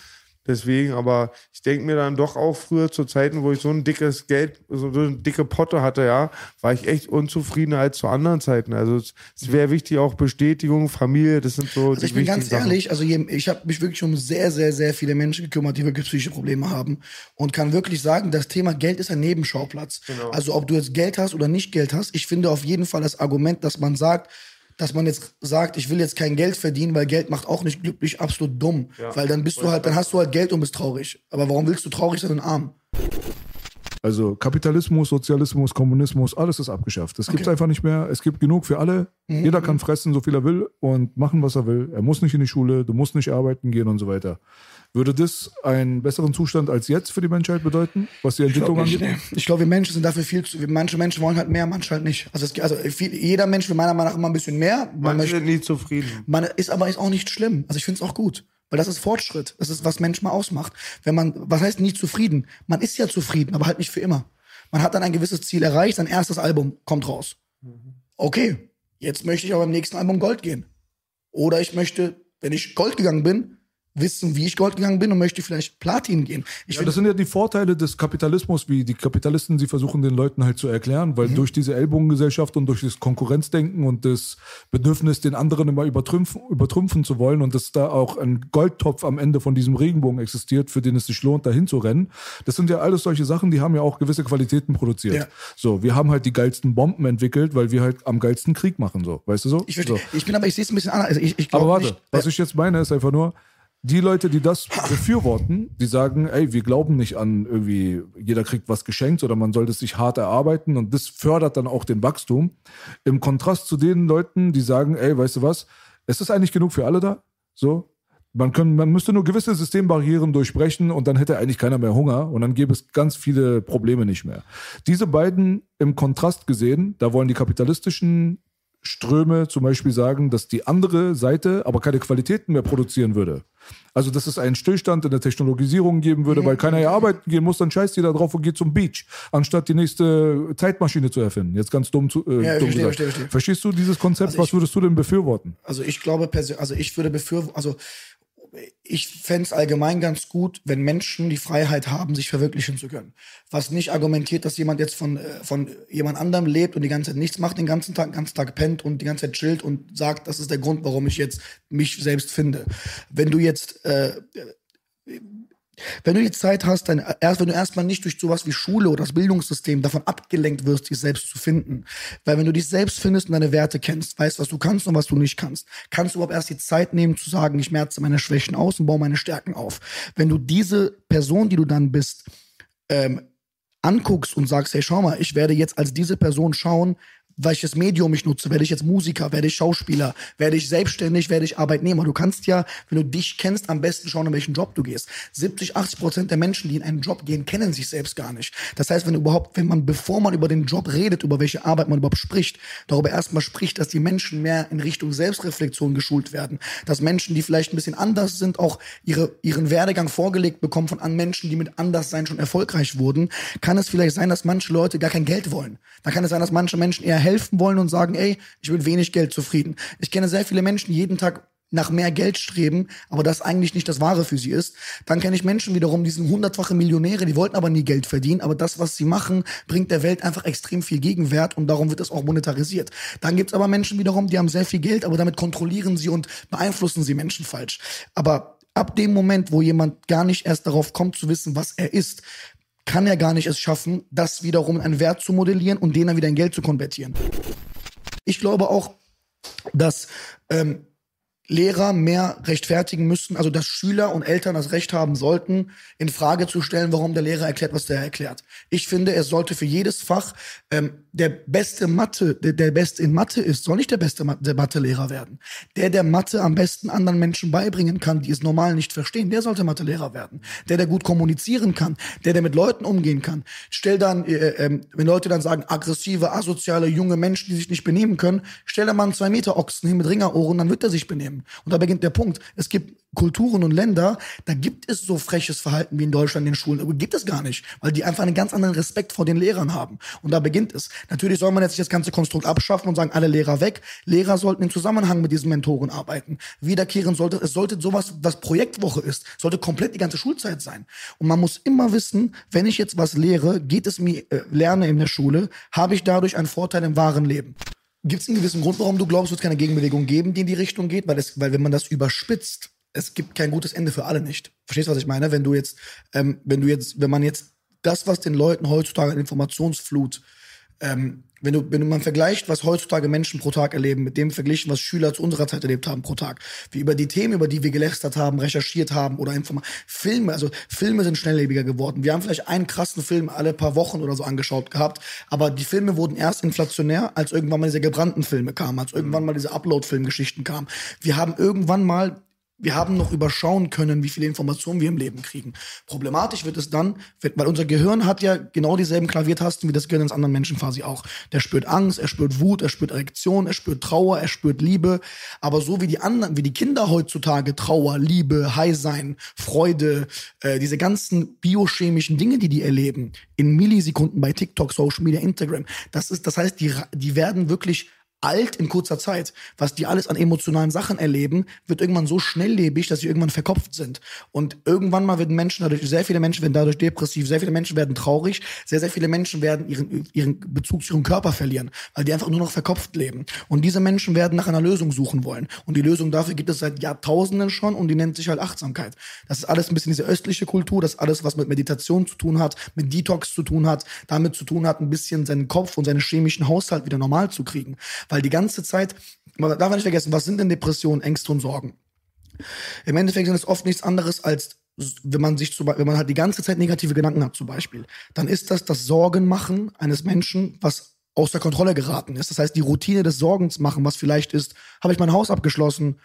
Deswegen, aber ich denke mir dann doch auch früher zu Zeiten, wo ich so ein dickes Geld, so eine dicke Potte hatte, ja, war ich echt unzufriedener als zu anderen Zeiten. Also es, es wäre wichtig auch Bestätigung, Familie, das sind so Also ich bin ganz Sachen. ehrlich, also ich habe mich wirklich um sehr, sehr, sehr viele Menschen gekümmert, die wirklich psychische Probleme haben und kann wirklich sagen, das Thema Geld ist ein Nebenschauplatz. Genau. Also ob du jetzt Geld hast oder nicht Geld hast, ich finde auf jeden Fall das Argument, dass man sagt, dass man jetzt sagt, ich will jetzt kein Geld verdienen, weil Geld macht auch nicht glücklich, absolut dumm. Weil dann bist du halt, dann hast du halt Geld und bist traurig. Aber warum willst du traurig sein und arm? Also Kapitalismus, Sozialismus, Kommunismus, alles ist abgeschafft. Es gibt einfach nicht mehr. Es gibt genug für alle. Mhm. Jeder kann fressen, so viel er will und machen, was er will. Er muss nicht in die Schule, du musst nicht arbeiten gehen und so weiter. Würde das einen besseren Zustand als jetzt für die Menschheit bedeuten, was die Entwicklung Ich, angeht? nee. ich glaube, wir Menschen sind dafür viel zu. Manche Menschen wollen halt mehr, manche halt nicht. Also, es, also viel, jeder Mensch will meiner Meinung nach immer ein bisschen mehr. Man Manche sind nie zufrieden. Man ist aber ist auch nicht schlimm. Also ich finde es auch gut. Weil das ist Fortschritt. Das ist, was Menschen mal ausmacht. Wenn man, was heißt nicht zufrieden? Man ist ja zufrieden, aber halt nicht für immer. Man hat dann ein gewisses Ziel erreicht, sein erstes Album kommt raus. Okay, jetzt möchte ich aber im nächsten Album Gold gehen. Oder ich möchte, wenn ich Gold gegangen bin, wissen, wie ich Gold gegangen bin und möchte vielleicht Platin gehen. Ich Ja, das sind ja die Vorteile des Kapitalismus, wie die Kapitalisten sie versuchen den Leuten halt zu erklären, weil durch diese Ellbogengesellschaft und durch das Konkurrenzdenken und das Bedürfnis, den anderen immer übertrümpfen, übertrümpfen zu wollen und dass da auch ein Goldtopf am Ende von diesem Regenbogen existiert, für den es sich lohnt, dahin zu rennen. Das sind ja alles solche Sachen, die haben ja auch gewisse Qualitäten produziert. Ja. So, wir haben halt die geilsten Bomben entwickelt, weil wir halt am geilsten Krieg machen, so. Weißt du so? ich, verstehe. so. ich bin aber, ich sehe es ein bisschen anders. Also ich, ich Aber warte, nicht, was ich jetzt meine, ist einfach nur, die Leute, die das befürworten, die sagen, ey, wir glauben nicht an irgendwie, jeder kriegt was geschenkt oder man sollte es sich hart erarbeiten und das fördert dann auch den Wachstum. Im Kontrast zu den Leuten, die sagen, ey, weißt du was, ist eigentlich genug für alle da. So. Man, können, man müsste nur gewisse Systembarrieren durchbrechen und dann hätte eigentlich keiner mehr Hunger und dann gäbe es ganz viele Probleme nicht mehr. Diese beiden im Kontrast gesehen, da wollen die kapitalistischen Ströme zum Beispiel sagen, dass die andere Seite aber keine Qualitäten mehr produzieren würde. Also, dass es einen Stillstand in der Technologisierung geben würde, weil keiner ja arbeiten gehen muss, dann scheißt jeder drauf und geht zum Beach, anstatt die nächste Zeitmaschine zu erfinden. Jetzt ganz dumm, zu, äh, Ja, dumm verstehe, verstehe, verstehe. Verstehst du dieses Konzept? Also Was ich- würdest du denn befürworten? Also ich glaube persönlich, also ich würde befürworten, also ich fände es allgemein ganz gut, wenn Menschen die Freiheit haben, sich verwirklichen zu können. Was nicht argumentiert, dass jemand jetzt von, äh, von jemand anderem lebt und die ganze Zeit nichts macht, den ganzen Tag, den ganzen Tag pennt und die ganze Zeit chillt und sagt, das ist der Grund, warum ich jetzt mich selbst finde. Wenn du jetzt äh, wenn du die Zeit hast, dann erst, wenn du erstmal nicht durch sowas wie Schule oder das Bildungssystem davon abgelenkt wirst, dich selbst zu finden. Weil wenn du dich selbst findest und deine Werte kennst, weißt, was du kannst und was du nicht kannst, kannst du überhaupt erst die Zeit nehmen zu sagen, ich merze meine Schwächen aus und baue meine Stärken auf. Wenn du diese Person, die du dann bist, ähm, anguckst und sagst, hey, schau mal, ich werde jetzt als diese Person schauen, welches Medium ich nutze. Werde ich jetzt Musiker, werde ich Schauspieler, werde ich selbstständig, werde ich Arbeitnehmer. Du kannst ja, wenn du dich kennst, am besten schauen, in welchen Job du gehst. 70, 80 Prozent der Menschen, die in einen Job gehen, kennen sich selbst gar nicht. Das heißt, wenn überhaupt, wenn man, bevor man über den Job redet, über welche Arbeit man überhaupt spricht, darüber erstmal spricht, dass die Menschen mehr in Richtung Selbstreflexion geschult werden. Dass Menschen, die vielleicht ein bisschen anders sind, auch ihre, ihren Werdegang vorgelegt bekommen von an Menschen, die mit Anderssein schon erfolgreich wurden, kann es vielleicht sein, dass manche Leute gar kein Geld wollen. Dann kann es sein, dass manche Menschen eher helfen wollen und sagen, ey, ich bin wenig Geld zufrieden. Ich kenne sehr viele Menschen, die jeden Tag nach mehr Geld streben, aber das eigentlich nicht das Wahre für sie ist. Dann kenne ich Menschen wiederum, die sind hundertfache Millionäre, die wollten aber nie Geld verdienen, aber das, was sie machen, bringt der Welt einfach extrem viel Gegenwert und darum wird es auch monetarisiert. Dann gibt's aber Menschen wiederum, die haben sehr viel Geld, aber damit kontrollieren sie und beeinflussen sie Menschen falsch. Aber ab dem Moment, wo jemand gar nicht erst darauf kommt zu wissen, was er ist, kann er gar nicht es schaffen, das wiederum in einen Wert zu modellieren und den dann wieder in Geld zu konvertieren. Ich glaube auch, dass ähm, Lehrer mehr rechtfertigen müssen, also dass Schüler und Eltern das Recht haben sollten, in Frage zu stellen, warum der Lehrer erklärt, was der erklärt. Ich finde, es sollte für jedes Fach ähm, der beste Mathe, der, der beste in Mathe ist, soll nicht der beste Mathelehrer werden. Der, der Mathe am besten anderen Menschen beibringen kann, die es normal nicht verstehen, der sollte Mathelehrer werden. Der, der gut kommunizieren kann, der, der mit Leuten umgehen kann. Stell dann, äh, äh, wenn Leute dann sagen, aggressive, asoziale, junge Menschen, die sich nicht benehmen können, stell da mal einen zwei Meter Ochsen hin mit Ringerohren, dann wird er sich benehmen. Nehmen. Und da beginnt der Punkt. Es gibt Kulturen und Länder, da gibt es so freches Verhalten wie in Deutschland in den Schulen. Aber gibt es gar nicht, weil die einfach einen ganz anderen Respekt vor den Lehrern haben. Und da beginnt es. Natürlich soll man jetzt nicht das ganze Konstrukt abschaffen und sagen, alle Lehrer weg. Lehrer sollten im Zusammenhang mit diesen Mentoren arbeiten. Wiederkehren sollte, es sollte sowas, was Projektwoche ist, sollte komplett die ganze Schulzeit sein. Und man muss immer wissen, wenn ich jetzt was lehre, geht es mir, äh, lerne in der Schule, habe ich dadurch einen Vorteil im wahren Leben. Gibt es einen gewissen Grund, warum du glaubst, es wird keine Gegenbewegung geben, die in die Richtung geht? Weil, es, weil wenn man das überspitzt, es gibt kein gutes Ende für alle nicht. Verstehst du, was ich meine? Wenn du jetzt, ähm, wenn du jetzt, wenn man jetzt das, was den Leuten heutzutage an Informationsflut, ähm, wenn du, wenn man vergleicht, was heutzutage Menschen pro Tag erleben, mit dem verglichen, was Schüler zu unserer Zeit erlebt haben pro Tag, wie über die Themen, über die wir gelästert haben, recherchiert haben oder Inform Filme, also Filme sind schnelllebiger geworden. Wir haben vielleicht einen krassen Film alle paar Wochen oder so angeschaut gehabt, aber die Filme wurden erst inflationär, als irgendwann mal diese gebrannten Filme kamen, als irgendwann mal diese Upload-Filmgeschichten kamen. Wir haben irgendwann mal wir haben noch überschauen können, wie viele Informationen wir im Leben kriegen. Problematisch wird es dann, weil unser Gehirn hat ja genau dieselben Klaviertasten wie das Gehirn eines anderen Menschen quasi auch. Der spürt Angst, er spürt Wut, er spürt Erektion, er spürt Trauer, er spürt Liebe. Aber so wie die anderen, wie die Kinder heutzutage Trauer, Liebe, High sein, Freude, äh, diese ganzen biochemischen Dinge, die die erleben, in Millisekunden bei TikTok, Social Media, Instagram, das ist, das heißt, die, die werden wirklich alt in kurzer Zeit. Was die alles an emotionalen Sachen erleben, wird irgendwann so schnelllebig, dass sie irgendwann verkopft sind. Und irgendwann mal werden Menschen dadurch, sehr viele Menschen werden dadurch depressiv, sehr viele Menschen werden traurig, sehr, sehr viele Menschen werden ihren, ihren Bezug zu ihrem Körper verlieren, weil die einfach nur noch verkopft leben. Und diese Menschen werden nach einer Lösung suchen wollen. Und die Lösung dafür gibt es seit Jahrtausenden schon und die nennt sich halt Achtsamkeit. Das ist alles ein bisschen diese östliche Kultur, das alles, was mit Meditation zu tun hat, mit Detox zu tun hat, damit zu tun hat, ein bisschen seinen Kopf und seinen chemischen Haushalt wieder normal zu kriegen. Weil die ganze Zeit, man darf nicht vergessen, was sind denn Depressionen, Ängste und Sorgen? Im Endeffekt sind es oft nichts anderes als wenn man sich zum, wenn man halt die ganze Zeit negative Gedanken hat zum Beispiel, dann ist das das Sorgenmachen eines Menschen, was außer Kontrolle geraten ist. Das heißt, die Routine des Sorgens machen, was vielleicht ist, habe ich mein Haus abgeschlossen,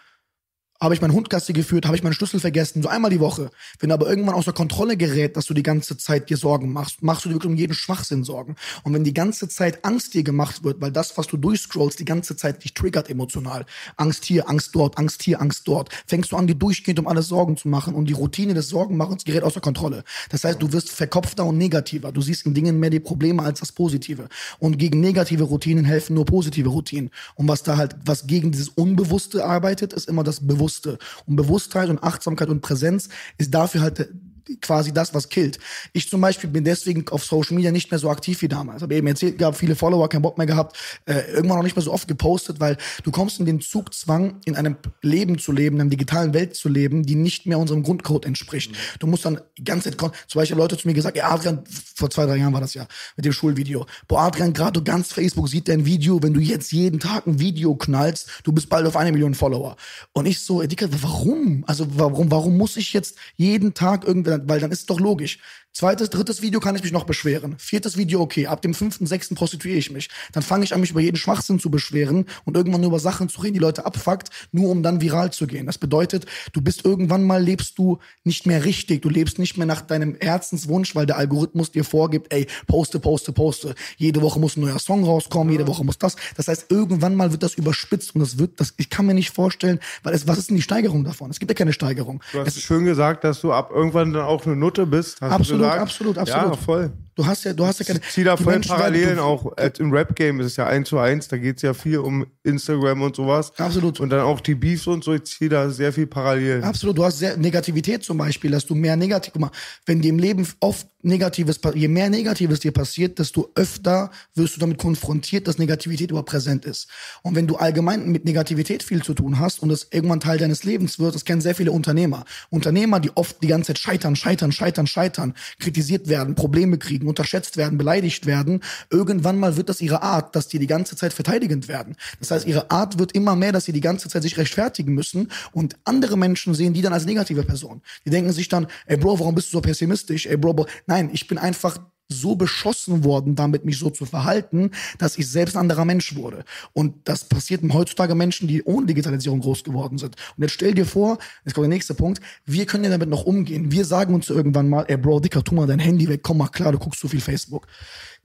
habe ich meinen Hund Gassi geführt, habe ich meinen Schlüssel vergessen, so einmal die Woche. Wenn aber irgendwann außer Kontrolle gerät, dass du die ganze Zeit dir Sorgen machst, machst du dir wirklich um jeden Schwachsinn Sorgen. Und wenn die ganze Zeit Angst dir gemacht wird, weil das, was du durchscrollst, die ganze Zeit dich triggert emotional, Angst hier, Angst dort, Angst hier, Angst dort, fängst du an, dir durchgehend um alles Sorgen zu machen und die Routine des Sorgenmachens gerät außer Kontrolle. Das heißt, du wirst verkopfter und negativer. Du siehst in Dingen mehr die Probleme als das Positive. Und gegen negative Routinen helfen nur positive Routinen. Und was da halt, was gegen dieses Unbewusste arbeitet, ist immer das Bewusste. Bewusste. Und Bewusstheit und Achtsamkeit und Präsenz ist dafür halt quasi das, was killt. Ich zum Beispiel bin deswegen auf Social Media nicht mehr so aktiv wie damals. Habe eben erzählt gehabt, viele Follower, keinen Bock mehr gehabt, äh, irgendwann auch nicht mehr so oft gepostet, weil du kommst in den Zugzwang, in einem Leben zu leben, in einer digitalen Welt zu leben, die nicht mehr unserem Grundcode entspricht. Du musst dann die ganze Zeit, zum Beispiel Leute zu mir gesagt, ja, Adrian, vor zwei, drei Jahren war das ja, mit dem Schulvideo. Boah, Adrian, gerade ganz Facebook sieht dein Video, wenn du jetzt jeden Tag ein Video knallst, du bist bald auf eine Million Follower. Und ich so, Dicker, warum? Also warum, warum muss ich jetzt jeden Tag weil dann ist es doch logisch. Zweites, drittes Video kann ich mich noch beschweren. Viertes Video, okay. Ab dem fünften, sechsten prostituiere ich mich. Dann fange ich an, mich über jeden Schwachsinn zu beschweren und irgendwann nur über Sachen zu reden, die Leute abfuckt, nur um dann viral zu gehen. Das bedeutet, du bist irgendwann mal, lebst du nicht mehr richtig. Du lebst nicht mehr nach deinem Herzenswunsch, weil der Algorithmus dir vorgibt, ey, poste, poste, poste. Jede Woche muss ein neuer Song rauskommen, jede Woche muss das. Das heißt, irgendwann mal wird das überspitzt und das wird, das, ich kann mir nicht vorstellen, weil es, was ist denn die Steigerung davon? Es gibt ja keine Steigerung. Du hast es, schön gesagt, dass du ab irgendwann dann auch eine Nutte bist. Hast Absolut, du gesagt. absolut, absolut. Ja, voll. Du hast ja, du hast ja keine. Ich ziehe da voll Menschen Parallelen auch. Äh, Im Rap-Game ist es ja eins zu eins, da geht es ja viel um Instagram und sowas. Absolut. Und dann auch die Beefs und so, ich ziehe da sehr viel Parallelen. Absolut, du hast sehr Negativität zum Beispiel, dass du mehr negativ, guck mal, wenn dir im Leben oft Negatives, je mehr Negatives dir passiert, desto öfter wirst du damit konfrontiert, dass Negativität überhaupt präsent ist. Und wenn du allgemein mit Negativität viel zu tun hast und es irgendwann Teil deines Lebens wird, das kennen sehr viele Unternehmer. Unternehmer, die oft die ganze Zeit scheitern, scheitern, scheitern, scheitern, kritisiert werden, Probleme kriegen, unterschätzt werden, beleidigt werden, irgendwann mal wird das ihre Art, dass die die ganze Zeit verteidigend werden. Das heißt, ihre Art wird immer mehr, dass sie die ganze Zeit sich rechtfertigen müssen und andere Menschen sehen die dann als negative Person. Die denken sich dann, ey Bro, warum bist du so pessimistisch? Ey Bro, Bro. nein, ich bin einfach so beschossen worden, damit mich so zu verhalten, dass ich selbst ein anderer Mensch wurde. Und das passiert heutzutage Menschen, die ohne Digitalisierung groß geworden sind. Und jetzt stell dir vor, jetzt kommt der nächste Punkt, wir können ja damit noch umgehen. Wir sagen uns irgendwann mal, ey Bro, Dicker, tu mal dein Handy weg, komm mal klar, du guckst zu viel Facebook.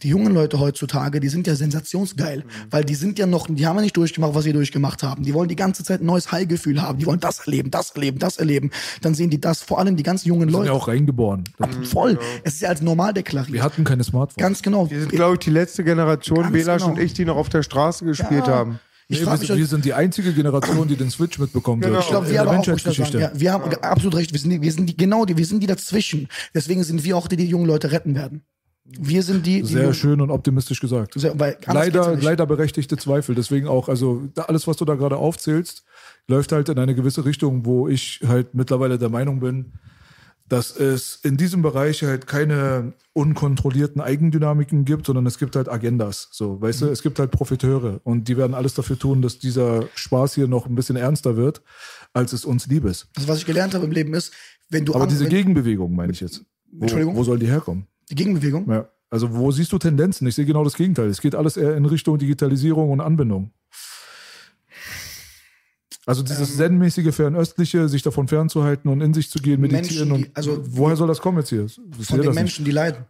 Die jungen Leute heutzutage, die sind ja sensationsgeil, weil die sind ja noch, die haben ja nicht durchgemacht, was wir durchgemacht haben. Die wollen die ganze Zeit ein neues High-Gefühl haben. Die wollen das erleben, das erleben, das erleben. Dann sehen die das, vor allem die ganzen jungen sind Leute. ja auch reingeboren. voll. Es ist ja als normal deklariert. Wir hatten keine Smartphones. Ganz genau. Wir sind, glaube ich, die letzte Generation, Belasch genau. und ich, die noch auf der Straße gespielt Ja. haben. Ich Nee, wir, sind, wir sind die einzige Generation, die den Switch mitbekommen Genau. wird. Ich glaube, wir auch, sagen. Ja, wir haben absolut recht. Wir sind, die, wir sind die, genau die, wir sind die dazwischen. Deswegen sind wir auch die, die die jungen Leute retten werden. Wir sind die, die Sehr schön und optimistisch gesagt. Sehr, Leider, leider berechtigte Zweifel. Deswegen auch, also alles, was du da gerade aufzählst, läuft halt in eine gewisse Richtung, wo ich halt mittlerweile der Meinung bin, dass es in diesem Bereich halt keine unkontrollierten Eigendynamiken gibt, sondern es gibt halt Agendas. So, weißt Mhm. du, es gibt halt Profiteure und die werden alles dafür tun, dass dieser Spaß hier noch ein bisschen ernster wird, als es uns lieb ist. Das, was ich gelernt habe im Leben ist, wenn du Aber diese wenn, Gegenbewegung meine ich jetzt. Wo, Entschuldigung? wo soll die herkommen? Die Gegenbewegung, Ja. Also wo siehst du Tendenzen? Ich sehe genau das Gegenteil. Es geht alles eher in Richtung Digitalisierung und Anbindung. Also dieses Ähm. zen-mäßige Fernöstliche, sich davon fernzuhalten und in sich zu gehen, meditieren. Menschen, die- und also- woher soll das kommen jetzt hier? Sehe von den das Menschen, die leiden.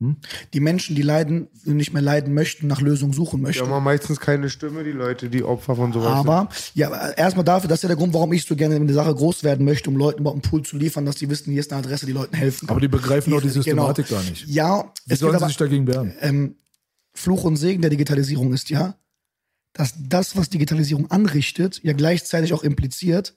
Hm? Die Menschen, die leiden, nicht mehr leiden möchten, nach Lösungen suchen Die möchten. haben meistens keine Stimme, die Leute, die Opfer von sowas Aber, ja, erstmal dafür, das ist ja der Grund, warum ich so gerne in der Sache groß werden möchte, um Leuten überhaupt einen Pool zu liefern, dass die wissen, hier ist eine Adresse, die Leuten helfen kann. Aber die begreifen auch die Genau. Systematik gar nicht. Ja, Wie es sollen sie aber, sich dagegen wehren? ähm, Fluch und Segen der Digitalisierung ist ja, dass das, was Digitalisierung anrichtet, ja gleichzeitig auch impliziert,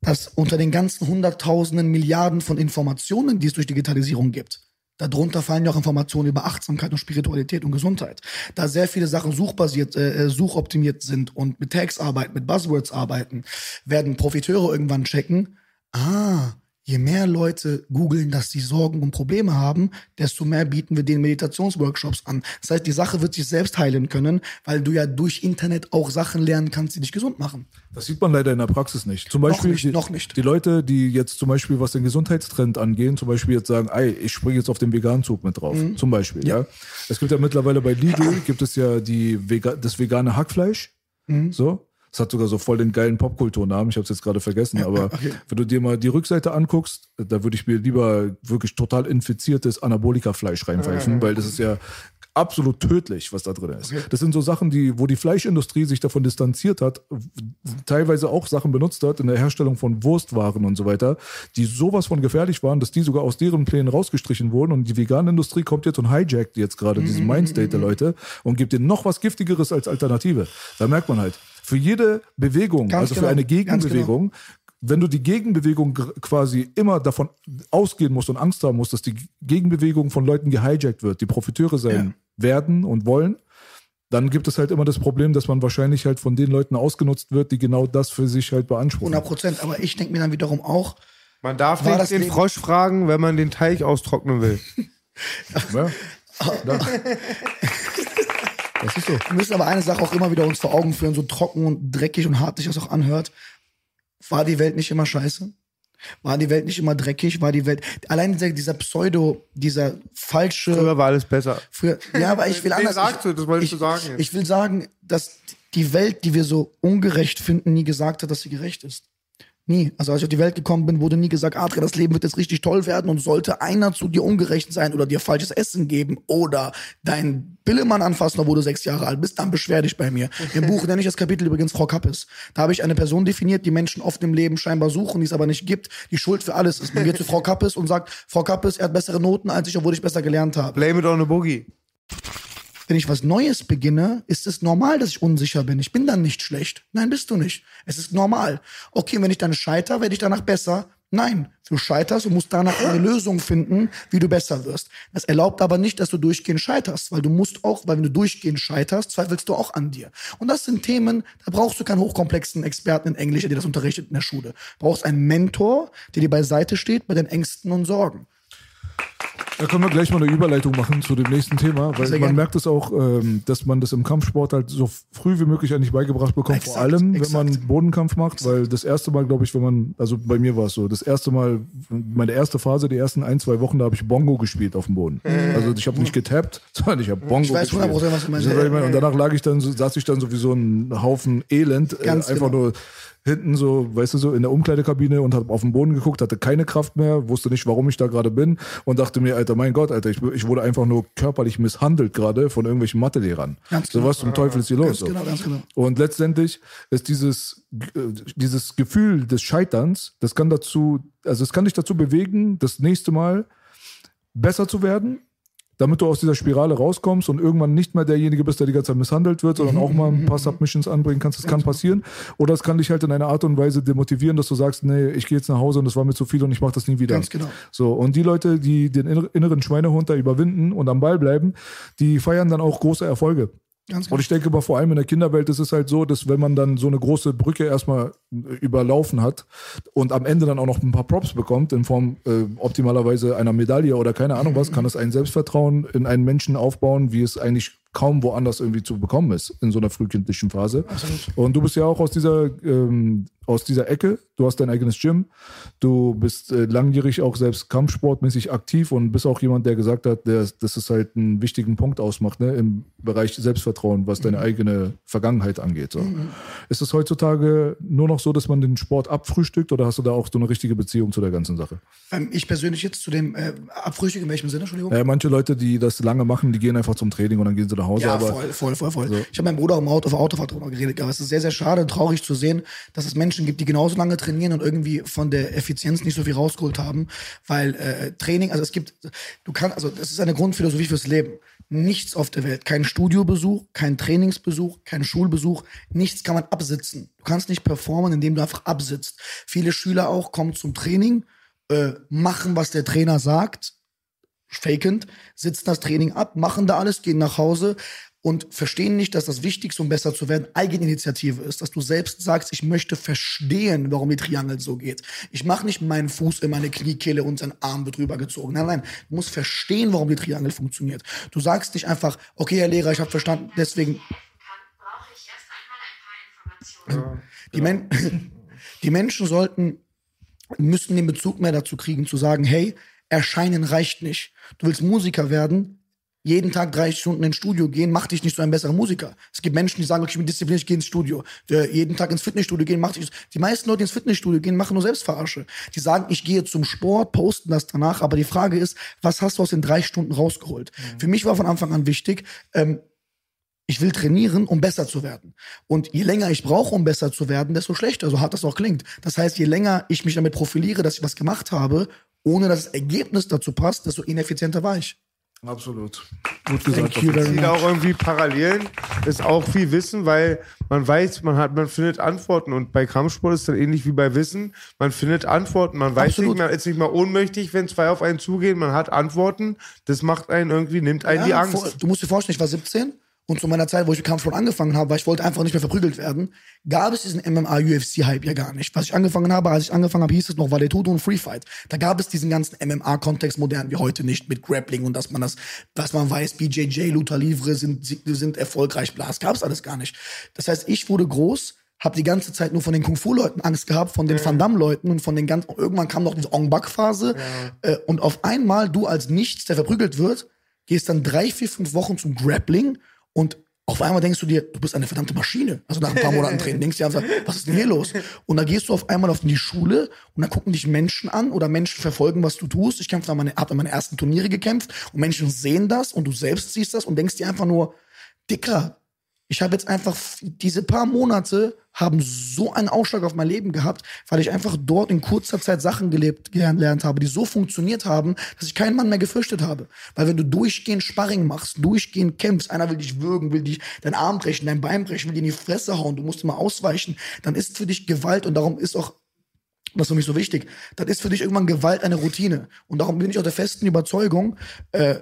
dass unter den ganzen Hunderttausenden Milliarden von Informationen, die es durch Digitalisierung gibt, darunter fallen ja auch Informationen über Achtsamkeit und Spiritualität und Gesundheit. Da sehr viele Sachen suchbasiert, äh, äh, suchoptimiert sind und mit Tags arbeiten, mit Buzzwords arbeiten, werden Profiteure irgendwann checken, ah, je mehr Leute googeln, dass sie Sorgen und Probleme haben, desto mehr bieten wir denen Meditationsworkshops an. Das heißt, die Sache wird sich selbst heilen können, weil du ja durch Internet auch Sachen lernen kannst, die dich gesund machen. Das sieht man leider in der Praxis nicht. Zum Noch Beispiel nicht, die, noch nicht. die Leute, die jetzt zum Beispiel, was den Gesundheitstrend angehen, zum Beispiel jetzt sagen, ey, ich springe jetzt auf den Veganzug mit drauf. Mhm. Zum Beispiel, ja. Es gibt ja mittlerweile bei Lidl gibt es ja die Vega das vegane Hackfleisch. Mhm. So. Das hat sogar so voll den geilen Popkulturnamen. Ich habe es jetzt gerade vergessen. Aber wenn du dir mal die Rückseite anguckst, da würde ich mir lieber wirklich total infiziertes Anabolika-Fleisch reinpfeifen, weil das ist ja absolut tödlich, was da drin ist. Das sind so Sachen, die, wo die Fleischindustrie sich davon distanziert hat, teilweise auch Sachen benutzt hat in der Herstellung von Wurstwaren und so weiter, die sowas von gefährlich waren, dass die sogar aus deren Plänen rausgestrichen wurden und die Veganindustrie kommt jetzt und hijackt jetzt gerade Mhm, diesen Mindstate der Leute und gibt denen noch was Giftigeres als Alternative. Da merkt man halt, für jede Bewegung, Ganz also genau, für eine genau. Gegenbewegung, wenn du die Gegenbewegung quasi immer davon ausgehen musst und Angst haben musst, dass die Gegenbewegung von Leuten gehijackt wird, die Profiteure sein werden und wollen, dann gibt es halt immer das Problem, dass man wahrscheinlich halt von den Leuten ausgenutzt wird, die genau das für sich halt beanspruchen. 100 Prozent. Aber ich denke mir dann wiederum auch, Man darf nicht den Leben- Frosch fragen, wenn man den Teich austrocknen will. Ja? Da. Das ist so. wir müssen aber eine Sache auch immer wieder uns vor Augen führen, so trocken und dreckig und hart sich das auch anhört. War die Welt nicht immer scheiße? War die Welt nicht immer dreckig? War die Welt. Allein dieser, dieser Pseudo, dieser falsche. Früher war alles besser. Früher, ja, aber ich will anders. sagst du? Das wolltest ich, du sagen jetzt. Ich will sagen, dass die Welt, die wir so ungerecht finden, nie gesagt hat, dass sie gerecht ist. Nie. Also als ich auf die Welt gekommen bin, wurde nie gesagt, Adrian, das Leben wird jetzt richtig toll werden und sollte einer zu dir ungerecht sein oder dir falsches Essen geben oder deinen Billemann anfassen, obwohl du sechs Jahre alt bist, dann beschwer dich bei mir. Im Buch nenne ich das Kapitel übrigens Frau Kappes. Da habe ich eine Person definiert, die Menschen oft im Leben scheinbar suchen, die es aber nicht gibt, die Schuld für alles ist. Man geht zu Frau Kappes und sagt, Frau Kappes, er hat bessere Noten als ich, obwohl ich besser gelernt habe Blame it on a boogie. Wenn ich was Neues beginne, ist es normal, dass ich unsicher bin. Ich bin dann nicht schlecht. Nein, bist du nicht. Es ist normal. Okay, wenn ich dann scheiter, werde ich danach besser. Nein, du scheiterst und musst danach eine Lösung finden, wie du besser wirst. Das erlaubt aber nicht, dass du durchgehend scheiterst, weil du musst auch, weil wenn du durchgehend scheiterst, zweifelst du auch an dir. Und das sind Themen, da brauchst du keinen hochkomplexen Experten in Englisch, der dir das unterrichtet in der Schule. Du brauchst einen Mentor, der dir beiseite steht bei deinen Ängsten und Sorgen. Da können wir gleich mal eine Überleitung machen zu dem nächsten Thema, weil Sehr man gerne. merkt es auch, ähm, dass man das im Kampfsport halt so früh wie möglich eigentlich beigebracht bekommt. Exakt, Vor allem, wenn man exakt. Bodenkampf macht, weil das erste Mal, glaube ich, wenn man, also bei mir war es so, das erste Mal, meine erste Phase, die ersten ein, zwei Wochen, da habe ich Bongo gespielt auf dem Boden. Also ich habe nicht getappt, sondern ich habe Bongo Mhm. Ich weiß gespielt. 100%, was du meinst. Und danach lag ich dann, so, saß ich dann so wie so ein Haufen Elend, äh, Ganz einfach genau. nur hinten so, weißt du, so in der Umkleidekabine und habe auf den Boden geguckt, hatte keine Kraft mehr, wusste nicht, warum ich da gerade bin und dachte mir, Alter, mein Gott, Alter, ich, ich wurde einfach nur körperlich misshandelt gerade von irgendwelchen Mathelehrern. Ganz So genau. was zum Teufel ist hier los? Ganz so. genau, ganz genau. Und letztendlich ist dieses, äh, dieses Gefühl des Scheiterns, das kann dazu, also es kann dich dazu bewegen, das nächste Mal besser zu werden, damit du aus dieser Spirale rauskommst und irgendwann nicht mehr derjenige bist, der die ganze Zeit misshandelt wird, sondern auch mal ein paar Submissions anbringen kannst. Das kann passieren. Oder es kann dich halt in einer Art und Weise demotivieren, dass du sagst, nee, ich gehe jetzt nach Hause und das war mir zu viel und ich mache das nie wieder. Ganz genau. So, und die Leute, die den inner- inneren Schweinehund da überwinden und am Ball bleiben, die feiern dann auch große Erfolge. Ganz Und genau. ich denke aber vor allem in der Kinderwelt ist es halt so, dass wenn man dann so eine große Brücke erstmal überlaufen hat und am Ende dann auch noch ein paar Props bekommt, in Form äh, optimalerweise einer Medaille oder keine Ahnung was, kann es ein Selbstvertrauen in einen Menschen aufbauen, wie es eigentlich kaum woanders irgendwie zu bekommen ist in so einer frühkindlichen Phase. Und du bist ja auch aus dieser, ähm, aus dieser Ecke, du hast dein eigenes Gym, du bist äh, langjährig auch selbst kampfsportmäßig aktiv und bist auch jemand, der gesagt hat, der, dass es halt einen wichtigen Punkt ausmacht ne, im Bereich Selbstvertrauen, was deine eigene Vergangenheit angeht. So. Ist es heutzutage nur noch so, dass man den Sport abfrühstückt oder hast du da auch so eine richtige Beziehung zu der ganzen Sache? Ähm, ich persönlich jetzt zu dem äh, Abfrühstück, in welchem Sinne, Entschuldigung? Äh, manche Leute, die das lange machen, die gehen einfach zum Training und dann gehen sie nach Hause. Ja, voll, voll, voll, voll. Ich habe meinem Bruder im Auto auf Autofahrt drüber geredet. Aber es ist sehr, sehr schade und traurig zu sehen, dass es Menschen gibt, die genauso lange trainieren und irgendwie von der Effizienz nicht so viel rausgeholt haben. Weil äh, Training, also es gibt, du kannst, also das ist eine Grundphilosophie fürs Leben. Nichts auf der Welt, kein Studiobesuch, kein Trainingsbesuch, kein Schulbesuch, nichts kann man absitzen. Du kannst nicht performen, indem du einfach absitzt. Viele Schüler auch kommen zum Training, äh, machen, was der Trainer sagt, fakend, sitzen das Training ab, machen da alles, gehen nach Hause und verstehen nicht, dass das Wichtigste, um besser zu werden, Eigeninitiative ist. Dass du selbst sagst, ich möchte verstehen, warum die Triangel so geht. Ich mache nicht meinen Fuß in meine Kniekehle und sein Arm wird rübergezogen. Nein, nein, du musst verstehen, warum die Triangel funktioniert. Du sagst nicht einfach, okay, Herr Lehrer, ich habe verstanden, deswegen brauche ich erst einmal ein paar Informationen. Die, Men die Menschen sollten, müssten den Bezug mehr dazu kriegen, zu sagen, hey, erscheinen reicht nicht. Du willst Musiker werden, jeden Tag drei Stunden ins Studio gehen, macht dich nicht zu einem besseren Musiker. Es gibt Menschen, die sagen, okay, ich bin diszipliniert, ich gehe ins Studio. Der jeden Tag ins Fitnessstudio gehen, macht dich. Die meisten Leute, die ins Fitnessstudio gehen, machen nur Selbstverarsche. Die sagen, ich gehe zum Sport, posten das danach, aber die Frage ist, was hast du aus den drei Stunden rausgeholt? Für mich war von Anfang an wichtig, ähm, ich will trainieren, um besser zu werden. Und je länger ich brauche, um besser zu werden, desto schlechter, so hart das auch klingt. Das heißt, je länger ich mich damit profiliere, dass ich was gemacht habe, ohne dass das Ergebnis dazu passt, desto ineffizienter war ich. Absolut. Gut gesagt. Thank you very sieht much. auch irgendwie Parallelen, ist auch viel Wissen, weil man weiß, man hat, man findet Antworten und bei Kampfsport ist das ähnlich wie bei Wissen. Man findet Antworten, man weiß Absolut. nicht, man ist nicht mal ohnmächtig, wenn zwei auf einen zugehen, man hat Antworten. Das macht einen irgendwie, nimmt einen die Ja, Angst. vor- Du musst dir vorstellen, ich war 17 und zu meiner Zeit, wo ich mit Kampfsport angefangen habe, weil ich wollte einfach nicht mehr verprügelt werden, gab es diesen MMA-UFC-Hype ja gar nicht. Was ich angefangen habe, als ich angefangen habe, hieß es noch Valetudo und Free Fight. Da gab es diesen ganzen MMA-Kontext modern wie heute nicht mit Grappling und dass man das, dass man weiß, BJJ, Luther Livre sind, sind erfolgreich, blas, gab es alles gar nicht. Das heißt, ich wurde groß, habe die ganze Zeit nur von den Kung-Fu-Leuten Angst gehabt, von den Van Damme-Leuten und von den ganzen, irgendwann kam noch diese Ong-Bak-Phase äh, und auf einmal du als Nichts, der verprügelt wird, gehst dann drei, vier, fünf Wochen zum Grappling und auf einmal denkst du dir, du bist eine verdammte Maschine. Also nach ein paar Monaten Training denkst du dir einfach, was ist denn hier los? Und dann gehst du auf einmal auf die Schule und dann gucken dich Menschen an oder Menschen verfolgen, was du tust. Ich kämpfe dann meine, hab dann meine ersten Turniere gekämpft und Menschen sehen das und du selbst siehst das und denkst dir einfach nur, Dicker, ich habe jetzt einfach diese paar Monate haben so einen Ausschlag auf mein Leben gehabt, weil ich einfach dort in kurzer Zeit Sachen gelebt, gelernt habe, die so funktioniert haben, dass ich keinen Mann mehr gefürchtet habe. Weil wenn du durchgehend Sparring machst, durchgehend kämpfst, einer will dich würgen, will dich deinen Arm brechen, dein Bein brechen, will dir in die Fresse hauen, du musst immer ausweichen, dann ist für dich Gewalt und darum ist auch das ist für mich so wichtig. Dann ist für dich irgendwann Gewalt eine Routine. Und darum bin ich auch der festen Überzeugung, äh,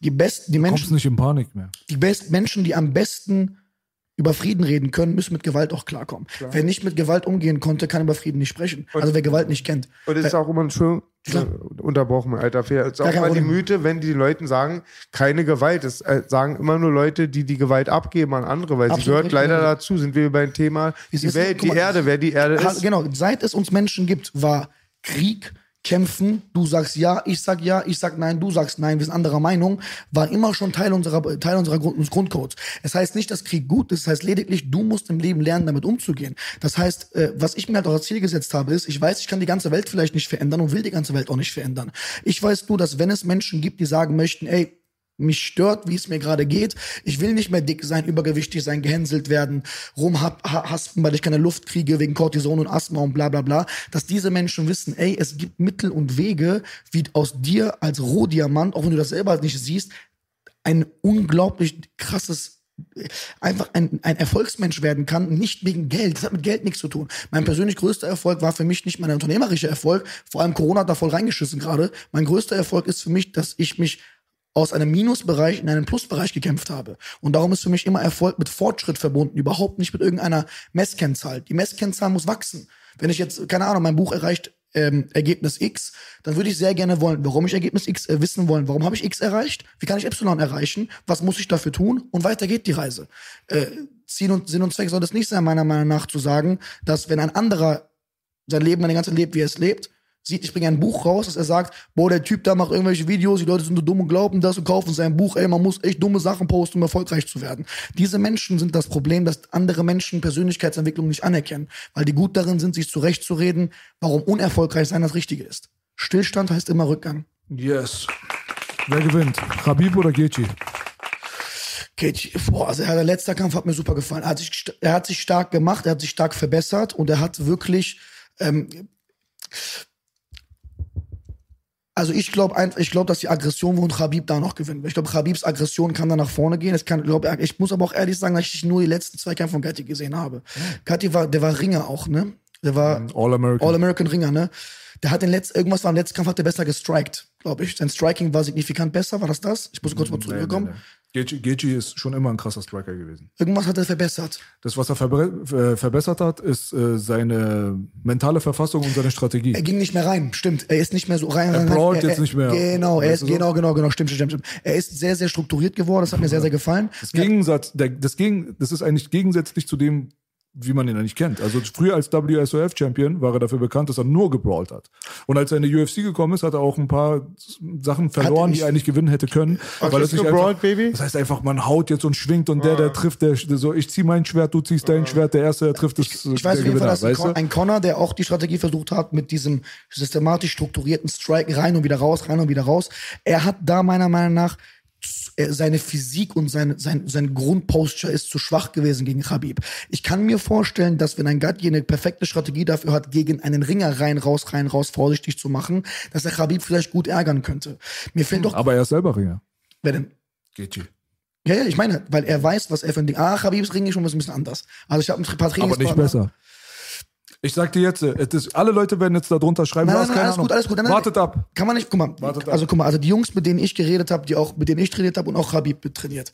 die besten, die Du Menschen, kommst nicht in Panik mehr. die besten Menschen, die am besten über Frieden reden können, müssen mit Gewalt auch klarkommen. Wer nicht mit Gewalt umgehen konnte, kann über Frieden nicht sprechen. also wer Gewalt nicht kennt. Und es ist auch immer ein schön Klar. äh, unterbrochen, alter. Es ist auch immer die. Mythe, wenn die Leuten sagen, keine Gewalt. Es äh, sagen immer nur Leute, die die Gewalt abgeben an andere, weil sie Absolut gehört richtig, leider ja. dazu. Sind wir beim Thema die Welt, die Erde, wer die Erde ist. Genau, seit es uns Menschen gibt, war Krieg, kämpfen, du sagst ja, ich sag ja, ich sag nein, du sagst nein, wir sind anderer Meinung, war immer schon Teil unserer, Teil unserer Grund, unseres Grundcodes. Es heißt nicht, dass Krieg gut ist, es heißt lediglich, du musst im Leben lernen, damit umzugehen. Das heißt, äh, was ich mir halt auch als Ziel gesetzt habe, ist, ich weiß, ich kann die ganze Welt vielleicht nicht verändern und will die ganze Welt auch nicht verändern. Ich weiß nur, dass wenn es Menschen gibt, die sagen möchten, ey, mich stört, wie es mir gerade geht. Ich will nicht mehr dick sein, übergewichtig sein, gehänselt werden, rumhaspen, weil ich keine Luft kriege wegen Cortison und Asthma und bla bla bla. Dass diese Menschen wissen, ey, es gibt Mittel und Wege, wie aus dir als Rohdiamant, auch wenn du das selber nicht siehst, ein unglaublich krasses einfach ein, ein Erfolgsmensch werden kann, nicht wegen Geld. Das hat mit Geld nichts zu tun. Mein persönlich größter Erfolg war für mich nicht mein unternehmerischer Erfolg. Vor allem Corona hat da voll reingeschissen gerade. Mein größter Erfolg ist für mich, dass ich mich aus einem Minusbereich in einen Plusbereich gekämpft habe. Und darum ist für mich immer Erfolg mit Fortschritt verbunden, überhaupt nicht mit irgendeiner Messkennzahl. Die Messkennzahl muss wachsen. Wenn ich jetzt, keine Ahnung, mein Buch erreicht ähm, Ergebnis X, dann würde ich sehr gerne wollen, warum ich Ergebnis X äh, wissen wollen. Warum habe ich X erreicht? Wie kann ich Y erreichen? Was muss ich dafür tun? Und weiter geht die Reise. Äh, Ziel und Sinn und Zweck soll es nicht sein, meiner Meinung nach, zu sagen, dass wenn ein anderer sein Leben meine ganze lebt, wie er es lebt, sieht, ich bringe ein Buch raus, dass er sagt, boah, der Typ da macht irgendwelche Videos, die Leute sind so dumm und glauben das und kaufen sein Buch, ey, man muss echt dumme Sachen posten, um erfolgreich zu werden. Diese Menschen sind das Problem, dass andere Menschen Persönlichkeitsentwicklung nicht anerkennen, weil die gut darin sind, sich zurechtzureden, warum unerfolgreich sein das Richtige ist. Stillstand heißt immer Rückgang. Yes. Wer gewinnt? Habib oder Gaethje? Gaethje, boah, also der letzte Kampf hat mir super gefallen. Er hat, sich, er hat sich stark gemacht, er hat sich stark verbessert und er hat wirklich ähm, also ich glaube ich glaube, dass die Aggression von Khabib da noch gewinnt. Ich glaube, Khabibs Aggression kann da nach vorne gehen. Es kann, glaub, ich muss aber auch ehrlich sagen, dass ich nur die letzten zwei Kämpfe von Gatti gesehen habe. Gatti war, der war Ringer auch, ne? Der war All-American. All-American Ringer, ne? Der hat den letzten, irgendwas war im letzten Kampf, hat der besser gestrikt, glaube ich. Sein Striking war signifikant besser, war das das? Ich muss kurz mal zurückkommen. Nee, nee, Gaethje ist schon immer ein krasser Striker gewesen. Irgendwas hat er verbessert. Das, was er verbe äh, verbessert hat, ist äh, seine mentale Verfassung und seine Strategie. Er ging nicht mehr rein, stimmt. Er ist nicht mehr so rein. Er brawlt jetzt nicht mehr. Genau, er ist, so? genau, genau, genau, stimmt, stimmt, stimmt. Er ist sehr, sehr strukturiert geworden, das hat mir sehr, sehr gefallen. Das Gegensatz, der, das, Gegen, das ist eigentlich gegensätzlich zu dem, wie man ihn eigentlich kennt. Also früher als WSOF-Champion war er dafür bekannt, dass er nur gebrawlt hat. Und als er in die UFC gekommen ist, hat er auch ein paar Sachen verloren, die er eigentlich gewinnen hätte können. weil ist es nicht gebrawlt, einfach, Baby? Das heißt einfach, man haut jetzt und schwingt und der, der trifft, der, so, ich zieh mein Schwert, du ziehst dein Schwert, der Erste, der trifft, ist Ich weiß der auf jeden Fall, weißt du? ein Connor, der auch die Strategie versucht hat, mit diesem systematisch strukturierten Strike rein und wieder raus, rein und wieder raus. Er hat da meiner Meinung nach äh, seine Physik und sein, sein, sein Grundposture ist zu schwach gewesen gegen Khabib. Ich kann mir vorstellen, dass wenn ein Gatti eine perfekte Strategie dafür hat, gegen einen Ringer rein, raus, rein, raus vorsichtig zu machen, dass er Khabib vielleicht gut ärgern könnte. Mir fehlt doch, Aber er ist selber Ringer. wer denn? Gaethje. Ja, ja, ich meine, weil er weiß, was er für ein Ding. Ah, Khabibs Ring ist schon ein bisschen anders. Also ich habe ein paar Trainings. Aber nicht besser. Ich sag dir jetzt, äh, das, alle Leute werden jetzt da drunter schreiben, Nein, nein, nein, keine alles Ahnung. gut, alles gut. Nein, Wartet ab. Kann man nicht, guck mal, Wartet also guck mal, also die Jungs, mit denen ich geredet habe, die auch, mit denen ich trainiert habe und auch Khabib mit trainiert,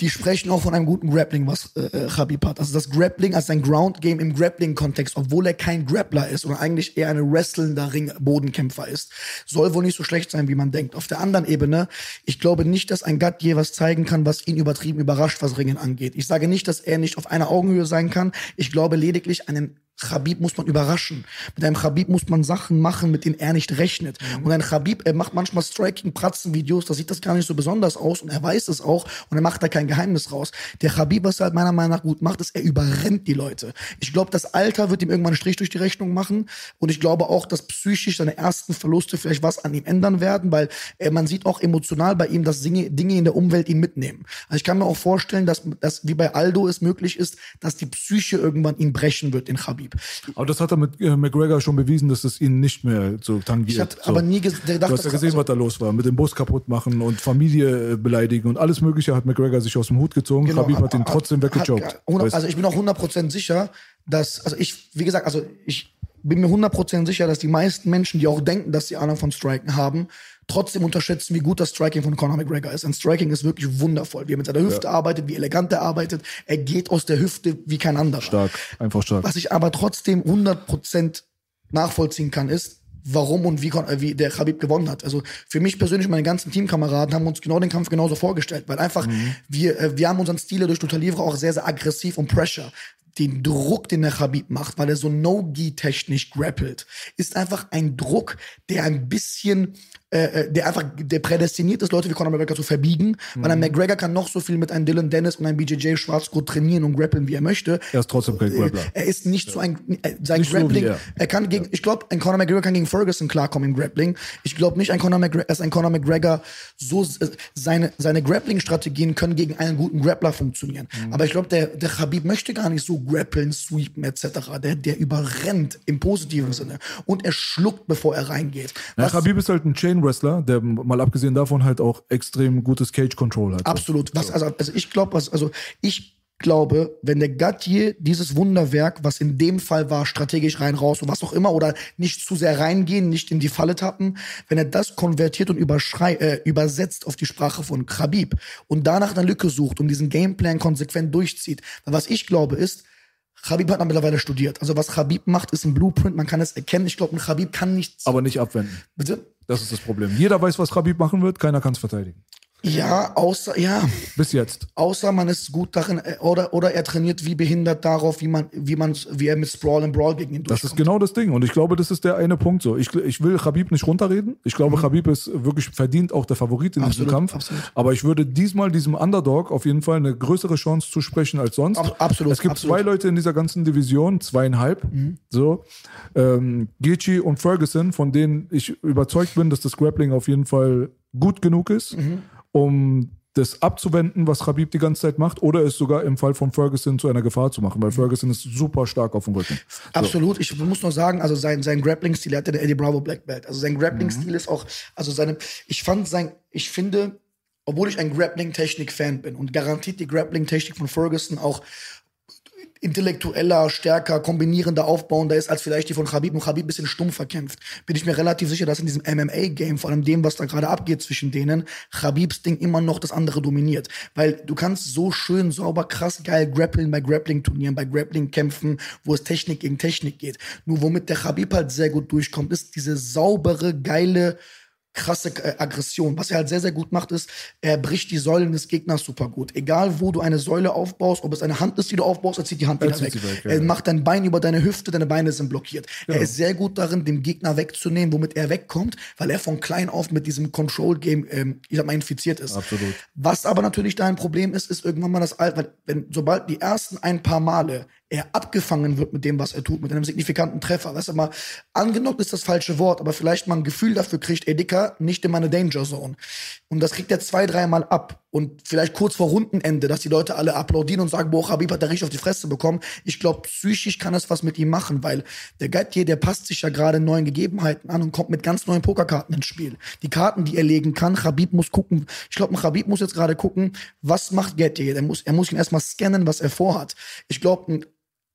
die sprechen auch von einem guten Grappling, was äh, äh, Khabib hat. Also das Grappling als sein Ground-Game im Grappling-Kontext, obwohl er kein Grappler ist und eigentlich eher ein wrestlender Ring-Bodenkämpfer ist, soll wohl nicht so schlecht sein, wie man denkt. Auf der anderen Ebene, ich glaube nicht, dass ein Gattier was zeigen kann, was ihn übertrieben überrascht, was Ringen angeht. Ich sage nicht, dass er nicht auf einer Augenhöhe sein kann. Ich glaube lediglich, einen Khabib muss man überraschen. Mit einem Khabib muss man Sachen machen, mit denen er nicht rechnet. Und ein Khabib, er macht manchmal Striking-Pratzen-Videos, da sieht das gar nicht so besonders aus und er weiß es auch und er macht da kein Geheimnis raus. Der Khabib, was er halt meiner Meinung nach gut macht, ist, er überrennt die Leute. Ich glaube, das Alter wird ihm irgendwann einen Strich durch die Rechnung machen und ich glaube auch, dass psychisch seine ersten Verluste vielleicht was an ihm ändern werden, weil äh, man sieht auch emotional bei ihm, dass Dinge, Dinge in der Umwelt ihn mitnehmen. Also ich kann mir auch vorstellen, dass, dass wie bei Aldo es möglich ist, dass die Psyche irgendwann ihn brechen wird, den Khabib. Aber das hat er mit äh, McGregor schon bewiesen, dass es ihn nicht mehr so tangiert. Ich habe so. aber nie gedacht, Du hast ja gesehen, also- was da los war. Mit dem Bus kaputt machen und Familie äh, beleidigen und alles Mögliche hat McGregor sich aus dem Hut gezogen. Genau, Khabib hat ihn trotzdem weggejobbt. Also ich bin auch 100% sicher, dass, also ich, wie gesagt, also ich bin mir 100% sicher, dass die meisten Menschen, die auch denken, dass sie Ahnung von Striken haben, trotzdem unterschätzen, wie gut das Striking von Conor McGregor ist. Ein Striking ist wirklich wundervoll. Wie er mit seiner Hüfte arbeitet, wie elegant er arbeitet. Er geht aus der Hüfte wie kein anderer. stark, einfach stark. Was ich aber trotzdem 100% nachvollziehen kann, ist, warum und wie, äh, wie der Khabib gewonnen hat. Also für mich persönlich, meine ganzen Teamkameraden haben uns genau den Kampf genauso vorgestellt, weil einfach wir, äh, wir haben unseren Stil durch Total Livre auch sehr, sehr aggressiv und Pressure. Den Druck, den der Khabib macht, weil er so No-Gi-technisch grappelt, ist einfach ein Druck, der ein bisschen, äh, äh, der einfach, der prädestiniert ist, Leute wie Conor McGregor zu verbiegen, weil ein McGregor kann noch so viel mit einem Dylan Dennis und einem BJJ Schwarzgurt trainieren und grappeln, wie er möchte. Er ist trotzdem kein Grappler. Er ist nicht so ein, äh, sein Nicht so Grappling, er. er kann gegen, ich glaube, ein Conor McGregor kann gegen Ferguson klarkommen im Grappling. Ich glaube nicht, ein Conor McGregor, dass ein Conor McGregor so, äh, seine, seine Grappling-Strategien können gegen einen guten Grappler funktionieren. Mhm. Aber ich glaube, der, der Khabib möchte gar nicht so grappeln, sweepen, etc. Der, der überrennt im positiven Sinne. Und er schluckt, bevor er reingeht. Ja, Khabib ist halt ein Chain-Wrestler, der mal abgesehen davon halt auch extrem gutes Cage-Control hat. Absolut. Was, also, also ich glaube, also ich glaube, wenn der Gattier dieses Wunderwerk, was in dem Fall war, strategisch rein raus und was auch immer, oder nicht zu sehr reingehen, nicht in die Falle tappen, wenn er das konvertiert und äh, übersetzt auf die Sprache von Khabib und danach eine Lücke sucht und diesen Gameplan konsequent durchzieht, was ich glaube ist, Khabib hat mittlerweile studiert. Also was Khabib macht, ist ein Blueprint, man kann es erkennen. Ich glaube, ein Khabib kann nichts. Aber nicht abwenden. Bitte? Das ist das Problem. Jeder weiß, was Khabib machen wird, keiner kann es verteidigen. Ja, außer, ja. Bis jetzt. Außer man ist gut darin, äh, oder, oder er trainiert wie behindert darauf, wie man, wie man, wie er mit Sprawl und Brawl gegen ihn Das durchkommt. ist genau das Ding. Und ich glaube, das ist der eine Punkt so. Ich, ich will Khabib nicht runterreden. Ich glaube, Khabib ist wirklich verdient auch der Favorit in diesem Mhm. Absolut, Kampf. absolut. Aber ich würde diesmal diesem Underdog auf jeden Fall eine größere Chance zusprechen als sonst. Ab- absolut, Es gibt absolut. Mhm. zwei Leute in dieser ganzen Division, zweieinhalb, so. Ähm, Gaethje und Ferguson, von denen ich überzeugt bin, dass das Grappling auf jeden Fall gut genug ist, Mhm. Um das abzuwenden, was Khabib die ganze Zeit macht, oder es sogar im Fall von Ferguson zu einer Gefahr zu machen, weil Ferguson ist super stark auf dem Rücken. Absolut. Ich muss nur sagen, also sein, sein Grappling-Stil, er hatte der Eddie Bravo Black Belt. Also sein Grappling-Stil ist auch, also seine, ich fand sein, ich finde, obwohl ich ein Grappling-Technik-Fan bin und garantiert die Grappling-Technik von Ferguson auch intellektueller, stärker, kombinierender, aufbauender ist als vielleicht die von Khabib und Khabib ein bisschen stumpfer kämpft, bin ich mir relativ sicher, dass in diesem MMA-Game, vor allem dem, was da gerade abgeht zwischen denen, Khabibs Ding immer noch das andere dominiert. Weil du kannst so schön, sauber, krass, geil grappeln bei Grappling-Turnieren, bei Grappling-Kämpfen, wo es Technik gegen Technik geht. Nur womit der Khabib halt sehr gut durchkommt, ist diese saubere, geile, krasse äh, Aggression. Was er halt sehr, sehr gut macht, ist, er bricht die Säulen des Gegners super gut. Egal, wo du eine Säule aufbaust, ob es eine Hand ist, die du aufbaust, er zieht die Hand Er wieder weg. weg, ja, er ja. macht dein Bein über deine Hüfte, deine Beine sind blockiert. Er ist sehr gut darin, dem Gegner wegzunehmen, womit er wegkommt, weil er von klein auf mit diesem Control-Game, ähm, ich sag mal, infiziert ist. Absolut. Was aber natürlich da ein Problem ist, ist irgendwann mal das Alter, weil wenn, sobald die ersten ein paar Male er abgefangen wird mit dem, was er tut, mit einem signifikanten Treffer, weißt du mal, angenockt ist das falsche Wort, aber vielleicht mal ein Gefühl dafür kriegt, ey Dicker, nicht in meine Danger Zone. Und das kriegt er zwei, dreimal ab. Und vielleicht kurz vor Rundenende, dass die Leute alle applaudieren und sagen, boah, Habib hat da richtig auf die Fresse bekommen. Ich glaube, psychisch kann das was mit ihm machen, weil der Gattier, der passt sich ja gerade neuen Gegebenheiten an und kommt mit ganz neuen Pokerkarten ins Spiel. Die Karten, die er legen kann, Habib muss gucken, ich glaube, ein Habib muss jetzt gerade gucken, was macht Gattier? Er muss, er muss ihn erstmal scannen, was er vorhat. Ich glaube, ein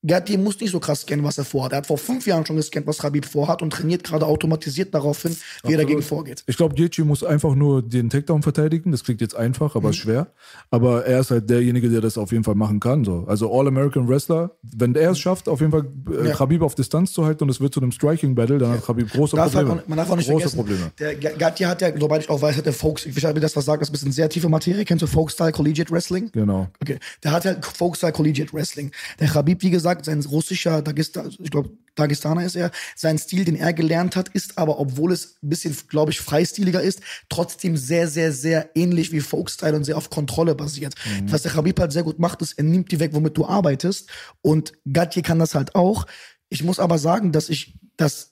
Gattier muss nicht so krass scannen, was er vorhat. Er hat vor fünf Jahren schon gescannt, was Habib vorhat und trainiert gerade automatisiert darauf hin, wie er dagegen vorgeht. Ich glaube, Gaethje muss einfach nur den Takedown verteidigen. Das klingt jetzt einfach, aber Mhm. schwer. Aber er ist halt derjenige, der das auf jeden Fall machen kann. So. Also All-American Wrestler. Wenn er es schafft, auf jeden Fall äh, Ja. Khabib auf Distanz zu halten und es wird zu einem Striking-Battle, dann hat Khabib große Darf halt, Probleme. auch- man darf auch nicht große vergessen, Probleme. der Ga- Gattier hat ja, soweit ich auch weiß, hat der Folks, ich weiß nicht, das was sagt, das ist ein bisschen sehr tiefe Materie. Kennst du Folk-Style Collegiate Wrestling? Genau. Okay. Der hat halt Folkstyle Collegiate Wrestling. Der Khabib, wie gesagt, sein russischer Dagestan, ich glaube, Dagestaner ist er. Sein Stil, den er gelernt hat, ist aber, obwohl es ein bisschen, glaube ich, freistiliger ist, trotzdem sehr, sehr, sehr ähnlich wie Folkstyle und sehr auf Kontrolle basiert. Was der Khabib halt sehr gut macht, ist, er nimmt die weg, womit du arbeitest. Und Gatje kann das halt auch. Ich muss aber sagen, dass ich, dass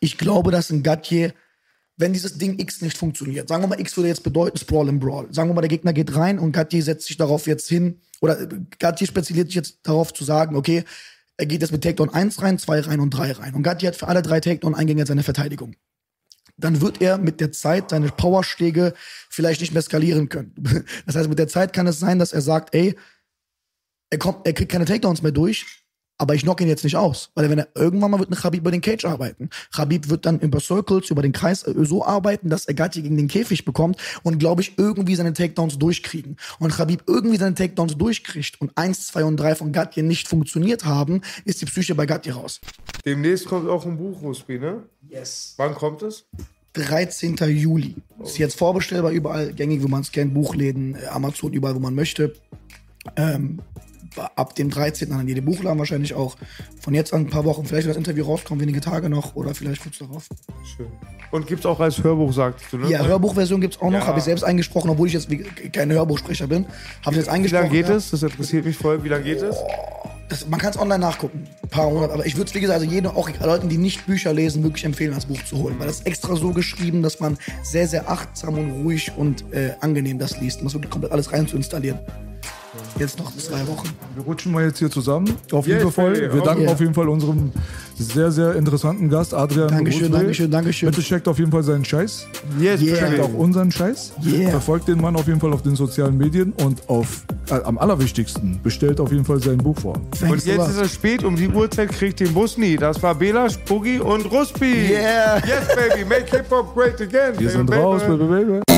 ich glaube, dass ein Gatje wenn dieses Ding X nicht funktioniert, sagen wir mal, X würde jetzt bedeuten Sprawl im Brawl. Sagen wir mal, der Gegner geht rein und Gatti setzt sich darauf jetzt hin, oder äh, Gatti spezialisiert sich jetzt darauf zu sagen, okay, er geht jetzt mit Takedown 1 rein, 2 rein und 3 rein. Und Gatti hat für alle drei Takedown-Eingänge seine Verteidigung. Dann wird er mit der Zeit seine Powerschläge vielleicht nicht mehr skalieren können. Das heißt, mit der Zeit kann es sein, dass er sagt, ey, er kommt, er kriegt keine Takedowns mehr durch, aber ich knock ihn jetzt nicht aus. Weil wenn er irgendwann mal wird ein Khabib über den Cage arbeiten. Khabib wird dann über Circles, über den Kreis äh, so arbeiten, dass er Gatti gegen den Käfig bekommt und, glaube ich, irgendwie seine Takedowns durchkriegen. Und Khabib irgendwie seine Takedowns durchkriegt und eins, zwei und drei von Gatti nicht funktioniert haben, ist die Psyche bei Gatti raus. Demnächst kommt auch ein Buch, Ruspi, ne? Yes. Wann kommt es? 13. Juli. Ist jetzt vorbestellbar überall, gängig, wo man es kennt, Buchläden, äh, Amazon, überall, wo man möchte. Ähm, ab dem 13. an jedem Buchladen wahrscheinlich auch. Von jetzt an ein paar Wochen. Vielleicht wird das Interview rauskommen, wenige Tage noch oder vielleicht kurz darauf. Schön. Und gibt's auch als Hörbuch, sagst du, ne? Ja, Hörbuchversion gibt's auch noch. Ja. Habe ich selbst eingesprochen, obwohl ich jetzt wie- kein Hörbuchsprecher bin. Habe ich jetzt Wie eingesprochen. lange geht ja. es? Das interessiert mich voll. Wie lange geht es? Das, man kann es online nachgucken, ein paar Monate. Aber ich würde es, wie gesagt, also jedem, auch Leuten, die nicht Bücher lesen, wirklich empfehlen, das Buch zu holen. Weil das ist extra so geschrieben, dass man sehr, sehr achtsam und ruhig und äh, angenehm das liest. Man muss wirklich komplett alles rein zu installieren. Jetzt noch zwei Wochen. Wir rutschen mal jetzt hier zusammen. Auf Yes, jeden Fall. Wir danken Yeah. auf jeden Fall unserem sehr, sehr interessanten Gast, Adrian. Dankeschön. Dankeschön, Dankeschön. Bitte checkt auf jeden Fall seinen Scheiß. Yes, Yeah. Checkt auch unseren Scheiß. Yeah. Verfolgt den Mann auf jeden Fall auf den sozialen Medien und auf, äh, am allerwichtigsten, bestellt auf jeden Fall sein Buch vor. Und Thanks a jetzt ist es spät, um die Uhrzeit kriegt den Bus nie. Das war Bela, Spooky und Ruspi. Yeah. Yes, baby, make Hip-Hop great again. Wir baby, sind baby. raus, baby, baby.